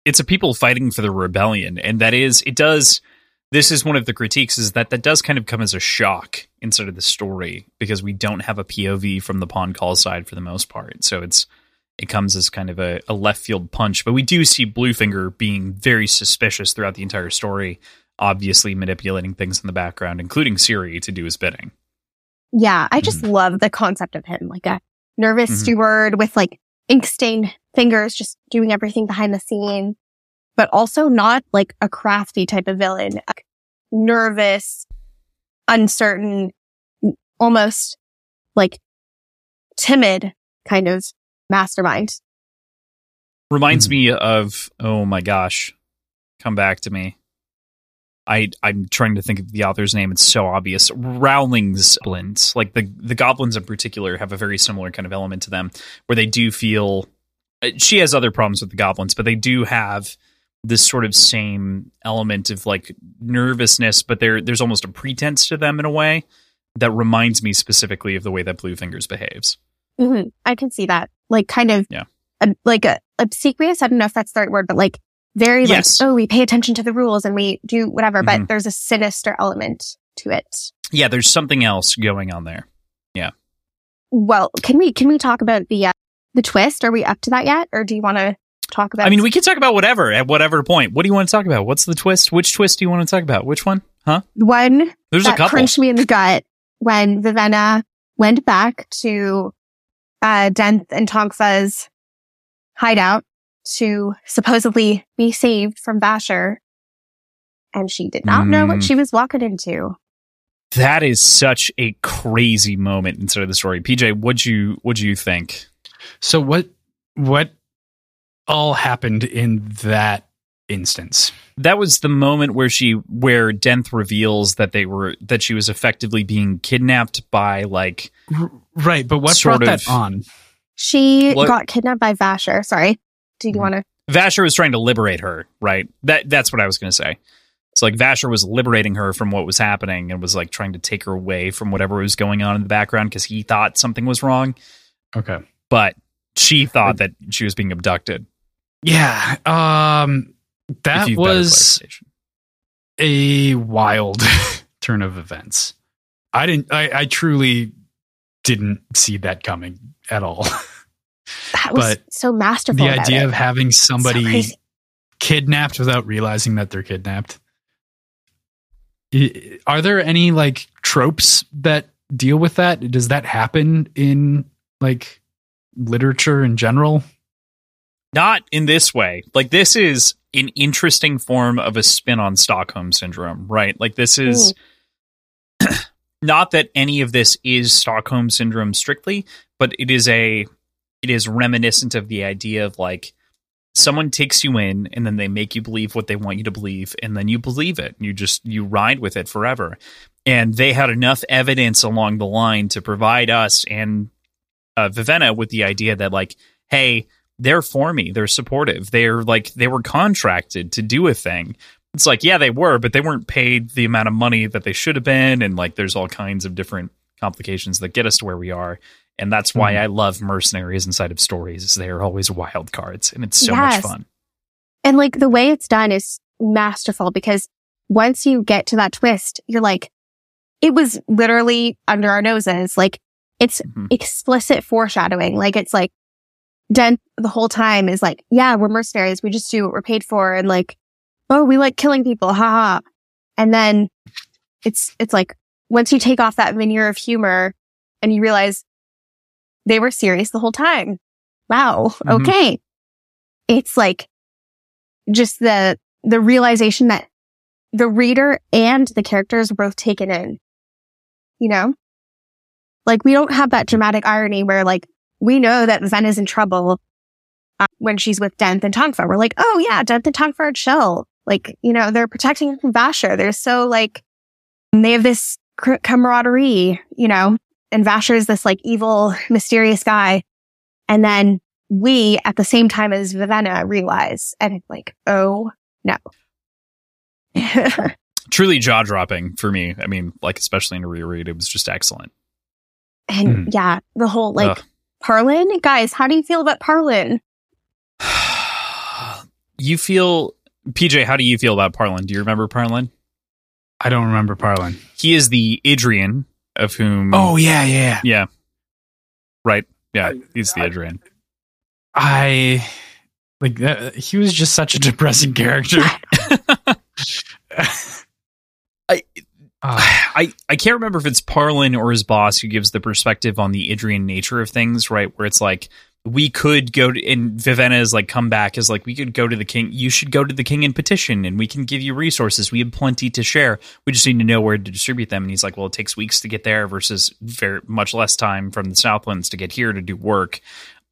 it's a people fighting for the rebellion, and that is it does. This is one of the critiques is that that does kind of come as a shock inside of the story because we don't have a POV from the Pahn Kahl side for the most part. So it's it comes as kind of a, a left field punch, but we do see Bluefinger being very suspicious throughout the entire story, obviously manipulating things in the background, including Siri to do his bidding. Yeah, I just love the concept of him, like a nervous Mhm. steward with like ink stained fingers, just doing everything behind the scene, but also not like a crafty type of villain, like, nervous, uncertain, almost like timid kind of mastermind. Reminds Mhm. me of oh my gosh, come back to me. I I'm trying to think of the author's name. It's so obvious. Rowling's goblins, like the the goblins in particular, have a very similar kind of element to them, where they do feel. uh, She has other problems with the goblins, but they do have this sort of same element of like nervousness, but there there's almost a pretense to them in a way that reminds me specifically of the way that Blue Fingers behaves. Hmm I can see that, like kind of, Yeah. a, like a obsequious. I don't know if that's the right word, but like very Yes. like, oh, we pay attention to the rules and we do whatever, Mhm. but there's a sinister element to it. Yeah, there's something else going on there. Yeah. Well, can we can we talk about the uh, the twist? Are we up to that yet, or do you want to talk about? I mean, we can talk about whatever at whatever point. What do you want to talk about? What's the twist? Which twist do you want to talk about? Which one? Huh? one There's that a couple. crunched me in the gut when Vivenna went back to uh, Denth and Tonk Fah's hideout to supposedly be saved from Vasher. And she did not know what Mm. she was walking into. That is such a crazy moment inside of the story. PJ, what'd you what'd you think? So what what all happened in that instance? That was the moment where she where Denth reveals that they were that she was effectively being kidnapped by like R- right, but what Sort brought of. that on? She What- got kidnapped by Vasher. Sorry. Do you Mhm. want to? Vasher was trying to liberate her, right? That that's what I was going to say. It's like Vasher was liberating her from what was happening and was like trying to take her away from whatever was going on in the background because he thought something was wrong, Okay. but she thought that she was being abducted. Yeah. Um if that was a wild turn of events. I didn't I, I truly didn't see that coming at all. That was But so masterful. the idea it. of having somebody crazy. kidnapped without realizing that they're kidnapped. Are there any like tropes that deal with that? Does that happen in like literature in general? Not in this way. Like this is an interesting form of a spin on Stockholm syndrome, right? Like this is not that any of this is Stockholm syndrome strictly, but it is a it is reminiscent of the idea of like someone takes you in and then they make you believe what they want you to believe and then you believe it. You just you ride with it forever. And they had enough evidence along the line to provide us and uh, Vivenna with the idea that like, hey, they're for me. They're supportive. They're like they were contracted to do a thing. It's like, yeah, they were, but they weren't paid the amount of money that they should have been, and like there's all kinds of different complications that get us to where we are. And that's why Mhm. I love mercenaries inside of stories. Is they are always wild cards, and it's so Yes. much fun. And like the way it's done is masterful because once you get to that twist, you're like, it was literally under our noses. Like it's Mhm. explicit foreshadowing. Like it's like Denth the whole time is like, yeah, we're mercenaries. We just do what we're paid for. And like, oh, we like killing people. Ha ha. And then it's, it's like once you take off that veneer of humor and you realize they were serious the whole time. Wow. Mhm. Okay. It's like just the, the realization that the reader and the characters are both taken in, you know? Like we don't have that dramatic irony where like we know that Ven is in trouble uh, when she's with Denth and Tonk Fah. We're like, oh yeah, Denth and Tonk Fah are chill. Like, you know, they're protecting her from Vasher. They're so like, they have this cr- camaraderie, you know, and Vasher is this like evil, mysterious guy. And then we at the same time as Vivenna realize and it's like, oh no. Truly jaw dropping for me. I mean, like especially in a reread, it was just excellent. and yeah, the whole like Ugh. Parlin, guys, how do you feel about Parlin? you feel PJ? How do you feel about Parlin? Do you remember Parlin? I don't remember Parlin. He is the Idrian of whom. Oh yeah, yeah. yeah, right. Yeah, he's the I- Idrian. I like that. He was just such a depressing character. I- Uh, I, I can't remember if it's Parlin or his boss who gives the perspective on the Idrian nature of things, right? Where it's like we could go to and Vivenna's like come back is like we could go to the king. You should go to the king and petition, and we can give you resources. We have plenty to share. We just need to know where to distribute them. And he's like, well, it takes weeks to get there versus very much less time from the Southlands to get here to do work.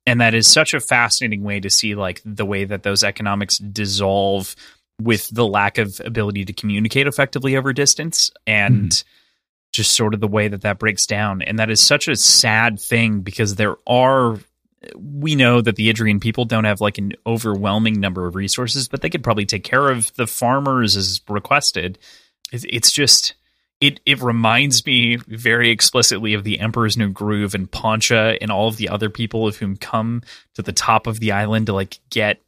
And that is such a fascinating way to see like the way that those economics dissolve with the lack of ability to communicate effectively over distance and mm-hmm. just sort of the way that that breaks down. And that is such a sad thing because there are we know that the Idrian people don't have like an overwhelming number of resources but they could probably take care of the farmers as requested. It's just it it reminds me very explicitly of the Emperor's New Groove and Pacha and all of the other people of whom come to the top of the island to like get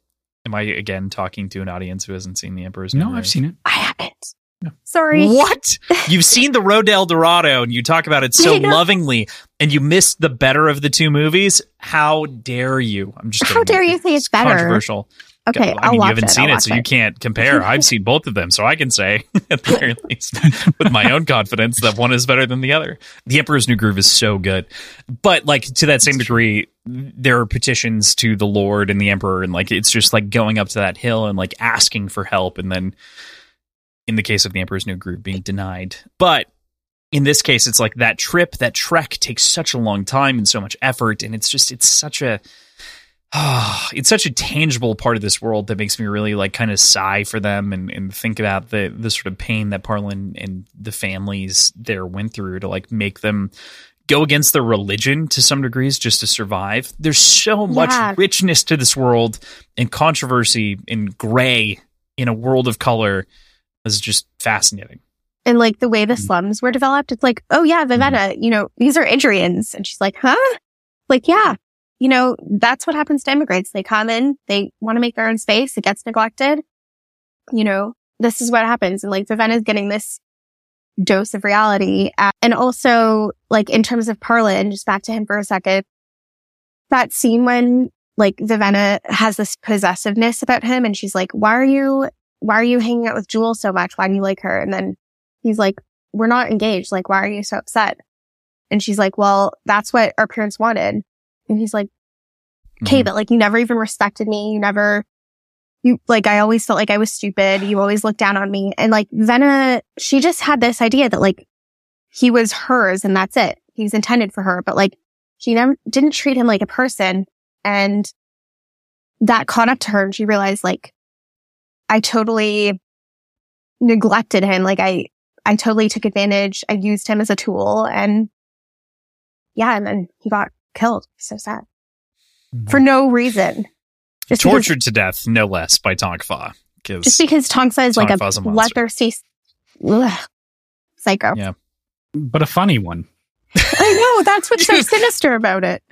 Am I again talking to an audience who hasn't seen the Emperor's New no, Groove? I've seen it. I haven't. No. Sorry. What? You've seen the Road to El Dorado and you talk about it so lovingly, and you missed the better of the two movies, how dare you? I'm just how kidding. dare you say it's better? Controversial. Okay, I I'll watch you haven't it. seen I'll it, so you can't compare. I've seen both of them, so I can say at the very least with my own confidence that one is better than the other. The Emperor's New Groove is so good, but like to that same degree, there are petitions to the Lord and the Emperor, and like it's just like going up to that hill and like asking for help, and then in the case of the Emperor's New Groove, being denied. But in this case, it's like that trip, that trek takes such a long time and so much effort, and it's just it's such a it's such a tangible part of this world that makes me really like kind of sigh for them and, and think about the the sort of pain that Parlin and the families there went through to like make them go against their religion to some degrees just to survive. There's so much Yeah. richness to this world and controversy and gray in a world of color is just fascinating. and like the Mm. way the slums were developed, it's like, oh yeah, Vivenna, you know, these are Idrians. And she's like, huh? Like, yeah, you know, that's what happens to immigrants. They come in, they want to make their own space. It gets neglected. You know, this is what happens. And like Vivenna's getting this dose of reality. And also like in terms of Parlin, just back to him for a second, that scene when like Vivenna has this possessiveness about him and she's like, why are you, why are you hanging out with Jewel so much? Why do you like her? And then he's like, we're not engaged. Like, why are you so upset? And she's like, well, that's what our parents wanted. And he's like, okay, Mhm. but like, you never even respected me. You never, you like, I always felt like I was stupid. You always looked down on me. And like, Venna, she just had this idea that like, he was hers and that's it. He was intended for her, but like, she never didn't treat him like a person. And that caught up to her and she realized like, I totally neglected him. Like I, I totally took advantage. I used him as a tool and yeah, and then he got killed. So sad. For no reason. Just because, Tortured to death, no less, by Tonk Fah. just Because because Tonk Fah is like a Tonk Fah's a monster. bloodthirsty ugh, psycho. Yeah. but a funny one. I know. That's what's so sinister about it.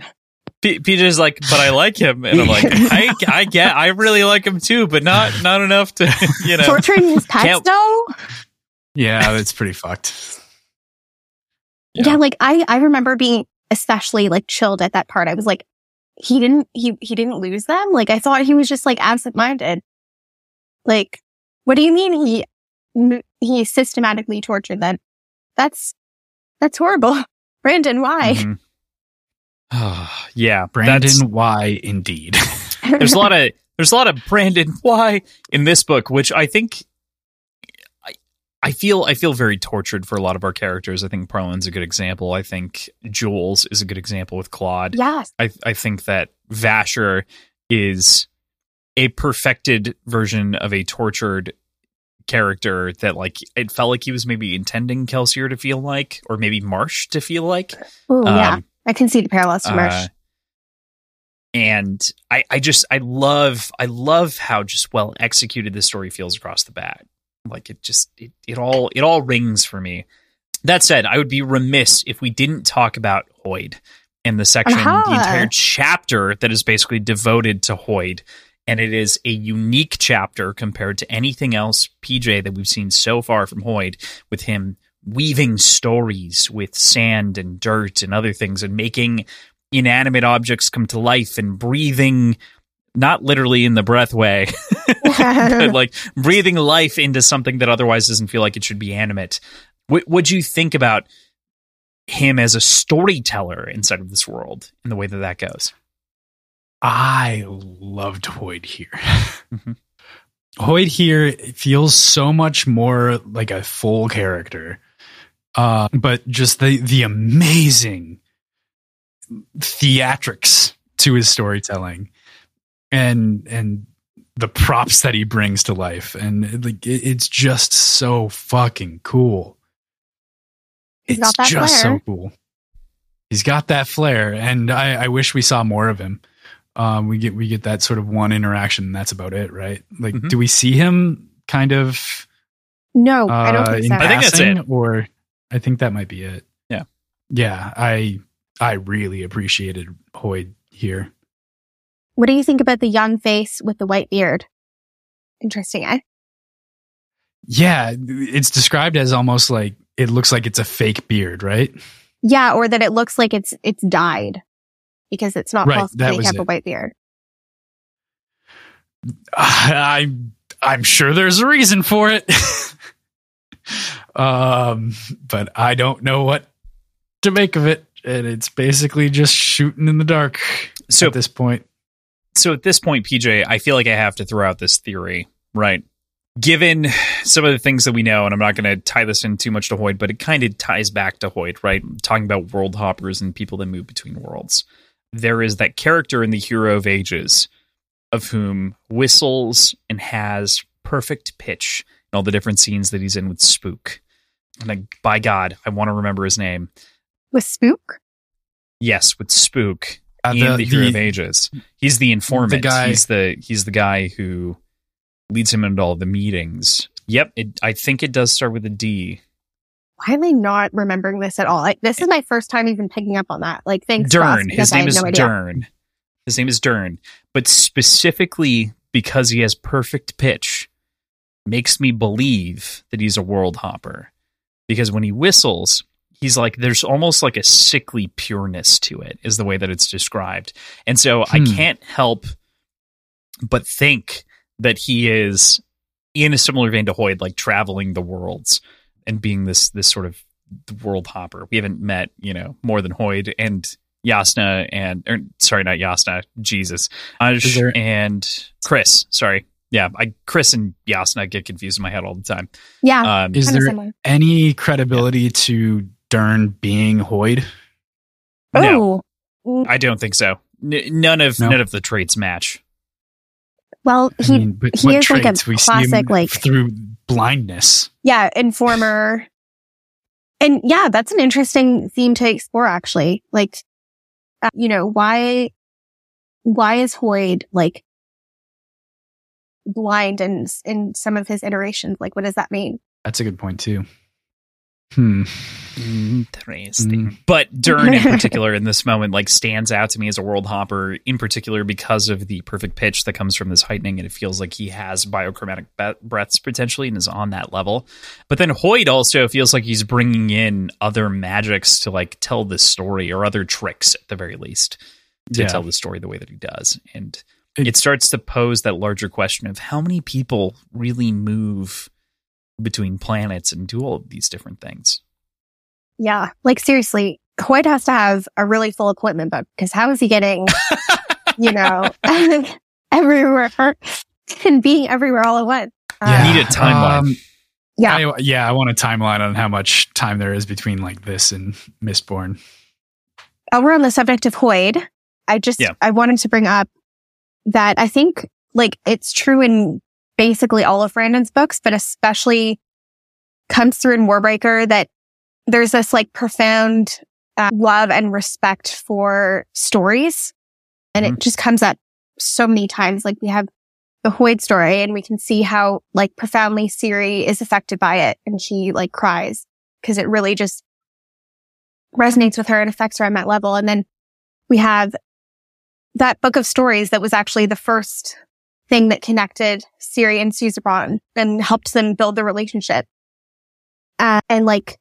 P- PJ's like, but I like him, and I'm like, I, I get, I really like him too, but not, not enough to, you know. Torturing his pets Can't- though? Yeah, it's pretty fucked. Yeah. Yeah. like I, I remember being especially like chilled at that part. I was like, he didn't, he, he didn't lose them. Like I thought he was just like absent minded. Like, what do you mean he, he systematically tortured them? That's, that's horrible. Brandon, why? Mhm. yeah, Brandon, that's- why indeed? there's a lot of there's a lot of Brandon why in this book, which I think I feel I feel very tortured for a lot of our characters. I think Parlin's a good example. I think Jewels is a good example with Clod. yes. I I think that Vasher is a perfected version of a tortured character that like it felt like he was maybe intending Kelsier to feel like or maybe Marsh to feel like. Oh, yeah. Um, I can see the parallels to Marsh. uh, and I, I just I love I love how just well executed this story feels across the bat. Like it just it, it all it all rings for me. That said, I would be remiss if we didn't talk about Hoid and the section, Aha. the entire chapter that is basically devoted to Hoid. And it is a unique chapter compared to anything else, PJ, that we've seen so far from Hoid, with him weaving stories with sand and dirt and other things and making inanimate objects come to life and breathing not literally in the breath way but like breathing life into something that otherwise doesn't feel like it should be animate what would you think about him as a storyteller inside of this world and the way that that goes I loved Hoid here. Mhm. Hoid here feels so much more like a full character. Uh, but just the the amazing theatrics to his storytelling and and the props that he brings to life and like it, it's just so fucking cool He's it's got that just flair. so cool he's got that flair and i i wish we saw more of him um we get we get that sort of one interaction and that's about it right like Mhm. do we see him kind of no, I don't uh, think in so. I think that's it. or i think that might be it Yeah. yeah i i really appreciated Hoid here what do you think about the young face with the white beard? Interesting, eh? yeah it's described as almost like it looks like it's a fake beard right Yeah, or that it looks like it's it's died because it's not Right, possible that to was have a white beard. I'm I'm sure there's a reason for it. um, but I don't know what to make of it, and it's basically just shooting in the dark So at this point. So at this point, PJ, I feel like I have to throw out this theory, right? Given some of the things that we know, and I'm not going to tie this in too much to Hoid, but it kind of ties back to Hoid, right? Talking about world hoppers and people that move between worlds. There is that character in the Hero of Ages of whom whistles and has perfect pitch in all the different scenes that he's in with Spook. And like, by God, I want to remember his name. With Spook? Yes, with Spook Uh, in the- the, Hero the- of Ages. He's the informant. The guy- he's the he's the guy who leads him into all the meetings. Yep, it, I think it does start with a D. Why am I not remembering this at all? Like, this is my first time even picking up on that. Like, thanks, Kross, Durn. because His name is no. Durn. His name is Durn. But specifically because he has perfect pitch, makes me believe that he's a world hopper. Because when he whistles, he's like there's almost like a sickly pureness to it, is the way that it's described. And so I Hmm. can't help but think that he is in a similar vein to Hoid, like traveling the worlds and being this this sort of world hopper. We haven't met, you know, more than Hoid and Yasna and or, sorry, not Yasna, Jesus, Aj there- and Khriss. Sorry, yeah, I Khriss and Yasna get confused in my head all the time. Yeah, Um, Is there similar. any credibility to Durn being Hoid? no, Oh, I don't think so. N- none of No? none of the traits match. well, I he, mean, but he what is like a traits? we see him classic, like- through blindness. yeah, informer. And yeah, that's an interesting theme to explore, actually. Like, uh, you know, why, why is Hoid like blind in, in some of his iterations? Like, what does that mean? That's a good point too. Hmm. Interesting. Mm. But Durn in particular in this moment like stands out to me as a world hopper in particular because of the perfect pitch that comes from this heightening and it feels like he has biochromatic be- breaths potentially and is on that level. But then Hoid also feels like he's bringing in other magics to like tell this story or other tricks at the very least to Yeah. tell the story the way that he does. And It- it starts to pose that larger question of how many people really move between planets and do all of these different things. Yeah. Like seriously, Hoid has to have a really full equipment book because how is he getting, you know, everywhere and being everywhere all at once? Yeah. Need a timeline. Um, Yeah. I, yeah, I want a timeline on how much time there is between like this and Mistborn. uh, we're on the subject of Hoid. I just, Yeah. I wanted to bring up that I think like it's true in basically all of Brandon's books, but especially comes through in Warbreaker that there's this like profound uh, love and respect for stories. And Mhm. it just comes up so many times. Like we have the Hoid story and we can see how like profoundly Siri is affected by it and she like cries because it really just resonates with her and affects her on that level. And then we have that book of stories that was actually the first thing that connected Siri and Susebron and helped them build the relationship. Uh, and like,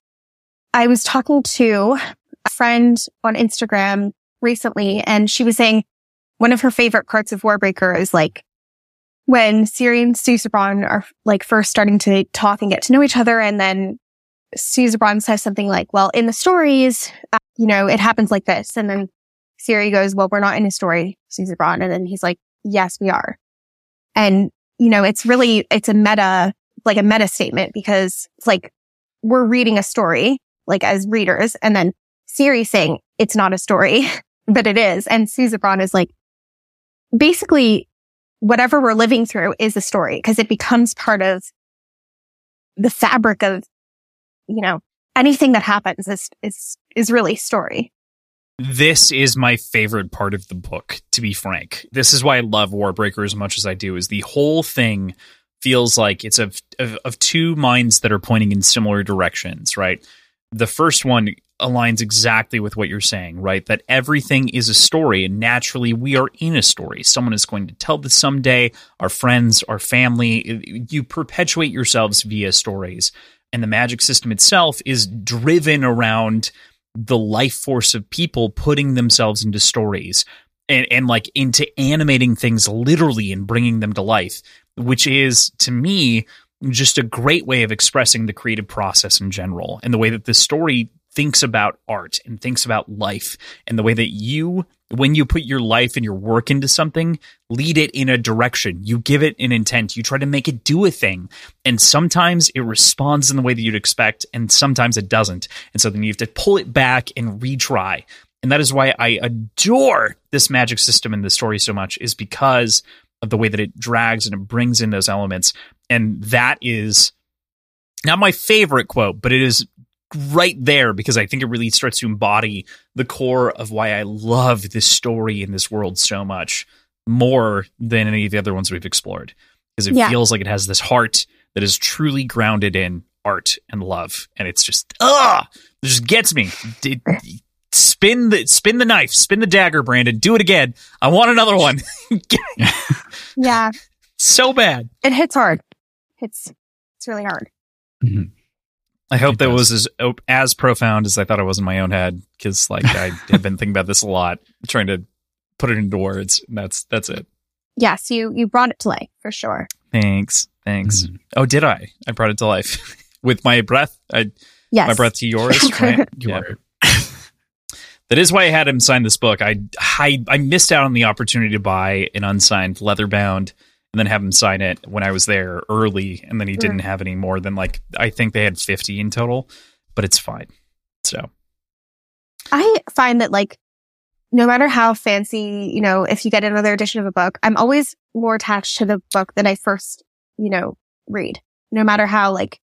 I was talking to a friend on Instagram recently and she was saying one of her favorite parts of Warbreaker is like when Siri and Susebron are like first starting to talk and get to know each other. And then Susebron says something like, well, in the stories, uh, you know, it happens like this. And then Siri goes, well, we're not in a story, Susebron. And then he's like, yes, we are. And, you know, it's really, it's a meta, like a meta statement because like we're reading a story, like as readers, and then Siri saying it's not a story, but it is. And Susebron is like, basically whatever we're living through is a story because it becomes part of the fabric of, you know, anything that happens is, is, is really story. This is my favorite part of the book, to be frank. This is why I love Warbreaker as much as I do, is the whole thing feels like it's of, of, of two minds that are pointing in similar directions, right? The first one aligns exactly with what you're saying, right? That everything is a story, and naturally we are in a story. Someone is going to tell this someday, our friends, our family. You perpetuate yourselves via stories. And the magic system itself is driven around the life force of people putting themselves into stories and, and like into animating things literally and bringing them to life, which is to me just a great way of expressing the creative process in general and the way that the story thinks about art and thinks about life and the way that you when you put your life and your work into something lead it in a direction. You give it an intent. You try to make it do a thing. And sometimes it responds in the way that you'd expect and sometimes it doesn't. And so then you have to pull it back and retry. And that is why i adore this magic system in the story so much is because of the way that it drags and it brings in those elements. And that is not my favorite quote but it is right there because I think it really starts to embody the core of why I love this story in this world so much more than any of the other ones we've explored because it Yeah. feels like it has this heart that is truly grounded in art and love and it's just ah it just gets me D- d- spin the spin the knife spin the dagger Brandon do it again I want another one Yeah. so bad It hits hard. It's it's really hard. Mhm. I hope It that does. was as as profound as I thought it was in my own head because like I have been thinking about this a lot, trying to put it into words. And that's that's it. Yes, you you brought it to life for sure. Thanks, thanks. Mhm. Oh, did I? I brought it to life with my breath. I Yes. my breath to yours. Right? You Yeah. That is why I had him sign this book. I, I I missed out on the opportunity to buy an unsigned leather bound and then have him sign it when I was there early, and then he mm. didn't have any more than like I think they had fifty in total, but it's fine. So I find that like no matter how fancy, you know, if you get another edition of a book, I'm always more attached to the book that I first, you know, read. No matter how like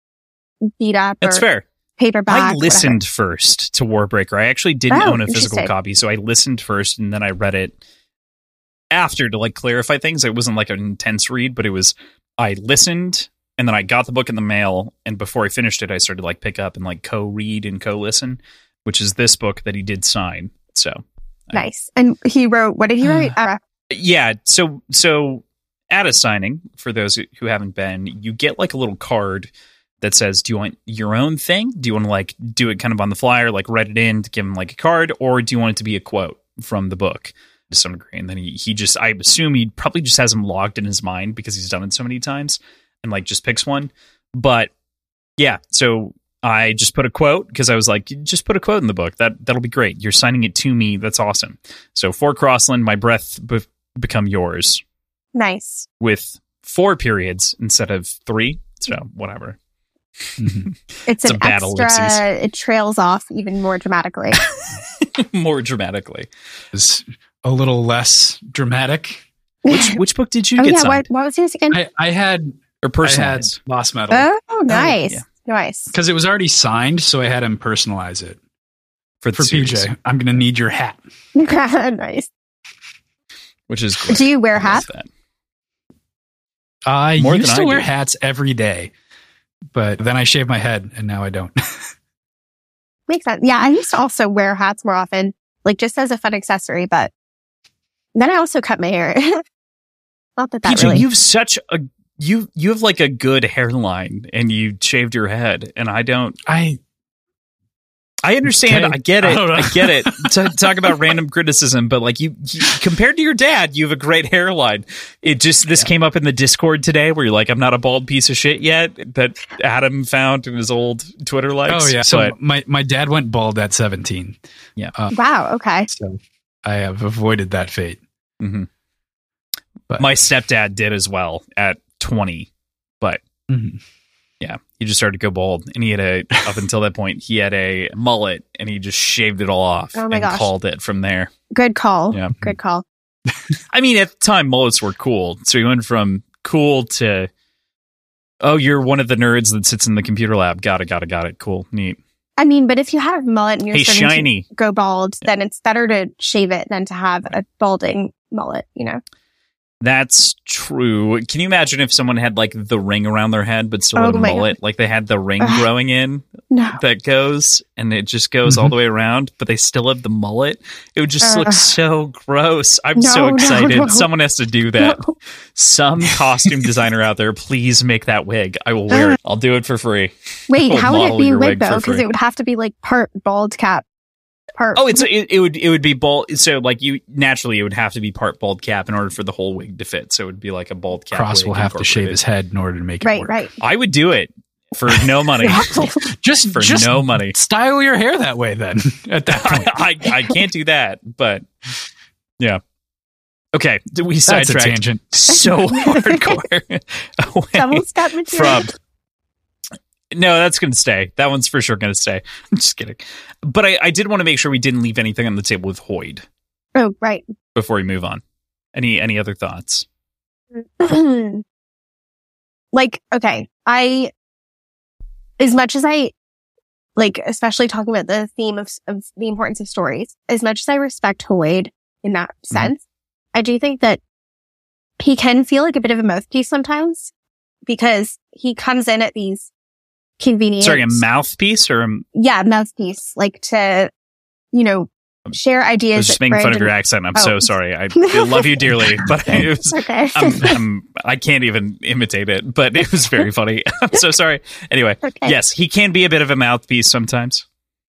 beat up that's or fair. paperback. I whatever. listened first to Warbreaker. I actually didn't Oh, own a physical copy, so I listened first and then I read it after to like clarify things. It wasn't like an intense read, but it was I listened and then I got the book in the mail and before I finished it I started to like pick up and like co-read and co-listen, which is this book that he did sign. So, Nice. And he wrote, what did he write? Uh, yeah, so so at a signing for those who haven't been, you get like a little card that says, "Do you want your own thing? Do you want to like do it kind of on the fly or like write it in to give him like a card, or do you want it to be a quote from the book?" To some degree, and then he he just I assume he probably just has them logged in his mind because he's done it so many times, and like just picks one. But yeah, so I just put a quote because I was like, just put a quote in the book. That that'll be great. You're signing it to me. That's awesome. So for Crossland, my breath be- become yours nice. with four periods instead of three. So whatever. Mhm. It's, It's an a bad extra, ellipses. it trails off even more dramatically. More dramatically. Is a little less dramatic. Which which book did you oh get yeah, signed what, what was yours again? I, I had or I had? Lost Metal oh, oh nice. yeah. Nice. because it was already signed, so I had him personalize it for the for series, PJ. I'm gonna need your hat. nice. which is great. Do you wear hats? I More used than to I wear do. hats every day, but then I shaved my head, and now I don't. Makes sense. Yeah, I used to also wear hats more often, like just as a fun accessory, but then I also cut my hair. Not that that PJ, really. you have such a you you have like a good hairline and you shaved your head and I don't I I understand. Okay. I get it. don't. I, get it. To talk about random criticism, but like you, you, compared to your dad, you have a great hairline. It just this Yeah. came up in the Discord today, where you're like, "I'm not a bald piece of shit yet." That Adam found in his old Twitter likes. oh yeah. So but my my dad went bald at 17, Yeah. Uh, wow. Okay. so I have avoided that fate. Mhm. But- my stepdad did as well at 20, but Mhm. yeah, he just started to go bald, and he had a up until that point he had a mullet, and he just shaved it all off Oh my and gosh. called it from there. Good call. Yeah. Good call. I mean, at the time, mullets were cool. So you went from cool to, oh, you're one of the nerds that sits in the computer lab. Got it, got it, got it. Cool, neat. I mean, but if you have a mullet and you're Hey, starting shiny. to go bald, then it's better to shave it than to have a balding mullet, you know? That's true. Can you imagine if someone had like the ring around their head, but still had Oh a my mullet? Like they had the ring Ugh. growing in No. that goes and it just goes all Mhm. the way around, but they still have the mullet. It would just look so gross. I'm No, so excited. no. Someone has to do that. No. Some costume designer out there, please make that wig. I will wear it. I'll do it for free. Wait, how would it be a wig wig though? Because it would have to be like part bald cap, part. Oh, it's it, it would it would be bald. So like you naturally it would have to be part bald cap in order for the whole wig to fit. So it would be like a bald cap. Cross wig will have to shave his head in order to make it right, work. right. I would do it for no money. Just for just no money. style your hair that way. Then at that point, I, I can't do that, but yeah. Okay, we that's a sidetracked tangent. so hardcore. away Someone's got material. from no, that's going to stay. That one's for sure going to stay. I'm just kidding. But I, I did want to make sure we didn't leave anything on the table with Hoid Oh, right. before we move on. Any any other thoughts? like, okay, I, as much as I, like, especially talking about the theme of, of the importance of stories, as much as I respect Hoid in that Mm-hmm. sense, I do think that he can feel like a bit of a mouthpiece sometimes because he comes in at these convenient, Sorry, a mouthpiece or a, yeah, mouthpiece, like to, you know, share I ideas. was just making fun of your accent. I'm Oh. so sorry. I, I love you dearly, but it was, Okay. I'm, I'm, I can't even imitate it, but it was very funny. I'm so sorry. Anyway, okay. yes, he can be a bit of a mouthpiece sometimes.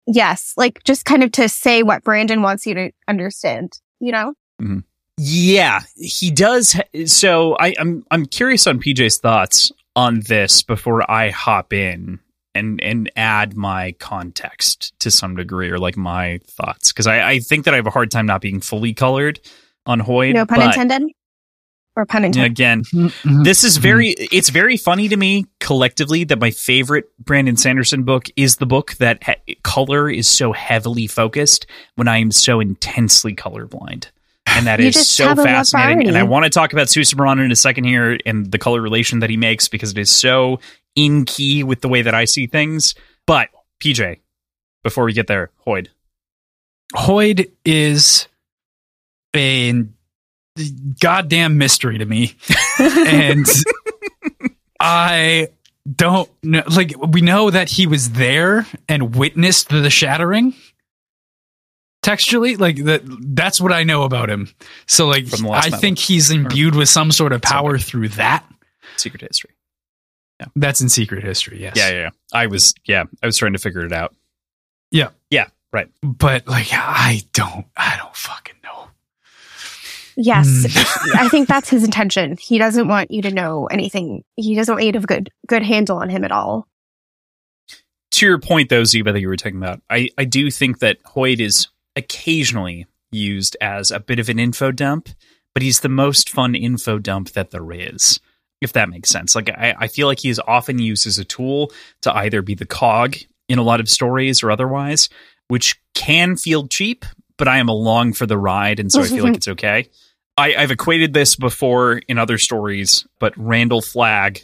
Yes. Like just kind of to say what Brandon wants you to understand, you know? Mm-hmm. Yeah, he does. So I, I'm I'm curious on PJ's thoughts on this before I hop in and and add my context to some degree or like my thoughts because I, I think that I have a hard time not being fully colored on Hoid. No pun but intended? Or pun intended? Again, Mhm. this is very it's very funny to me collectively that my favorite brandon sanderson book is the book that ha- color is so heavily focused when i am so intensely colorblind and that You is so have a love for fascinating and i want to talk about Susebron in a second here and the color relation that he makes because it is so in key with the way that i see things but pj before we get there Hoid Hoid is a goddamn mystery to me. and I don't know. Like, we know that he was there and witnessed the shattering. Textually, like that, that's what I know about him. So, like, From the last I metal. think he's imbued with some sort of power through that. secret history Yeah. That's in Secret History, yes. yeah yeah yeah i was yeah i was trying to figure it out Yeah. yeah right But like, I don't, I don't fucking know. Yes. Hmm. I think that's his intention. He doesn't want you to know anything. He doesn't want you to have a good, good handle on him at all. to your point though Ziva that you were talking about I, I do think that Hoid is occasionally used as a bit of an info dump but he's the most fun info dump that there is if that makes sense. Like I, I feel like he is often used as a tool to either be the cog in a lot of stories or otherwise which can feel cheap but I am along for the ride and so I feel like it's okay. I, I've equated this before in other stories but Randall Flagg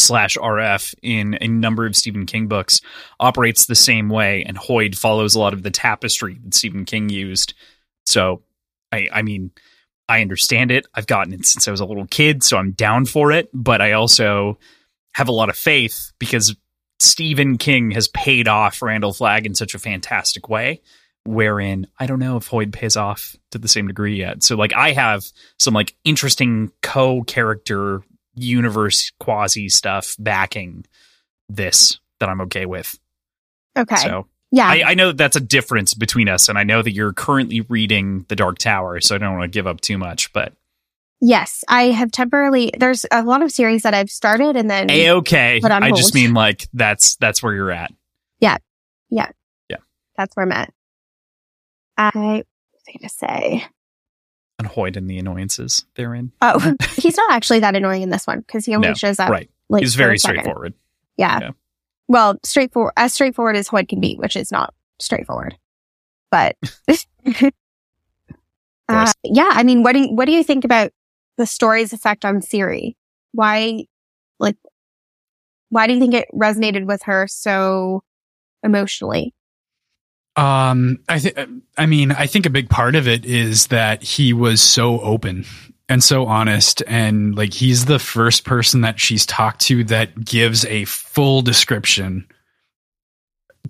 slash RF in a number of Stephen King books operates the same way, and Hoid follows a lot of the tapestry that Stephen King used. So, I, I mean, I understand it. I've gotten it since I was a little kid, so I'm down for it. But I also have a lot of faith because Stephen King has paid off Randall Flagg in such a fantastic way. Wherein I don't know if Hoid pays off to the same degree yet. So, like, I have some like interesting co-character universe quasi stuff backing this that I'm okay with. Okay. So yeah. I, I know that that's a difference between us, and I know that you're currently reading The Dark Tower, so I don't want to give up too much. But yes. I have temporarily, there's a lot of series that I've started and then a okay, I just mean like that's that's where you're at. Yeah, yeah, yeah. That's where I'm at. I was going to say, And Hoid and the annoyances therein. oh, he's not actually that annoying in this one because he only No, shows up. right, Like, he's very straightforward. Yeah. Yeah. Well, straightforward, as straightforward as Hoid can be, which is not straightforward. But, uh, yeah, I mean, what do you, what do you think about the story's effect on Siri? Why, like, why do you think it resonated with her so emotionally? Um, I think, I mean, I think a big part of it is that he was so open and so honest. And like, he's the first person that she's talked to that gives a full description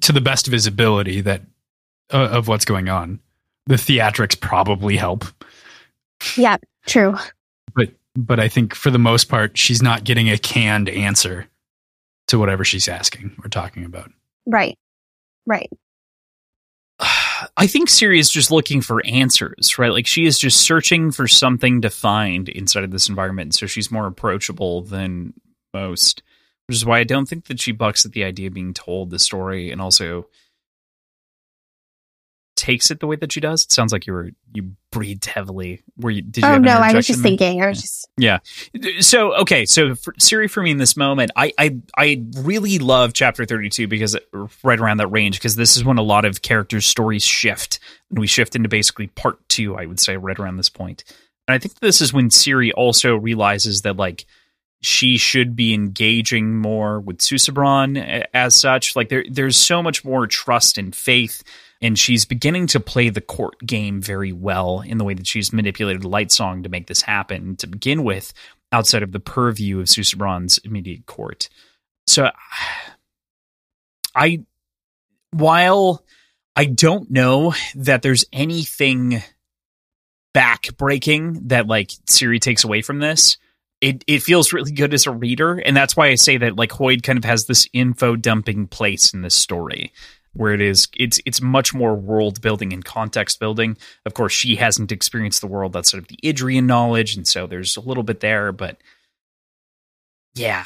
to the best of his ability that uh, of what's going on. The theatrics probably help, Yeah, true. but, but I think for the most part, she's not getting a canned answer to whatever she's asking or talking about. Right. Right. I think Siri is just looking for answers, right? Like she is just searching for something to find inside of this environment. So she's more approachable than most, which is why I don't think that she bucks at the idea of being told the story and also takes it the way that she does. It sounds like you were you breathed heavily. Were you? Did you? Oh no, I was just thinking. I was just Yeah. So okay, so for Siri for me in this moment, I I I really love chapter 32 because it, right around that range because this is when a lot of characters' stories shift and we shift into basically part 2, I would say right around this point. And I think this is when Siri also realizes that like she should be engaging more with Susebron as such. Like there there's so much more trust and faith and she's beginning to play the court game very well in the way that she's manipulated Lightsong to make this happen to begin with, outside of the purview of Susebron's immediate court. So, I, while I don't know that there's anything back-breaking that like Siri takes away from this, it it feels really good as a reader, and that's why I say that like Hoid kind of has this info dumping place in this story where it is it's it's much more world building and context building. Of course, she hasn't experienced the world that's sort of the Idrian knowledge, and so there's a little bit there, but yeah.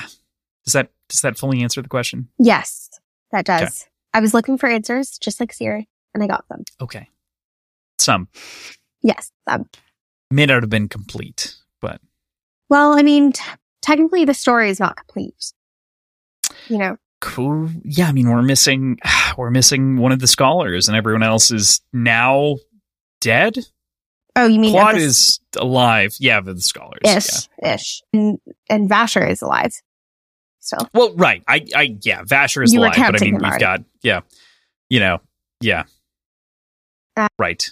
Does that does that fully answer the question? yes, that does. I was looking for answers, just like Siri, and I got them. Okay. Some Yes. some. may not have been complete, but well, I mean, t- technically, the story is not complete. You know, cool. Yeah, I mean we're missing we're missing one of the scholars, and everyone else is now dead. oh, you mean Clod the is alive. Yeah, but the scholars. yeah. ish, ish, and and Vasher is alive. Still, Well, right. I, I, yeah, Vasher is You alive, but I mean, we've already. got, yeah, you know, yeah, Uh, right.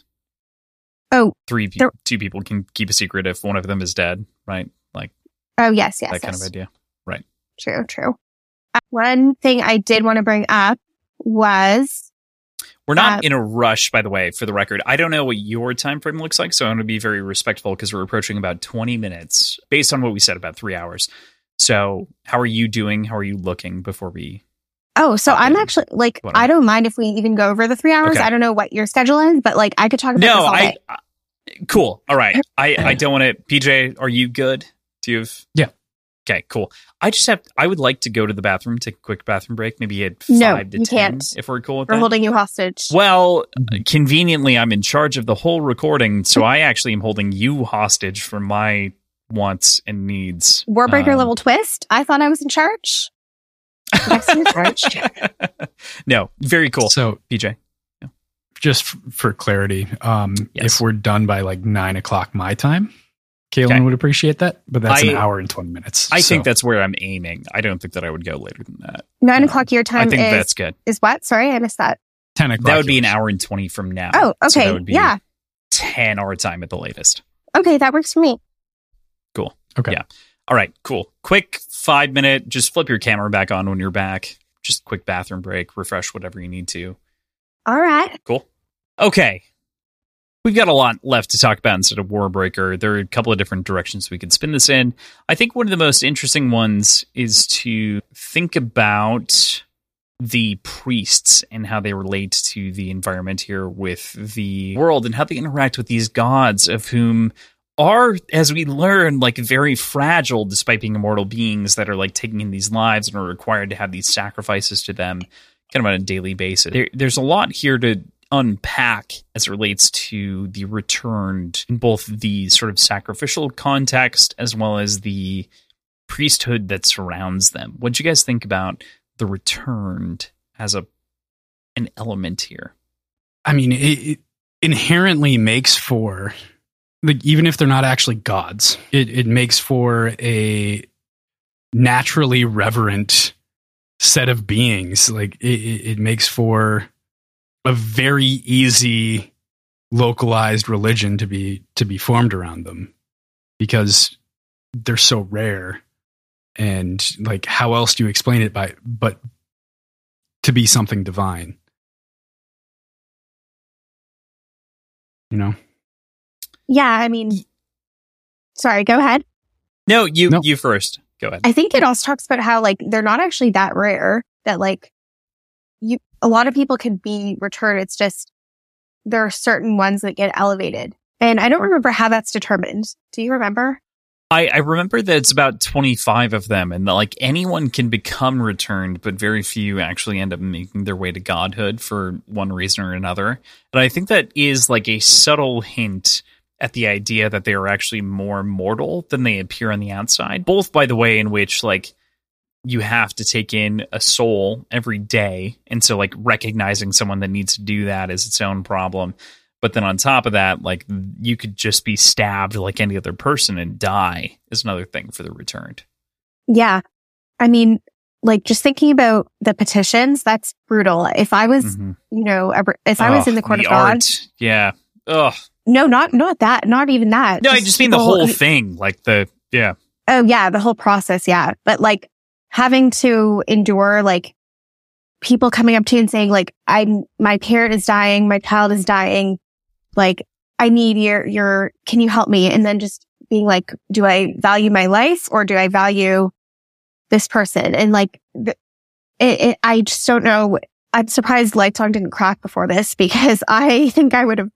oh, Three, pe- there- two people can keep a secret if one of them is dead, right? Like oh, yes, yes, that kind of idea, right? True, true. Uh, one thing I did want to bring up was We're not Uh, in a rush, by the way. For the record, I don't know what your time frame looks like, so I'm going to be very respectful because we're approaching about 20 minutes, based on what we said about three hours. So, how are you doing? How are you looking before we? oh, so I'm Okay. actually like Whatever. I don't mind if we even go over the three hours. Okay. I don't know what your schedule is, but like I could talk about No, this all I, day. I. Cool. All right. I, I don't want to. PJ, are you good? Do you have? Yeah. Okay. Cool. I just have. I would like to go to the bathroom, take a quick bathroom break, maybe at No, five to you 10 can't. if we're cool with We're that. holding you hostage. Well, conveniently, I'm in charge of the whole recording, so I actually am holding you hostage for my wants and needs. Warbreaker Um, level twist. I thought I was in charge. Next in charge. no, very cool. So PJ. just for clarity, um, Yes. if we're done by like nine o'clock my time, Kaylin Okay. would appreciate that. But that's I- an hour and twenty minutes. I think that's where I'm aiming. I don't think that I would go later than that. Nine No. o'clock your time I think is that's good. is what? Sorry, I missed that. ten o'clock. That would be an hour and 20 from now. Oh, okay. So okay. that would be yeah. 10 our time at the latest. Okay, that works for me. Cool. Okay. Yeah. All right, cool. Quick five minute, just flip your camera back on when you're back. Just quick bathroom break, refresh whatever you need to. All right. Cool. Okay. We've got a lot left to talk about instead of Warbreaker. There are a couple of different directions we could spin this in. I think one of the most interesting ones is to think about the priests and how they relate to the environment here with the world and how they interact with these gods of whom are as we learn like very fragile despite being immortal beings that are like taking in these lives and are required to have these sacrifices to them kind of on a daily basis there, there's a lot here to unpack as it relates to the returned in both the sort of sacrificial context as well as the priesthood that surrounds them what do you guys think about the returned as a an element here I mean, it, it inherently makes for like even if they're not actually gods, it it makes for a naturally reverent set of beings. Like it, it, it makes for a very easy localized religion to be to be formed around them because they're so rare. And like how else do you explain it by but to be something divine? You know? Yeah, I mean, sorry, go ahead. no you No. you first. Go ahead. I think it also talks about how like they're not actually that rare that like you a lot of people can be returned. It's just there are certain ones that get elevated. And I don't remember how that's determined. Do you remember? I, I remember that it's about 25 of them, and that, like anyone can become returned, but very few actually end up making their way to godhood for one reason or another. And I think that is like a subtle hint at the idea that they are actually more mortal than they appear on the outside. Both by the way in which like you have to take in a soul every day, and so like recognizing someone that needs to do that is its own problem. But then on top of that, like you could just be stabbed like any other person and die is another thing for the returned. Yeah. I mean, like just thinking about the petitions, that's brutal. If I was, Mhm. you know, ever- if I was Oh, in the court the of God, art. yeah. Ugh. no, not, not that, not even that. No, I just mean the whole thing, like the yeah. Oh yeah, the whole process, yeah. But like having to endure like people coming up to you and saying like I'm my parent is dying, my child is dying, like I need your your can you help me? And then just being like, do I value my life or do I value this person? And like it, it, I just don't know. I'm surprised Lightsong didn't crack before this because I think I would have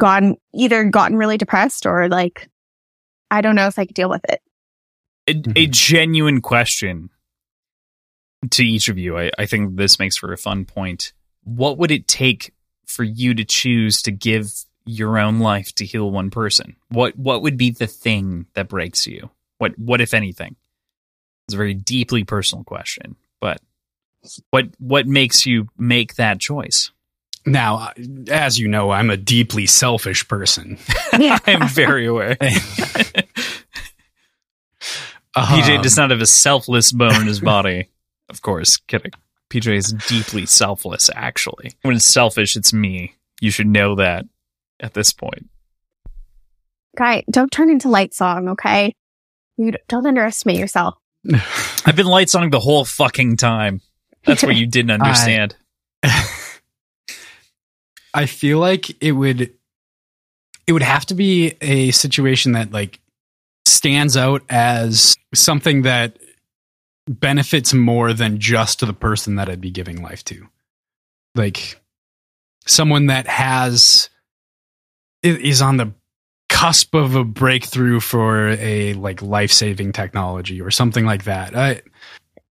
gone either gotten really depressed or like I don't know if I could deal with it. A, a Mhm. genuine question to each of you. I, I think this makes for a fun point. What would it take for you to choose to give your own life to heal one person? What what would be the thing that breaks you? What what if anything? It's a very deeply personal question, but what what makes you make that choice? Now, as you know, I'm a deeply selfish person. Yeah. I'm very aware. PJ Um, does not have a selfless bone in his body. Of course, kidding. PJ is deeply selfless, actually. When it's selfish, it's me. You should know that at this point. Guy, don't turn into Lightsong, okay? You don't underestimate yourself. I've been Lightsong the whole fucking time. That's what you didn't understand. I feel like it would it would have to be a situation that like stands out as something that benefits more than just the person that I'd be giving life to. Like someone that has is on the cusp of a breakthrough for a like life-saving technology or something like that. I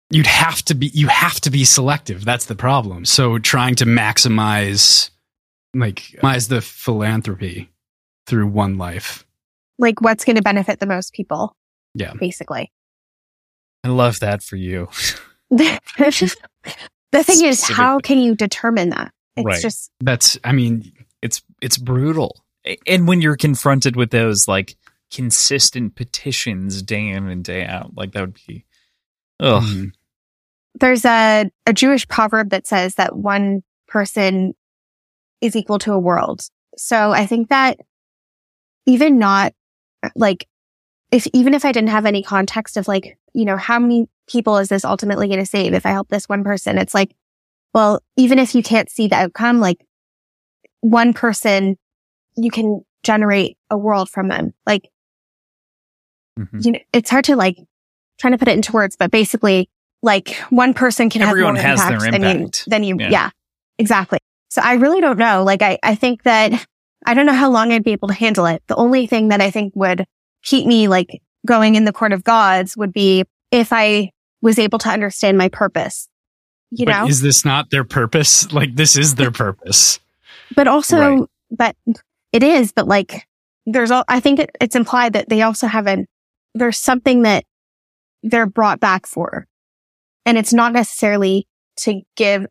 you'd have to be you have to be selective. That's the problem. So trying to maximize like maximize the philanthropy through one life. Like, what's going to benefit the most people? Yeah. Basically. I love that for you. the thing is, how can you determine that? It's Right. just, That's I mean It's it's brutal. And when you're confronted with those like consistent petitions day in and day out, like that would be Ugh. mm, there's a, a Jewish proverb that says that one person is equal to a world. So I think that even not like, if, even if I didn't have any context of like, you know, how many people is this ultimately going to save if I help this one person? It's like, well, even if you can't see the outcome, like one person, you can generate a world from them. Like, Mhm. you know, it's hard to like trying to put it into words, but basically, like one person can Everyone have more has their impact than you, than you. Yeah. Yeah. exactly. So I really don't know. Like, I, I think that I don't know how long I'd be able to handle it. The only thing that I think would keep me like going in the court of gods would be if I was able to understand my purpose, you but know, is this not their purpose? Like this is their purpose. but also, Right. but it is, but like there's all, I think it, it's implied that they also have an, there's something that they're brought back for. And it's not necessarily to give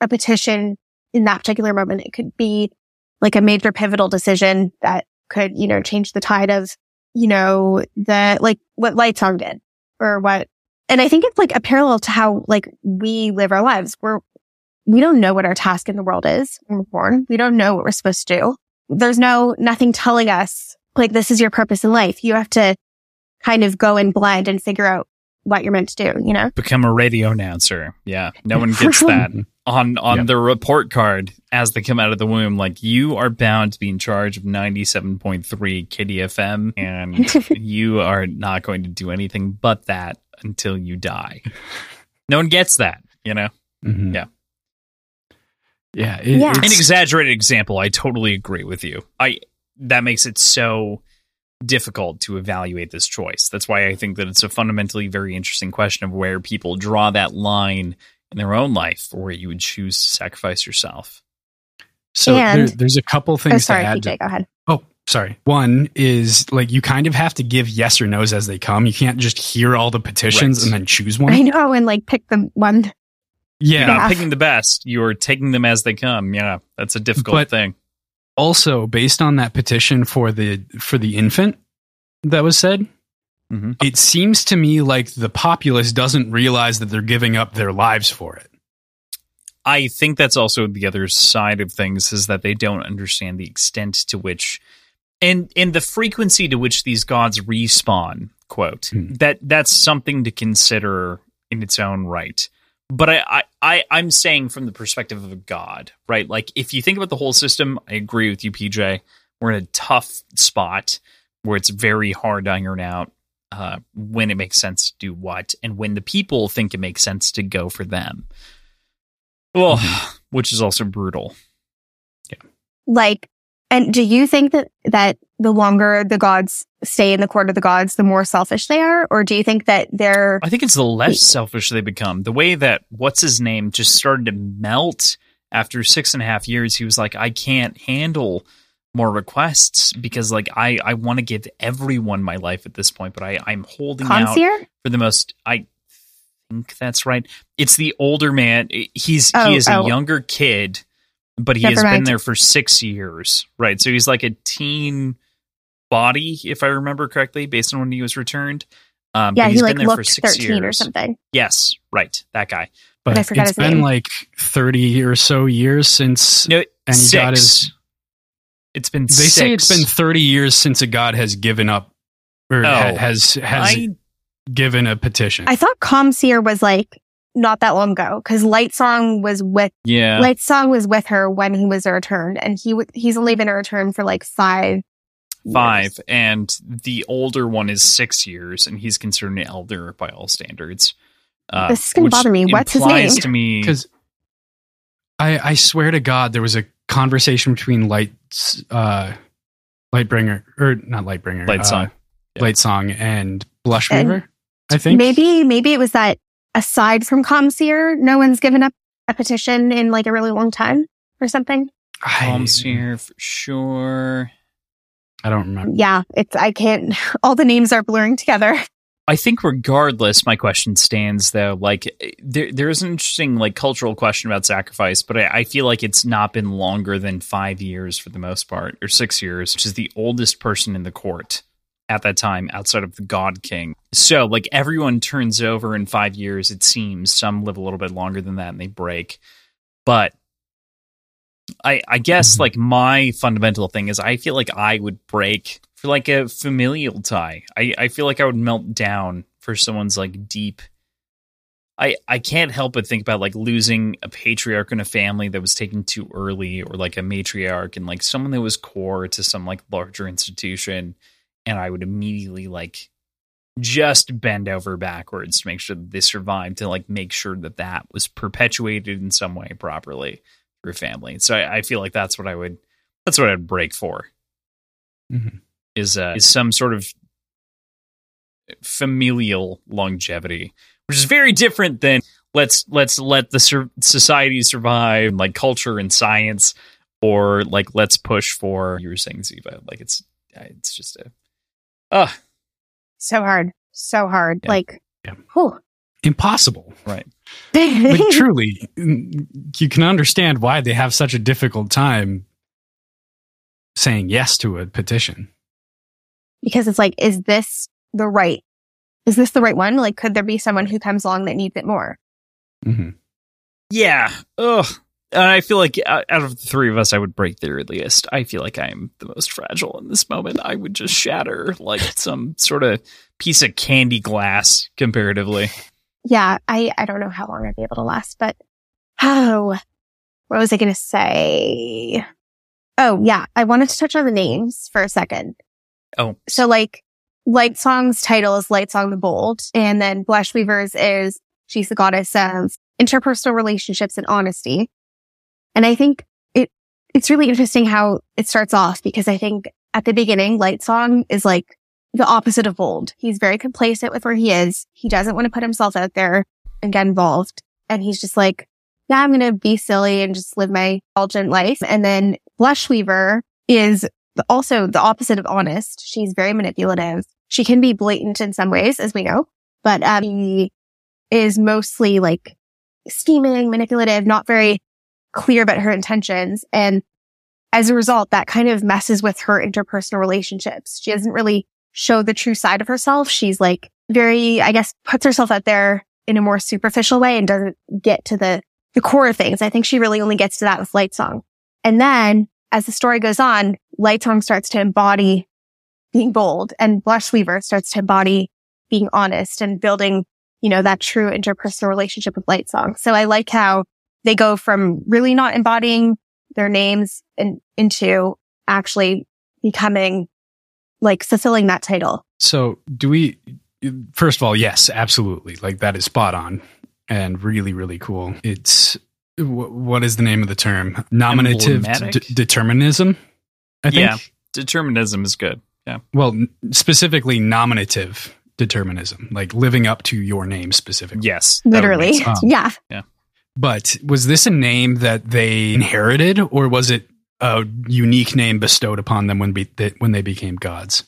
a petition in that particular moment. It could be like a major pivotal decision that could, you know, change the tide of, you know, the, like what Lightsong did or what, and I think it's like a parallel to how like we live our lives. We're, we don't know what our task in the world is when we're born. We don't know what we're supposed to do. There's no, nothing telling us like this is your purpose in life. You have to kind of go in blind and figure out what you're meant to do, you know? Become a radio announcer. Yeah. No one gets that on on Yep. the report card as they come out of the womb. Like you are bound to be in charge of ninety seven point three KDFM and you are not going to do anything but that until you die. No one gets that, you know? Mhm. Yeah. Yeah, it, Yeah. An exaggerated example. I totally agree with you. I that makes it so difficult to evaluate this choice. That's why I think that it's a fundamentally very interesting question of where people draw that line in their own life where you would choose to sacrifice yourself. so And- there, there's a couple Oh, things sorry, to add. PJ, go ahead. Oh, sorry. One is like you kind of have to give yes or no's as they come. You can't just hear all the petitions Right. and then choose one. I know, and like pick the one. You're Yeah. not Yeah. picking the best. You're taking them as they come. Yeah, that's a difficult But- thing. Also, based on that petition for the for the infant that was said, Mhm. it seems to me like the populace doesn't realize that they're giving up their lives for it. I think that's also the other side of things is that they don't understand the extent to which and and the frequency to which these gods respawn, quote. Hmm. That that's something to consider in its own right. But I, I, I I'm saying from the perspective of a god, right? Like if you think about the whole system, I agree with you, PJ. We're in a tough spot where it's very hard to iron out uh, when it makes sense to do what, and when the people think it makes sense to go for them. Oh, which is also brutal. Yeah. Like, and do you think that that the longer the gods stay in the court of the gods, the more selfish they are, or do you think that they're I think it's the less selfish they become. The way that what's his name just started to melt after six and a half years. He was like, I can't handle more requests because like I I want to give everyone my life at this point, but I I'm holding out concierge? for the most. I think that's right. It's the older man. He's Oh, he is a oh. younger kid, but he Never has been there for six years, right? So he's like a teen body, if I remember correctly, based on when he was returned. Um, Yeah, but he he's like been there for looked six thirteen years or something. Yes, right, that guy. But I forgot it's his been name. like 30 or so years since No, And he six. got his- it's been. they say it's six. been 30 years since a god has given up or Oh, ha- has has I given a petition. I thought Calmseer was like not that long ago because Lightsong was with yeah. Lightsong was with her when he was returned, and he w- he's only been a return for like five. years. five, and the older one is six years, and he's considered an elder by all standards. Uh, This is gonna bother me. What's his implies name? To me, because I, I swear to God, there was a conversation between Light's uh, Lightbringer or not Lightbringer, Light uh, Song. Yeah. Lightsong, and Blush And Weaver. I think Maybe maybe it was that aside from Calmseer, no one's given up a petition in like a really long time or something. I, Holmes here for sure. I don't remember. Yeah, it's I can't. All the names are blurring together. I think regardless, my question stands though. Like there, there is an interesting like cultural question about sacrifice, but I, I feel like it's not been longer than five years for the most part, or six years, which is the oldest person in the court at that time outside of the God King. So like everyone turns over in five years. It seems some live a little bit longer than that and they break, but. I, I guess Mhm. like my fundamental thing is I feel like I would break for like a familial tie. I, I feel like I would melt down for someone's like deep. I I can't help but think about like losing a patriarch in a family that was taken too early, or like a matriarch and like someone that was core to some like larger institution, and I would immediately like just bend over backwards to make sure that they survived to like make sure that that was perpetuated in some way properly through family. So I, I feel like that's what I would that's what I'd break for Mhm. Is uh, is some sort of familial longevity, which is very different than let's let's let the sur- society survive, like culture and science, or like let's push for you were saying Ziva, like it's it's just a ah So hard, so hard. Yeah. Like, Yeah. whew. Impossible. right. But truly, you can understand why they have such a difficult time saying yes to a petition. Because it's like, is this the right? Is this the right one? Like, could there be someone who comes along that needs it more? Mm-hmm. Yeah. Ugh. And I feel like out out of the three of us, I would break the earliest. I feel like I'm the most fragile in this moment. I would just shatter like some sort of piece of candy glass comparatively. Yeah, I I don't know how long I'd be able to last, but oh, what was I going to say? Oh yeah, I wanted to touch on the names for a second. Oh, So like, Lightsong's title is Lightsong the Bold, and then Blushweaver's is she's the goddess of interpersonal relationships and honesty. And I think it, it's really interesting how it starts off because I think at the beginning, Light Song is like the opposite of bold. He's very complacent with where he is. He doesn't want to put himself out there and get involved. And he's just like, yeah, I'm going to be silly and just live my indulgent life. And then Blushweaver is also the opposite of honest. She's very manipulative. She can be blatant in some ways, as we know, but um, he is mostly like scheming, manipulative, not very clear about her intentions. And as a result, that kind of messes with her interpersonal relationships. She doesn't really show the true side of herself. She's like very, I guess, puts herself out there in a more superficial way and doesn't get to the, the core of things. I think she really only gets to that with Lightsong. And then as the story goes on, Lightsong starts to embody being bold and Blushweaver starts to embody being honest and building, you know, that true interpersonal relationship with Lightsong. So I like how they go from really not embodying their names and into actually becoming like fulfilling that title. So do we, first of all, yes, absolutely. Like that is spot on and really, really cool. It's, what is the name of the term? Nominative d- determinism. I think. Yeah, determinism is good. Yeah. Well, specifically nominative determinism, like living up to your name specifically. Yes. Literally. Um, yeah. Yeah. But was this a name that they inherited or was it a unique name bestowed upon them when be, when they became gods?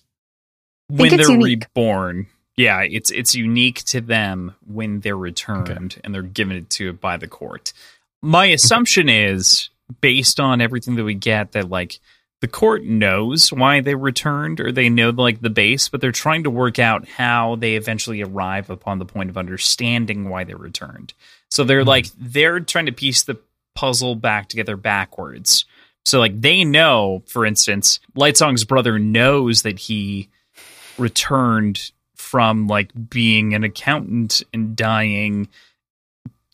When they're unique. reborn. Yeah, it's it's unique to them when they're returned okay. and they're given it to by the court. My assumption is based on everything that we get that like the court knows why they returned or they know like the base but they're trying to work out how they eventually arrive upon the point of understanding why they returned so they're mm-hmm. like they're trying to piece the puzzle back together backwards so like they know for instance lightsong's brother knows that he returned from like being an accountant and dying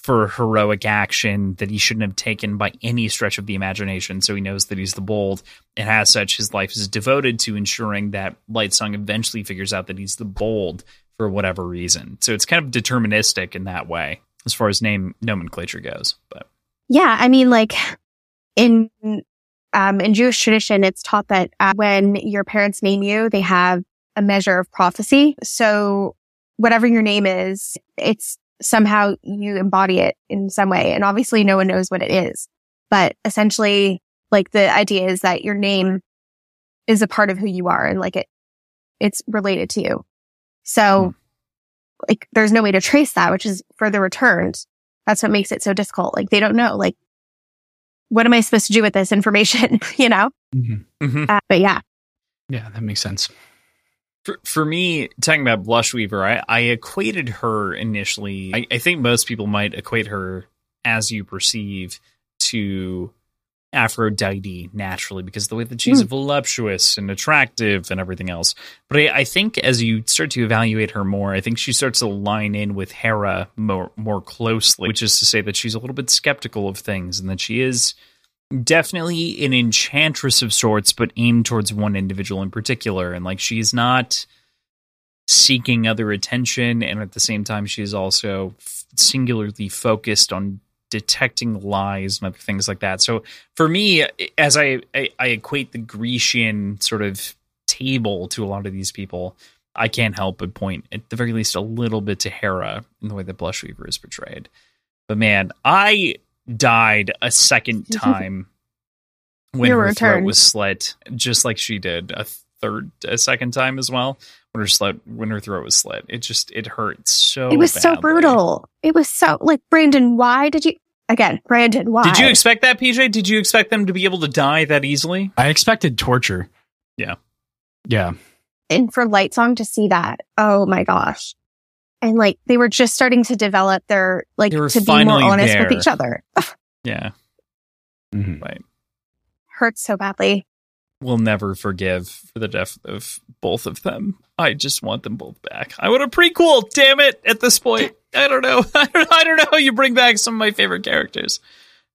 for heroic action that he shouldn't have taken by any stretch of the imagination. So he knows that he's the bold, and as such, his life is devoted to ensuring that Lightsong eventually figures out that he's the bold for whatever reason. So it's kind of deterministic in that way as far as name nomenclature goes. But yeah, I mean, like in um, in Jewish tradition, it's taught that uh, when your parents name you, they have a measure of prophecy. So whatever your name is, it's somehow you embody it in some way. And obviously no one knows what it is, but essentially like the idea is that your name is a part of who you are and like it, it's related to you. So hmm. like there's no way to trace that, which is further returned. That's what makes it so difficult. Like they don't know, like, what am I supposed to do with this information? you know? Mm-hmm. Mm-hmm. Uh, but yeah. Yeah, that makes sense. For, for me, talking about Blushweaver, I, I equated her initially. I, I think most people might equate her as you perceive to Aphrodite naturally because the way that she's mm. voluptuous and attractive and everything else. But I, I, think as you start to evaluate her more, I think she starts to line in with Hera more more closely, which is to say that she's a little bit skeptical of things and that she is definitely an enchantress of sorts, but aimed towards one individual in particular. And like she's not seeking other attention, and at the same time, she's also singularly focused on detecting lies and other things like that. So for me, as I, I, I equate the Grecian sort of table to a lot of these people, I can't help but point at the very least a little bit to Hera in the way that Blushweaver is portrayed. But man, I died a second time when Your her return. throat was slit, just like she did a third, a second time as well. When her slit, when her throat was slit, it just it hurt so. It was badly. so brutal. It was so like Brandon. Why did you? Again, Brandon, why? Did you expect that, PJ? Did you expect them to be able to die that easily? I expected torture. Yeah. Yeah. And for Lightsong to see that, oh my gosh and like they were just starting to develop their like to be more honest there. with each other. yeah. Mm-hmm. Right. Hurts so badly. We'll never forgive for the death of both of them. I just want them both back. I want a prequel, damn it, at this point. I don't know. I don't, I don't know how you bring back some of my favorite characters.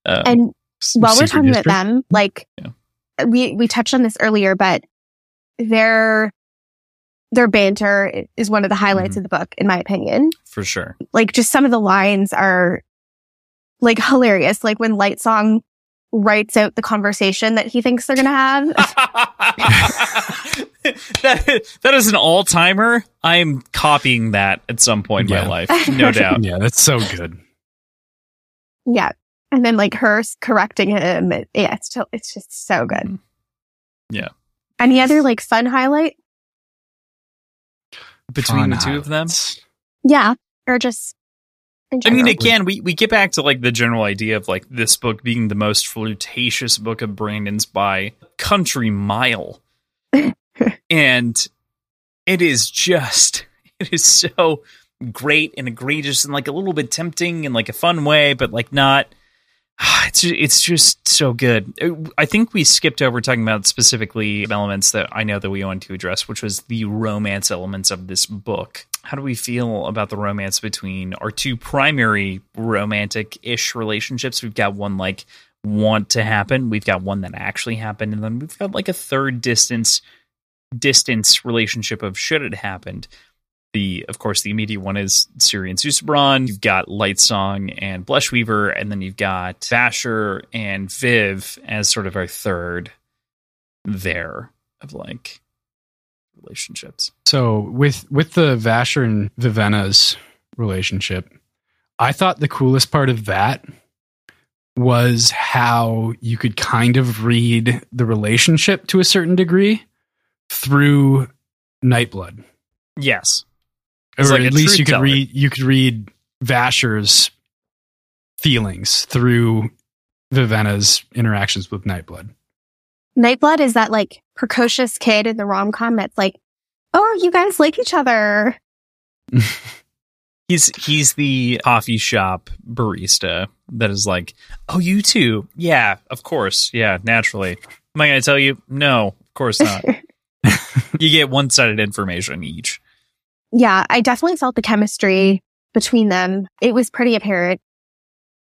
Um, and while we're talking history? about them, like yeah. we we touched on this earlier, but they're their banter is one of the highlights mm-hmm. of the book, in my opinion. For sure. Like just some of the lines are like hilarious. Like when Lightsong writes out the conversation that he thinks they're going to have. that that is an all timer. I'm copying that at some point in my life, no doubt. Yeah, that's so good. yeah. And then like her correcting him. It- yeah, it's, to- it's just so good. Mhm. Yeah. Any other like fun highlight? Between the two of them. Yeah. Or just, I mean, again, we, we get back to like the general idea of like this book being the most flirtatious book of Brandon's by country mile. and it is just, it is so great and egregious and like a little bit tempting in like a fun way, but like not. It's it's just so good. Uh, I think we skipped over talking about specifically elements that I know that we wanted to address, which was the romance elements of this book. How do we feel about the romance between our two primary romantic-ish relationships? We've got one like want to happen, we've got one that actually happened, and then we've got like a third distance distance relationship of should it happened. The of course the immediate one is Syrian and Susebron. You've got Lightsong and Blushweaver, and then you've got Vasher and Viv as sort of our third there of like relationships. So with with the Vasher and Vivenna's relationship, I thought the coolest part of that was how you could kind of read the relationship to a certain degree through Nightblood. Yes. Or like at least you could teller. read you could read Vasher's feelings through Vivenna's interactions with Nightblood. Nightblood is that like precocious kid in the rom com that's like, oh, you guys like each other. He's he's the coffee shop barista that is like, oh, you too? yeah, of course, yeah, naturally. Am I going to tell you? No, of course not. you get one sided information each. Yeah, I definitely felt the chemistry between them. It was pretty apparent.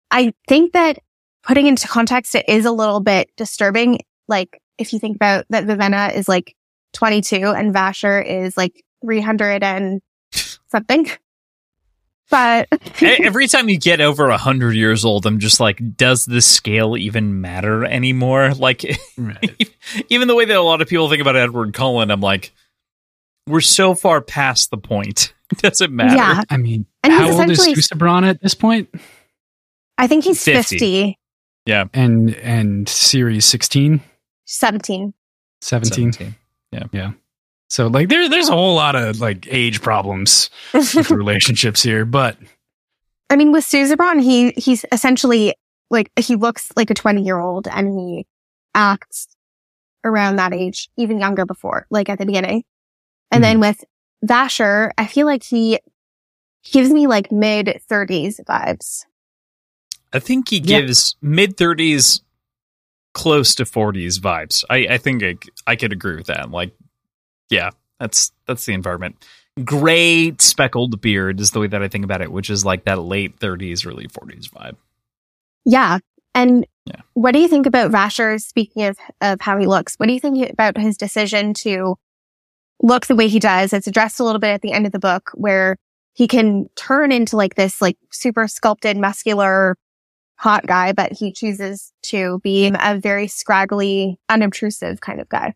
I think that putting into context, it is a little bit disturbing. Like, if you think about that Vivenna is like 22 and Vasher is like 300 and something. But Every time you get over hundred years old, I'm just like, does the scale even matter anymore? Like, even the way that a lot of people think about Edward Cullen, I'm like, we're so far past the point. It doesn't matter. yeah, I mean, And he's how old is essentially- Susebron at this point? I think he's 50. 50, And and Siri's 16, 17. 17. 17. So like there there's a whole lot of like age problems with the relationships here, but I mean, with Susebron, he he's essentially like he looks like a twenty year old, and he acts around that age, even younger before, like at the beginning. And then hmm. with Vasher, I feel like he gives me like mid thirties vibes. I think he Yeah. gives mid 30s, close to 40s vibes. I, I think I, I could agree with that. Like, yeah, that's that's the environment. Gray speckled beard is the way that I think about it, which is like that late 30s, early 40s vibe. Yeah. And Yeah. what do you think about Vasher? Speaking of of how he looks, what do you think about his decision to look the way he does? It's addressed a little bit at the end of the book, where he can turn into like this like super sculpted, muscular, hot guy, but he chooses to be a very scraggly, unobtrusive kind of guy.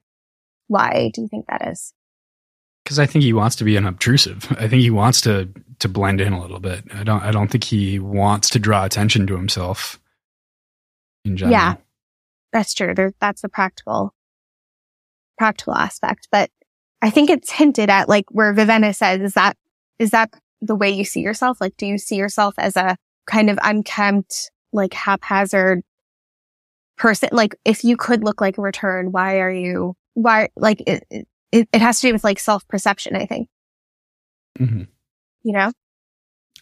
Why do you think that is? because I think he wants to be unobtrusive. I think he wants to to blend in a little bit. I don't I don't think he wants to draw attention to himself in general. Yeah. That's true. There, that's the practical, practical aspect. But I think it's hinted at, like where Vivenna says, is that is that the way you see yourself? Like, do you see yourself as a kind of unkempt, like haphazard person? Like, if you could look like a return, why are you? Why like it? It, it has to do with like self perception. I think hmm you know,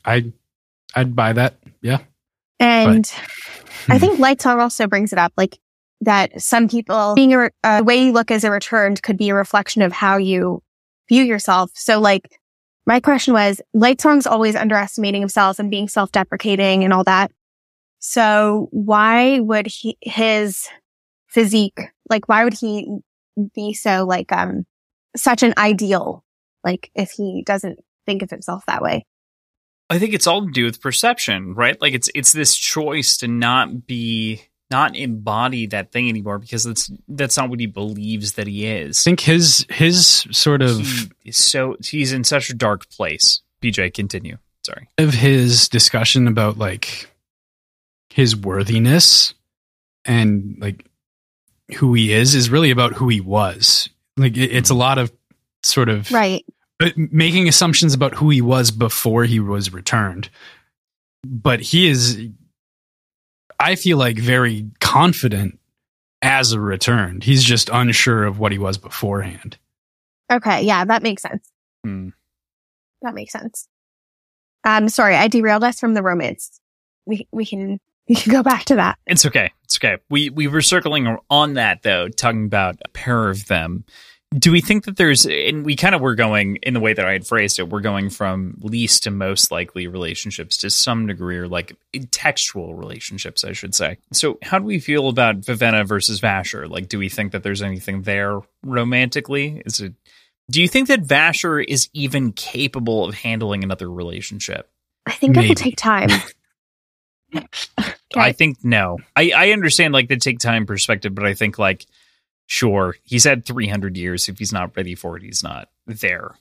I I'd buy that. Yeah. and. I think Lightsong also brings it up, like that some people being a, re- uh, way you look as a returned could be a reflection of how you view yourself. So like my question was, Lightsong's always underestimating himself and being self-deprecating and all that. So why would he, his physique, like why would he be so like, um, such an ideal, like if he doesn't think of himself that way? I think it's all to do with perception, right? Like it's it's this choice to not be not embody that thing anymore because that's that's not what he believes that he is. I think his his sort of he is so he's in such a dark place. PJ, continue. Sorry. Of his discussion about like his worthiness and like who he is is really about who he was. Like it, it's a lot of sort of right uh, making assumptions about who he was before he was returned. But he is I feel like very confident as a returned. He's just unsure of what he was beforehand. Okay, yeah, that makes sense. Hmm. That makes sense. Um, sorry, I derailed us from the romance. We we can we can go back to that. It's okay. It's okay. We we were circling on that though, talking about a pair of them do we think that there's and we kind of were going in the way that i had phrased it we're going from least to most likely relationships to some degree or like textual relationships i should say. So how do we feel about vivenna versus vasher? Like do we think that there's anything there romantically? Is it do you think that vasher is even capable of handling another relationship? I think Maybe. it will take time. Okay. i think no. I i understand like the take time perspective but i think like sure, he's had 300 years. If he's not ready for it, he's not there.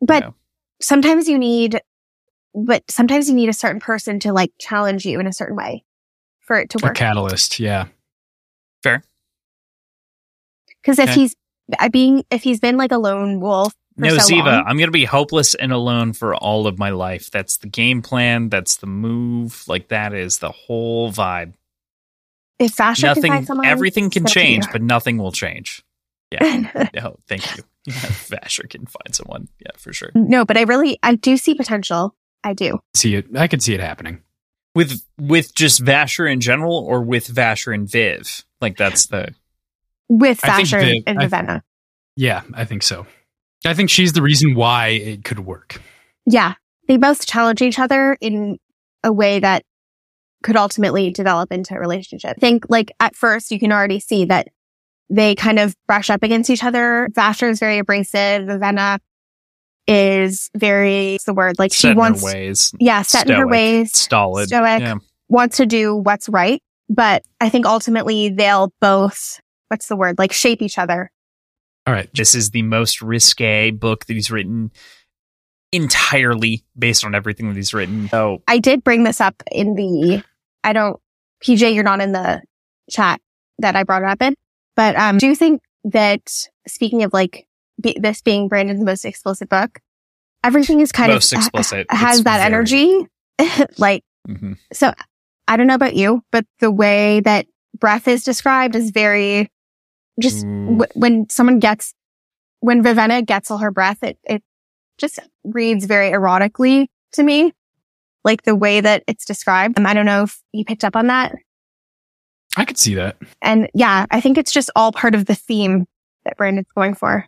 But you know? sometimes you need, but sometimes you need a certain person to like challenge you in a certain way for it to work. A catalyst, yeah. Fair. Because if okay. he's being, if he's been like a lone wolf. no, so Ziva, long, I'm going to be hopeless and alone for all of my life. That's the game plan. That's the move. Like that is the whole vibe. If Vasher nothing, can find someone, everything can change, but nothing will change. Yeah. no, thank you. Yeah, Vasher can find someone. Yeah, for sure. No, but I really, I do see potential. I do see it. I could see it happening with with just Vasher in general, or with Vasher and Viv. Like that's the with Vasher Viv, and Vivenna. Yeah, I think so. I think she's the reason why it could work. Yeah, they both challenge each other in a way that could ultimately develop into a relationship. I think like at first you can already see that they kind of brush up against each other. Vasher is very abrasive. Vivenna is very, the word, like set she wants, ways. yeah, set stoic, in her ways, stolid, stoic, yeah. wants to do what's right. But I think ultimately they'll both, what's the word, like shape each other. All right. This is the most risque book that he's written entirely based on everything that he's written. So I did bring this up in the I don't, PJ, you're not in the chat that I brought it up in, but, um, do you think that speaking of like be, this being Brandon's most explicit book, everything is kind most of explicit. Ha- has it's that very... energy? like, mm-hmm. so I don't know about you, but the way that breath is described is very just w- when someone gets, when Vivenna gets all her breath, it, it just reads very erotically to me like the way that it's described. Um, I don't know if you picked up on that. I could see that. And yeah, I think it's just all part of the theme that Brandon's going for.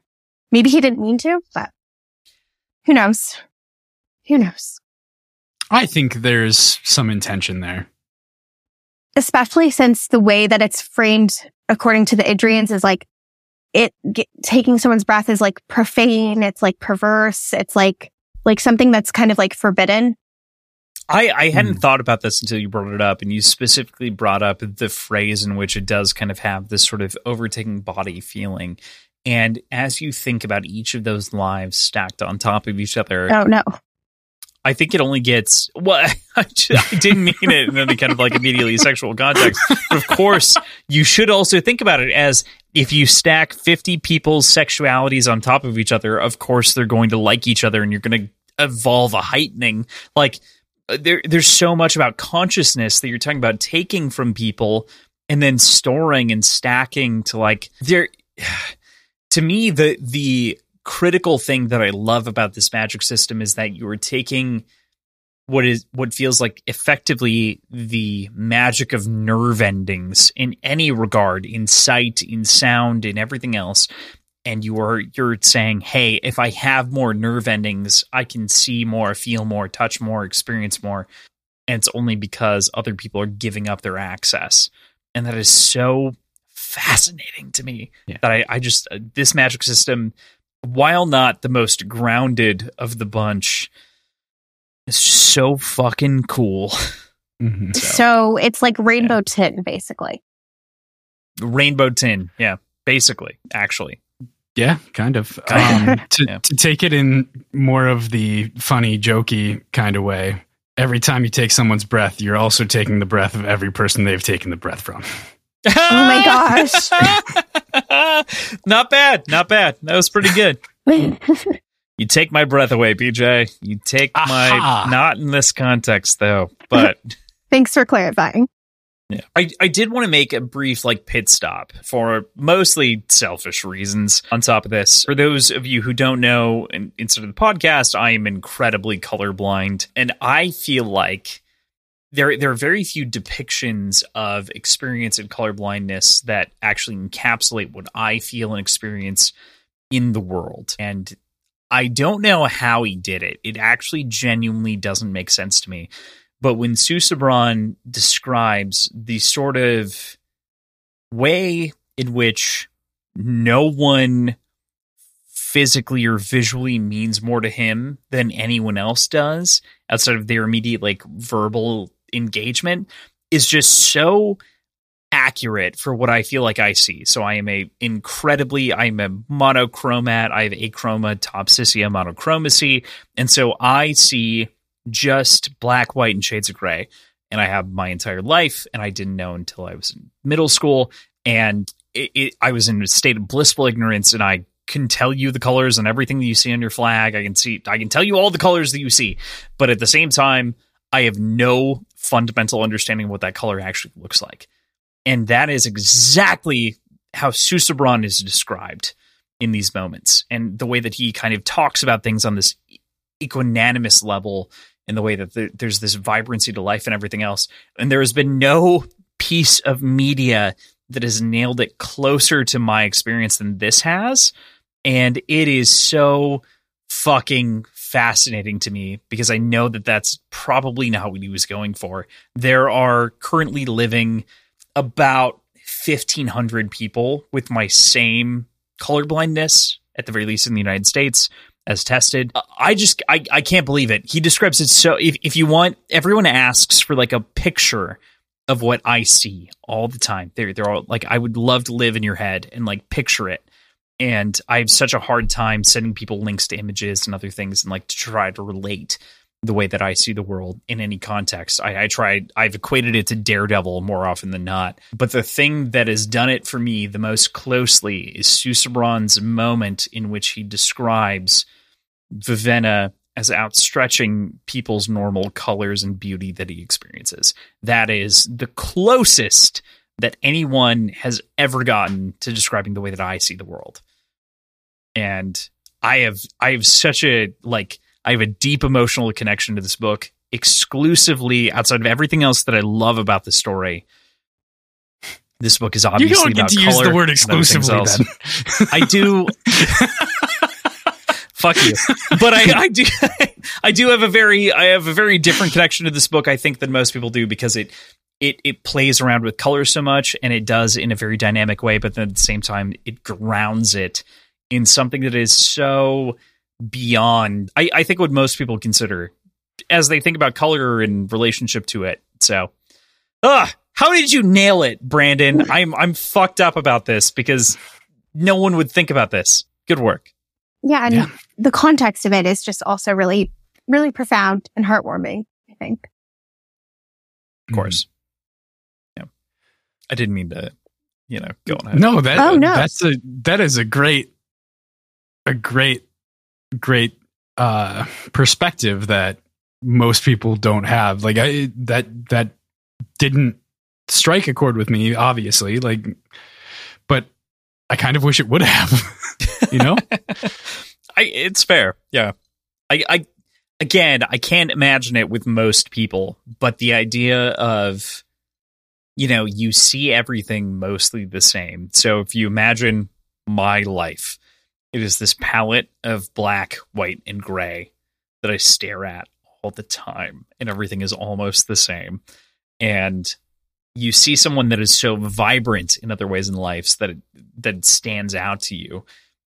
Maybe he didn't mean to, but who knows? Who knows? I think there's some intention there. Especially since the way that it's framed according to the Idrians is like it get, taking someone's breath is like profane. It's like perverse. It's like, like something that's kind of like forbidden. I, I hadn't hmm. thought about this until you brought it up, and you specifically brought up the phrase in which it does kind of have this sort of overtaking body feeling. And as you think about each of those lives stacked on top of each other, oh no, I think it only gets well. I, didn't mean it in any kind of like immediately sexual context, but of course, you should also think about it as if you stack fifty people's sexualities on top of each other. Of course, they're going to like each other, and you're going to evolve a heightening like there there's so much about consciousness that you're talking about taking from people and then storing and stacking to like there to me the the critical thing that I love about this magic system is that you are taking what is what feels like effectively the magic of nerve endings in any regard in sight in sound in everything else and you're you're saying, "Hey, if I have more nerve endings, I can see more, feel more, touch more, experience more." And it's only because other people are giving up their access. And that is so fascinating to me yeah. that I, I just uh, this magic system, while not the most grounded of the bunch, is so fucking cool. Mm-hmm. So. so. it's like rainbow yeah. tin, basically. Rainbow tin, yeah, basically, actually. Yeah, kind of. Um, to, yeah. to take it in more of the funny, jokey kind of way, every time you take someone's breath, you're also taking the breath of every person they've taken the breath from. oh my gosh. not bad. Not bad. That was pretty good. you take my breath away, BJ. You take Aha. my not in this context though, but Thanks for clarifying. Yeah. I, I did want to make a brief like pit stop for mostly selfish reasons on top of this. For those of you who don't know, in, instead of the podcast, I am incredibly colorblind. And I feel like there there are very few depictions of experience in colorblindness that actually encapsulate what I feel and experience in the world. And I don't know how he did it. It actually genuinely doesn't make sense to me. But when Susebron describes the sort of way in which no one physically or visually means more to him than anyone else does outside of their immediate like verbal engagement is just so accurate for what I feel like I see. So I am a incredibly I'm a monochromat. I have achroma achromatopsia monochromacy. And so I see just black, white, and shades of gray. And I have my entire life, and I didn't know until I was in middle school. And it, it, I was in a state of blissful ignorance, and I can tell you the colors and everything that you see on your flag. I can see, I can tell you all the colors that you see, but at the same time, I have no fundamental understanding of what that color actually looks like. And that is exactly how Susebron is described in these moments, and the way that he kind of talks about things on this equanimous level in the way that there, there's this vibrancy to life and everything else. And there has been no piece of media that has nailed it closer to my experience than this has. And it is so fucking fascinating to me because I know that that's probably not what he was going for. There are currently living about 1,500 people with my same colorblindness, at the very least in the United States as tested. I just I, I can't believe it. He describes it so if if you want everyone asks for like a picture of what I see all the time. They're they're all like I would love to live in your head and like picture it. And I have such a hard time sending people links to images and other things and like to try to relate the way that I see the world in any context. I, I tried, I've equated it to Daredevil more often than not. But the thing that has done it for me the most closely is Susebron's moment in which he describes Vivenna as outstretching people's normal colors and beauty that he experiences. That is the closest that anyone has ever gotten to describing the way that I see the world. And I have I have such a like I have a deep emotional connection to this book exclusively outside of everything else that I love about the story. This book is obviously you don't get to use the word exclusively. I do. fuck you. But I, I do, I do have a very, I have a very different connection to this book. I think than most people do because it, it, it plays around with color so much, and it does in a very dynamic way. But then at the same time, it grounds it in something that is so beyond. I, I think what most people consider as they think about color in relationship to it. So, ugh, how did you nail it, Brandon? I'm I'm fucked up about this because no one would think about this. Good work. Yeah, and yeah. the context of it is just also really, really profound and heartwarming. I think. Of course. Yeah, I didn't mean to, you know, go on. No, that oh, no. that's a that is a great, a great, great uh perspective that most people don't have. Like I that that didn't strike a chord with me, obviously. Like, but I kind of wish it would have. you know, I it's fair. Yeah, I I again I can't imagine it with most people, but the idea of you know you see everything mostly the same. So if you imagine my life, it is this palette of black, white, and gray that I stare at all the time, and everything is almost the same. And you see someone that is so vibrant in other ways in life that it, that stands out to you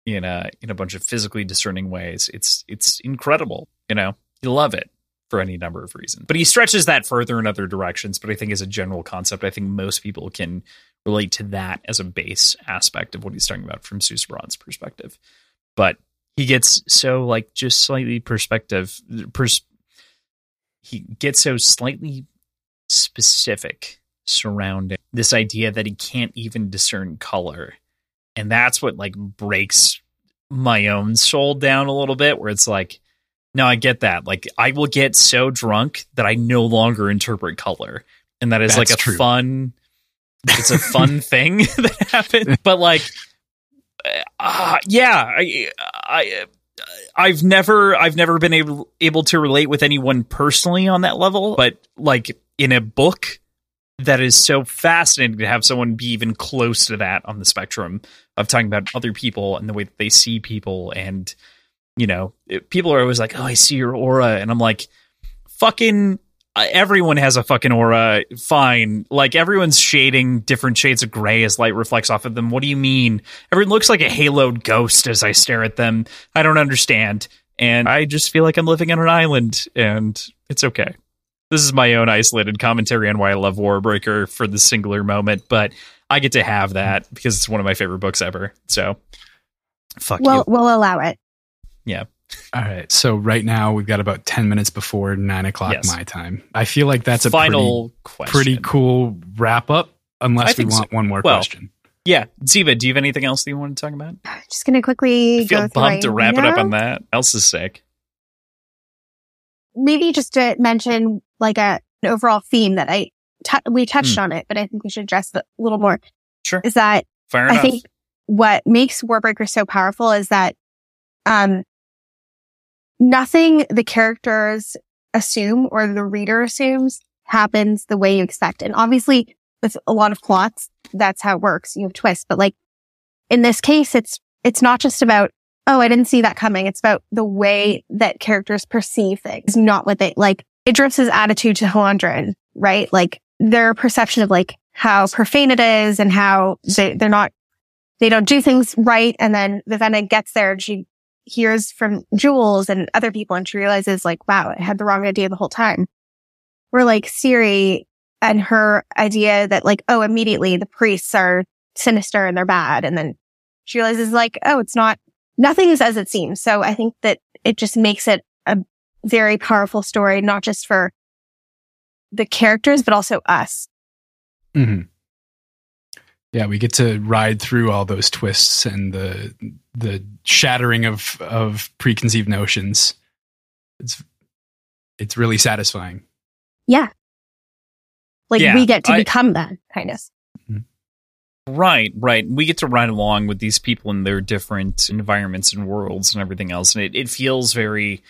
in a in a bunch of physically discerning ways. It's it's incredible. You know, you love it. for any number of reasons. But he stretches that further in other directions. But I think as a general concept, I think most people can relate to that as a base aspect of what he's talking about from Susebron's perspective. But he gets so like just slightly perspective pers- he gets so slightly specific surrounding this idea that he can't even discern color. And that's what like breaks my own soul down a little bit where it's like no, I get that. Like I will get so drunk that I no longer interpret color. And that is That's like a true. fun it's a fun thing that happens. But like uh, yeah, I I I've never I've never been able able to relate with anyone personally on that level, but like in a book that is so fascinating to have someone be even close to that on the spectrum of talking about other people and the way that they see people and you know, it, people are always like, "Oh, I see your aura," and I'm like, "Fucking." Everyone has a fucking aura. Fine. Like everyone's shading different shades of gray as light reflects off of them. What do you mean? Everyone looks like a haloed ghost as I stare at them. I don't understand. And I just feel like I'm living on an island and it's okay. This is my own isolated commentary on why I love Warbreaker for the singular moment, but I get to have that because it's one of my favorite books ever. So fuck well, you. We'll allow it yeah. All right. So right now we've got about ten minutes before nine o'clock yes. my time. I feel like that's a final pretty, pretty cool wrap up. Unless we want so. one more well, question. Yeah, Ziva, do you have anything else that you want to talk about? Just gonna quickly I feel bummed to wrap it up on that. Else is sick. Maybe just to mention like a an overall theme that I t- we touched hmm. on it, but I think we should address it a little more. Sure. Is that Fair I think what makes Warbreaker so powerful is that um nothing the characters assume or the reader assumes happens the way you expect. And obviously with a lot of plots, that's how it works. You have twists, but like in this case, it's, it's not just about, oh, I didn't see that coming. It's about the way that characters perceive things, not what they like. Idris's attitude to Hallandren, right? Like their perception of like how profane it is and how they, they're not, they don't do things right. And then Vivenna gets there and she hears from Jewels and other people and she realizes like, wow, I had the wrong idea the whole time. We're like Siri and her idea that like, oh, immediately the priests are sinister and they're bad. And then she realizes like, oh, it's not, nothing is as it seems. So I think that it just makes it a very powerful story, not just for the characters, but also us. Mm-hmm. Yeah, we get to ride through all those twists and the the shattering of of preconceived notions. It's it's really satisfying. Yeah. Like yeah, we get to I, become that kind of. Mm-hmm. Right, right. We get to ride along with these people in their different environments and worlds and everything else. And it, it feels very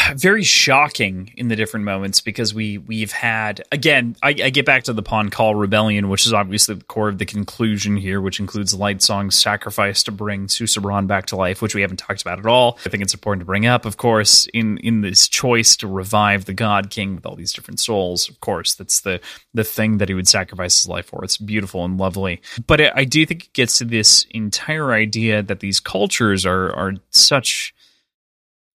very shocking in the different moments because we we've had again I, I, get back to the Pahn Kahl rebellion which is obviously the core of the conclusion here which includes Lightsong's sacrifice to bring Susebron back to life which we haven't talked about at all. I think it's important to bring up of course in in this choice to revive the God King with all these different souls of course that's the the thing that he would sacrifice his life for. It's beautiful and lovely. But it, I do think it gets to this entire idea that these cultures are are such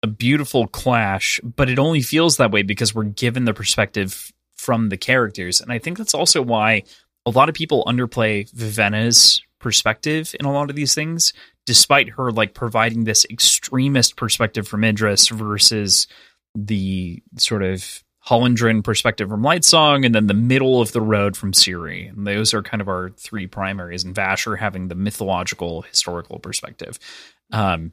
a beautiful clash, but it only feels that way because we're given the perspective from the characters. And I think that's also why a lot of people underplay Vivenna's perspective in a lot of these things, despite her like providing this extremist perspective from Idris versus the sort of Hallandren perspective from Lightsong, and then the middle of the road from Siri. And those are kind of our three primaries, and Vasher having the mythological, historical perspective. Um,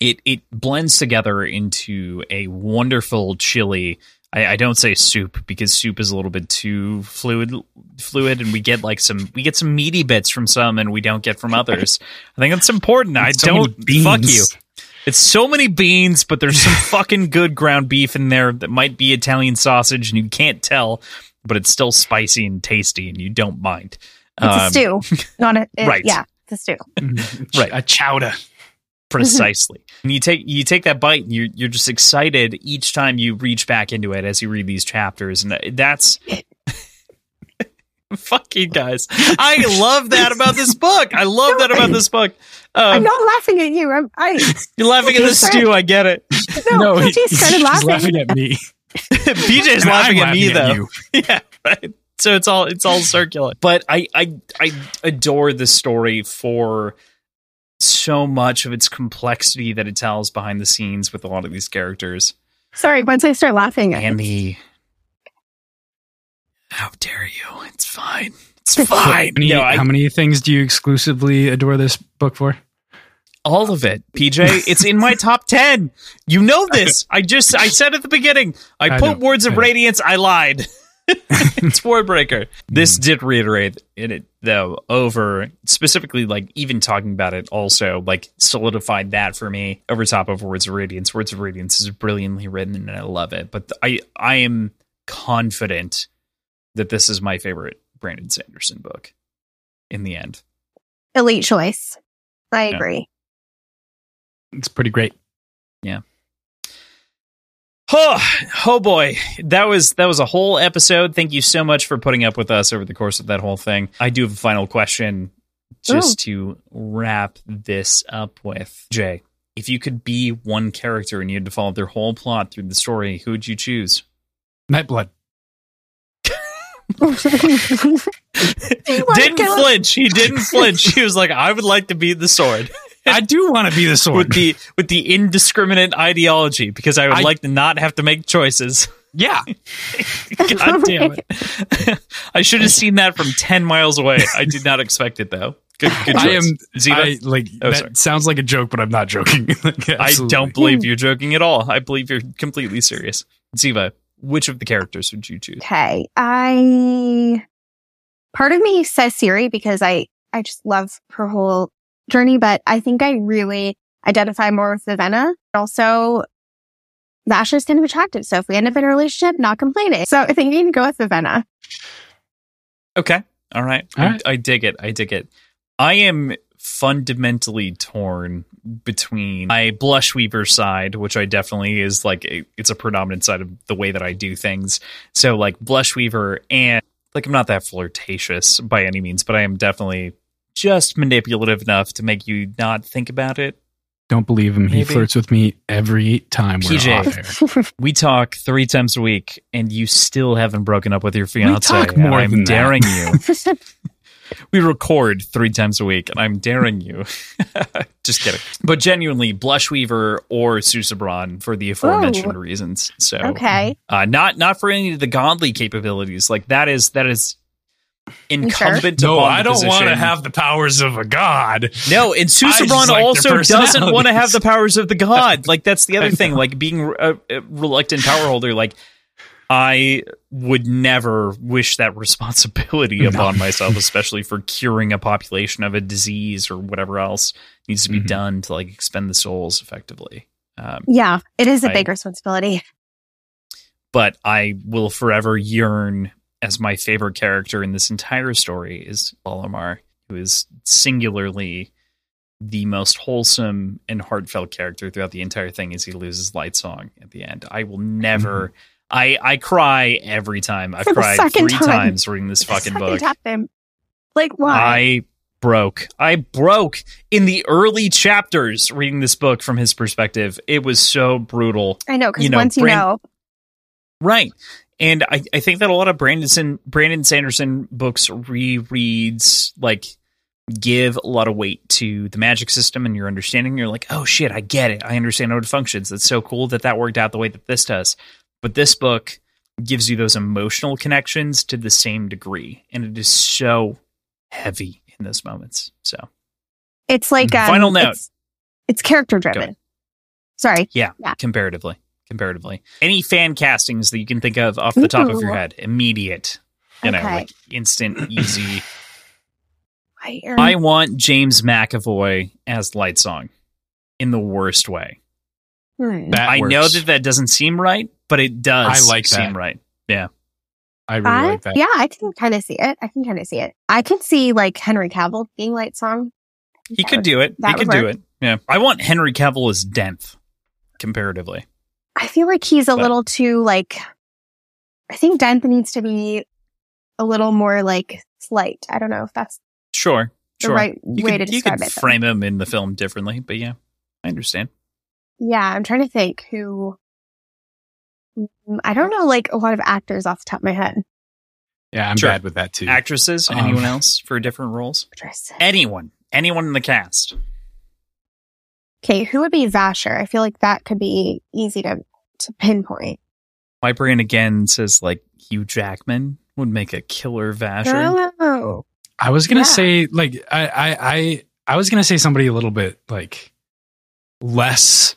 it it blends together into a wonderful chili. I, I, don't say soup because soup is a little bit too fluid fluid and we get like some we get some meaty bits from some and we don't get from others. I think that's important. I so don't fuck you. It's so many beans, but there's some fucking good ground beef in there that might be Italian sausage and you can't tell, but it's still spicy and tasty and you don't mind. It's um, a stew, not a it, right. Yeah, it's a stew. right, a chowder. Precisely. and you take you take that bite and you're you're just excited each time you reach back into it as you read these chapters, and that's fucking guys. I love that about this book. I love that about this book. Um, I'm not laughing at you. I'm I, You're laughing at the stew. I get it. No, no, PJ he- started he's laughing. laughing at me. PJ's And laughing I'm at me laughing though. you. yeah, right. So it's all it's all circular. But I I I adore this story for so much of its complexity that it tells behind the scenes with a lot of these characters. Sorry, once I start laughing, I- And the How dare you? It's fine. It's How fine. many, No, I, how many things do you exclusively adore this book for? all of it, PJ. It's in my top ten. You know this. I just I said at the beginning. I, I put know. words of I know. radiance. I lied. it's Warbreaker. This hmm. did reiterate in it though over specifically like even talking about it also like solidified that for me over top of Words of Radiance. Words of Radiance is brilliantly written and I love it. But I I am confident that this is my favorite Brandon Sanderson book in the end. elite choice. I Yeah. agree. It's pretty great. Oh, oh boy, that was that was a whole episode. Thank you so much for putting up with us over the course of that whole thing. I do have a final question, just to wrap this up with Jay. If you could be one character and you had to follow their whole plot through the story, who would you choose? Nightblood. didn't flinch. He didn't flinch. He was like, "I would like to be the sword I do want to be the with the with the indiscriminate ideology because I would I- like to not have to make choices." yeah. God damn it. I should have seen that from 10 miles away. I did not expect it, though. Good, good choice. I am Ziva? I, like Oh, that sorry. sounds like a joke, but I'm not joking. Like, I don't believe you're joking at all. I believe you're completely serious. Ziva, which of the characters would you choose? Okay. I part of me says Siri because I I just love her whole journey, but I think I really identify more with Vivenna. Also, Vasher's kind of attractive, so if we end up in a relationship, not complaining. So I think you can go with Vivenna. Okay. All right. All I. I dig it. I dig it. I am fundamentally torn between my Blushweaver side, which I definitely is like a, it's a predominant side of the way that I do things. So like Blushweaver and like I'm not that flirtatious by any means, but I am definitely just manipulative enough to make you not think about it. Don't believe him. He flirts with me every time we're PJ. off air. We talk three times a week, and you still haven't broken up with your fiance. talk more I'm than that. daring you. we record three times a week, and I'm daring you. Just kidding. But genuinely, Blushweaver or Susebron for the aforementioned Ooh. reasons. So, okay. uh, not not for any of the godly capabilities. Like that is that is incumbent. No, upon I don't want to have the powers of a god. No, and just Susebron like also doesn't want to have the powers of the god. Like that's the other thing. Like being a, a reluctant power holder. Like I would never wish that responsibility No. upon myself, especially for curing a population of a disease or whatever else needs to be Mhm. done to like expend the souls effectively. Um, Yeah, it is a I- big responsibility. but I will forever yearn as my favorite character in this entire story is Llarimar, who is singularly the most wholesome and heartfelt character throughout the entire thing as he loses Lightsong at the end. I will never mm-hmm. I I cry every time. I've For cried three time. times reading this fucking Second book. him. Like why? I broke. I broke in the early chapters reading this book from his perspective. It was so brutal. I, know because you know, once you know, Right. And I, I think that a lot of Brandon Brandon Sanderson books rereads like give a lot of weight to the magic system and your understanding. You're like, oh shit, I get it. I understand how it functions. That's so cool that that worked out the way that this does. But this book gives you those emotional connections to the same degree, and it is so heavy in those moments. So it's like um, Final note. It's, it's character driven. Sorry. yeah, Yeah. comparatively, comparatively, any fan castings that you can think of off the top of your head, immediate. You know, like instant, easy. I, I want James McAvoy as Lightsong in the worst way. Hmm. That I know that that doesn't seem right, but it does I like seem that. right. Yeah. I really I- like that. Yeah, I can kind of see it. I can kind of see it. I can see like Henry Cavill being Lightsong. He could do it. He could would do work. it. Yeah. I want Henry Cavill as Denth, comparatively. I feel like he's a But- little too like. I think Denth needs to be a little more like slight. I don't know if that's Sure. the Sure. right you way could, to you describe could it. though. frame him in the film differently, but yeah, I understand. Yeah, I'm trying to think who. Mm, I don't know, like a lot of actors off the top of my head. Yeah, I'm Sure. bad with that too. Actresses? Um, Anyone else for different roles? Anyone. Anyone in the cast. Okay, who would be Vasher? I feel like that could be easy to to pinpoint. My brain again says like Hugh Jackman would make a killer Vasher. Oh, I was gonna Yeah. say like I, I I I was gonna say somebody a little bit like less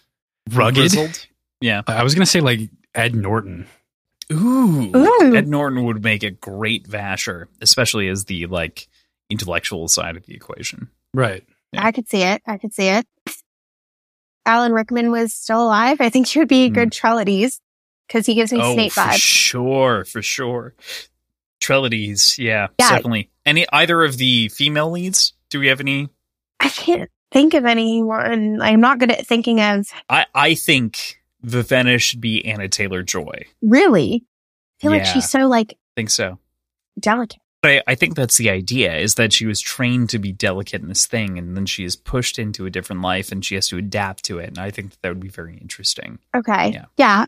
rugged. Grizzled? Yeah. I was gonna say like Ed Norton. Ooh. Ooh. Ed Norton would make a great Vasher, especially as the like intellectual side of the equation. Right. Yeah. I could see it. I could see it. Alan Rickman was still alive. I think he would be a good Treledees because he gives me oh, Snape vibes. sure, for sure. Treledees, yeah, Yeah. definitely. Any either of the female leads? Do we have any? I can't think of anyone. I'm not good at thinking of I I think Vivenna should be Anya Taylor-Joy. really. I feel like she's so like think so. delicate. But I, I think that's the idea is that she was trained to be delicate in this thing, and then she is pushed into a different life, and she has to adapt to it. And I think that, that would be very interesting. Okay. Yeah. Yeah.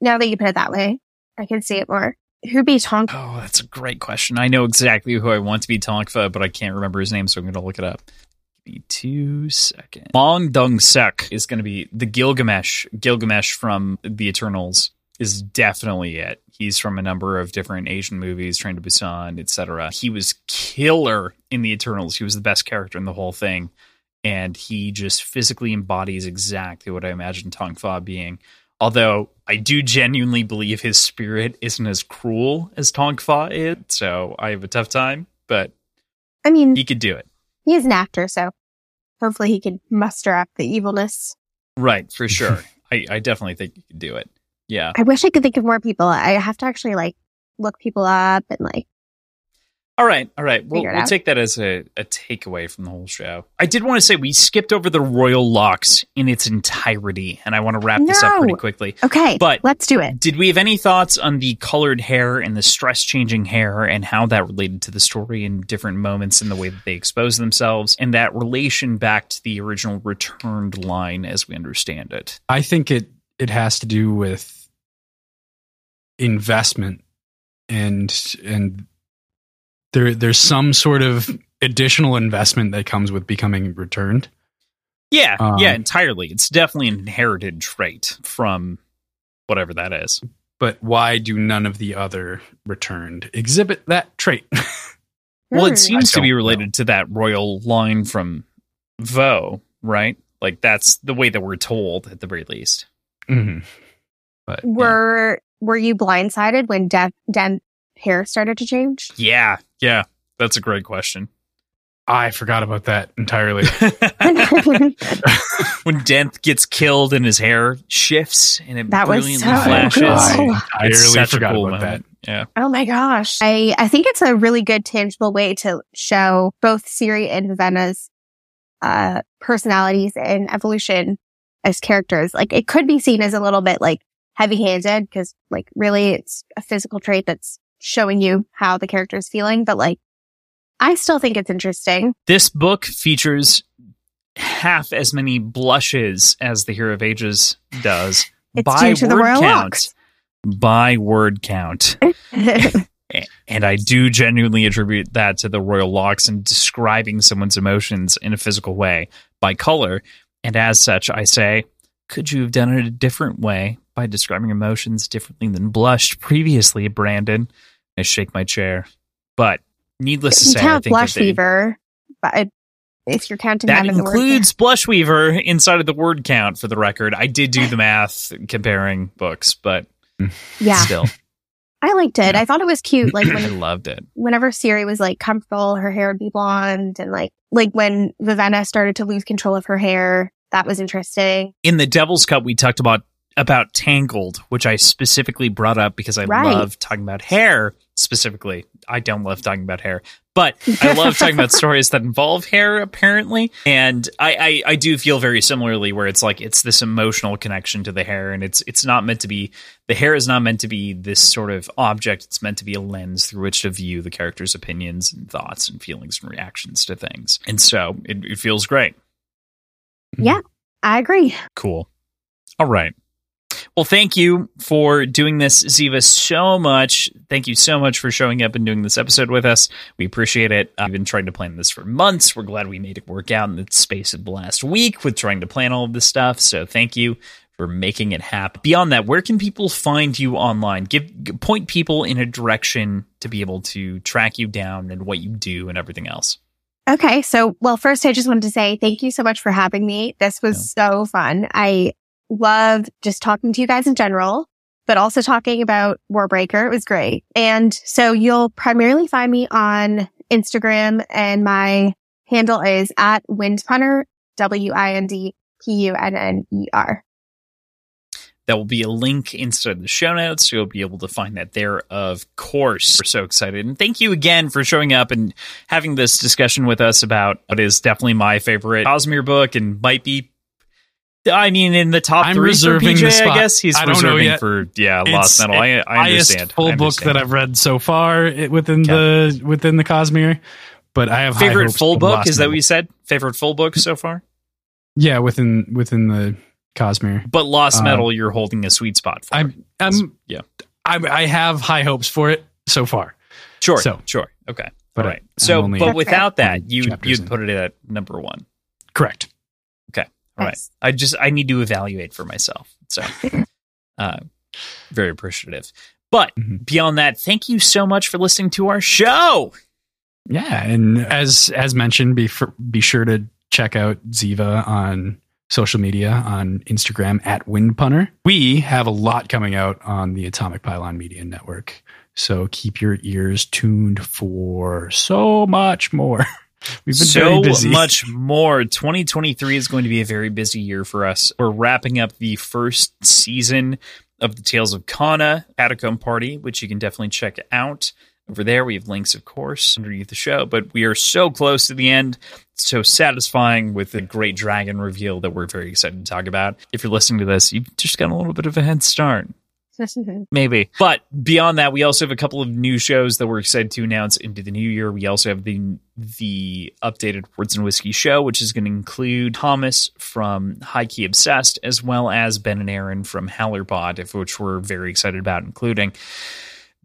Now that you put it that way, I can see it more. Who'd be Tonk Fah? Oh, that's a great question. I know exactly who I want to be Tonk Fah, but I can't remember his name, so I'm going to look it up. Give me two seconds. Ma Dong-seok is going to be the Gilgamesh. Gilgamesh from the Eternals is definitely it. He's from a number of different Asian movies, Train to Busan, etc. He was killer in the Eternals. He was the best character in the whole thing, and he just physically embodies exactly what I imagine Tonk Fah being. Although I do genuinely believe his spirit isn't as cruel as Tonk Fah is, so I have a tough time, but I mean, he could do it. he is an actor, so hopefully he could muster up the evilness. Right, for sure. I, I definitely think he could do it. Yeah. I wish I could think of more people. I have to actually like look people up and like All right, all right. We'll, we'll take that as a, a takeaway from the whole show. I did want to say we skipped over the royal locks in its entirety, and I want to wrap this up pretty quickly. okay, But- let's do it. Did we have any thoughts on the colored hair and the stress changing hair and how that related to the story in different moments in the way that they expose themselves and that relation back to the original returned line as we understand it? I think it it has to do with investment and and there there's some sort of additional investment that comes with becoming returned. Yeah, Um, yeah, entirely. It's definitely an inherited trait from whatever that is. But why do none of the other returned exhibit that trait? Well, Hmm. it seems to don't be know. related to that royal line from Vo, right? Like that's the way that we're told at the very least. Mhm. But yeah. Were were you blindsided when Den Den hair started to change? Yeah, yeah. That's a great question. I forgot about that entirely. when Denth gets killed and his hair shifts and it That was brilliantly so flashes. cool. I entirely It's a forgot cool about moment. Yeah. Oh my gosh. I, I think it's a really good tangible way to show both Siri and Vivenna's uh, personalities and evolution as characters. Like it could be seen as a little bit like heavy handed because like really it's a physical trait that's showing you how the character is feeling. But like I still think it's interesting. This book features half as many blushes as the Hero of Ages does It's by due to the word royal count. locks. By word count. And I do genuinely attribute that to the royal locks and describing someone's emotions in a physical way by color. And as such, I say, could you have done it a different way by describing emotions differently than blushed previously, Brandon? I shake my chair. But needless to say, I think blush that they- fever, but if you're counting that in word includes Blushweaver inside of the word count for the record. I did do the math comparing books, but yeah, still, I liked it. Yeah. I thought it was cute. Like I loved it. whenever Siri was like comfortable, her hair would be blonde, and like like when Vivenna started to lose control of her hair, that was interesting. in the Devil's Cup, we talked about about Tangled, which I specifically brought up because I Right. love talking about hair specifically. I don't love talking about hair, but I love talking about stories that involve hair, apparently. And I, I, I do feel very similarly where it's like it's this emotional connection to the hair, and it's it's not meant to be the hair is not meant to be this sort of object. It's meant to be a lens through which to view the character's opinions and thoughts and feelings and reactions to things. And so it, it feels great. Mm-hmm. I agree. Cool. All right. Well, thank you for doing this, Ziva, so much. Thank you so much for showing up and doing this episode with us. We appreciate it. I've been trying to plan this for months. We're glad we made it work out in the space of the last week with trying to plan all of this stuff. So thank you for making it happen. Beyond that, where can people find you online? Give point people in a direction to be able to track you down and what you do and everything else. Okay. So, well, first, I just wanted to say thank you so much for having me. This was yeah. so fun. I love just talking to you guys in general, but also talking about Warbreaker. It was great. And so you'll primarily find me on Instagram and my handle is at Windpunner, W-I-N-D-P-U-N-N-E-R. There will be a link inside the show notes. So you'll be able to find that there, of course. We're so excited. And thank you again for showing up and having this discussion with us about what is definitely my favorite Cosmere book and might be I mean, in the top I'm three reserving for PJ, the spot. I guess he's I don't reserving know yet. for yeah, It's Lost Metal. I, I understand. Full I book that I've read so far it- within the within the Cosmere, but I have favorite full book. Is that what you said? Favorite full book so far? Yeah, within within the Cosmere. But Lost Uh, Metal, you're holding a sweet spot for. I'm I'm yeah, I'm I have high hopes for it so far. sure, so- sure, okay, But all right. I'm So, but without that, you you'd in. put it at number one. Correct. Okay. All right. Nice. I just I need to evaluate for myself. So, uh, very appreciative. But Mhm. beyond that, thank you so much for listening to our show. Yeah, and as as mentioned, be fir- be sure to check out Ziva on social media on Instagram at Wind Windpunner. We have a lot coming out on the Atomic Pylon Media Network, so keep your ears tuned for so much more. We've been so much more. 2023 is going to be a very busy year for us. We're wrapping up the first season of the Tales of Kana Catacomb Party, which you can definitely check out. Over there, we have links, of course, underneath the show, but we are so close to the end. So satisfying with the great dragon reveal that we're very excited to talk about. If you're listening to this, you've just got a little bit of a head start. Maybe. But beyond that, we also have a couple of new shows that we're excited to announce into the new year. We also have the the updated Words and Whiskey show, which is going to include Thomas from High Key Obsessed, as well as Ben and Aaron from Howlerpod, which we're very excited about including.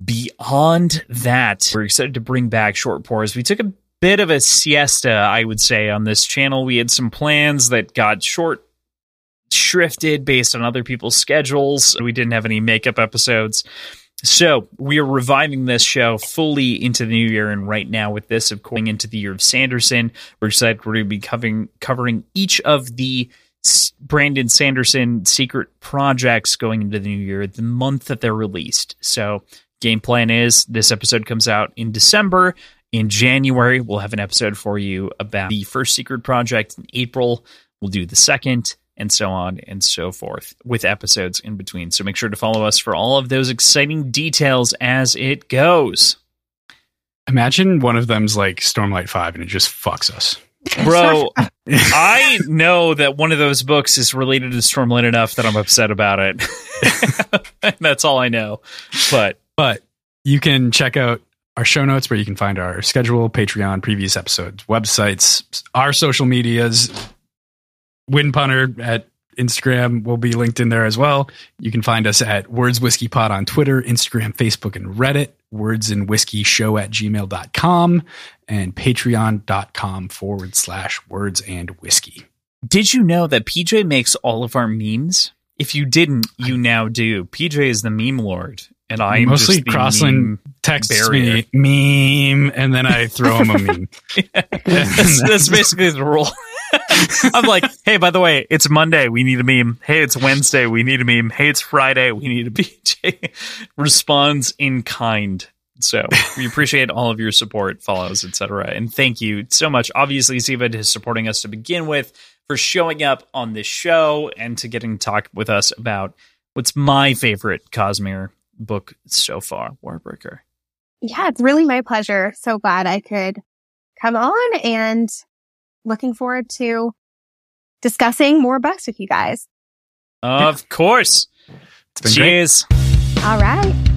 Beyond that, we're excited to bring back short pours. We took a bit of a siesta, I would say, on this channel. We had some plans that got short shrifted based on other people's schedules. We didn't have any makeup episodes. So we are reviving this show fully into the new year, and right now with this of going into the year of Sanderson, we're excited we're going to be covering covering each of the Brandon Sanderson secret projects going into the new year, the month that they're released. So game plan is this episode comes out in December. In January, we'll have an episode for you about the first secret project. In April, we'll do the second and so on and so forth with episodes in between. So make sure to follow us for all of those exciting details as it goes. Imagine one of them's like Stormlight Five, and it just fucks us. Bro, I know that one of those books is related to Stormlight enough that I'm upset about it. That's all I know. But But you can check out our show notes where you can find our schedule, Patreon, previous episodes, websites, our social medias. Windpunner at Instagram will be linked in there as well. You can find us at Words Whiskey Pod on Twitter, Instagram, Facebook, and Reddit. Words and Whiskey Show at gmail.com and patreon.com forward slash words and whiskey. did you know that PJ makes all of our memes? If you didn't, you now do. PJ is the meme lord, and I am Mostly just the Crossland meme texts barrier. me meme and then I throw him a meme. that's, that's basically the rule. I'm like, hey, by the way, it's Monday. We need a meme. Hey, it's Wednesday. We need a meme. Hey, it's Friday. We need a PJ. Responds in kind. So we appreciate all of your support, follows, etc. And thank you so much. Obviously, Ziva is supporting us to begin with for showing up on this show and to getting to talk with us about what's my favorite Cosmere book so far, Warbreaker. Yeah, it's really my pleasure. So glad I could come on and looking forward to discussing more books with you guys. Of course. It's been great. Cheers. All right.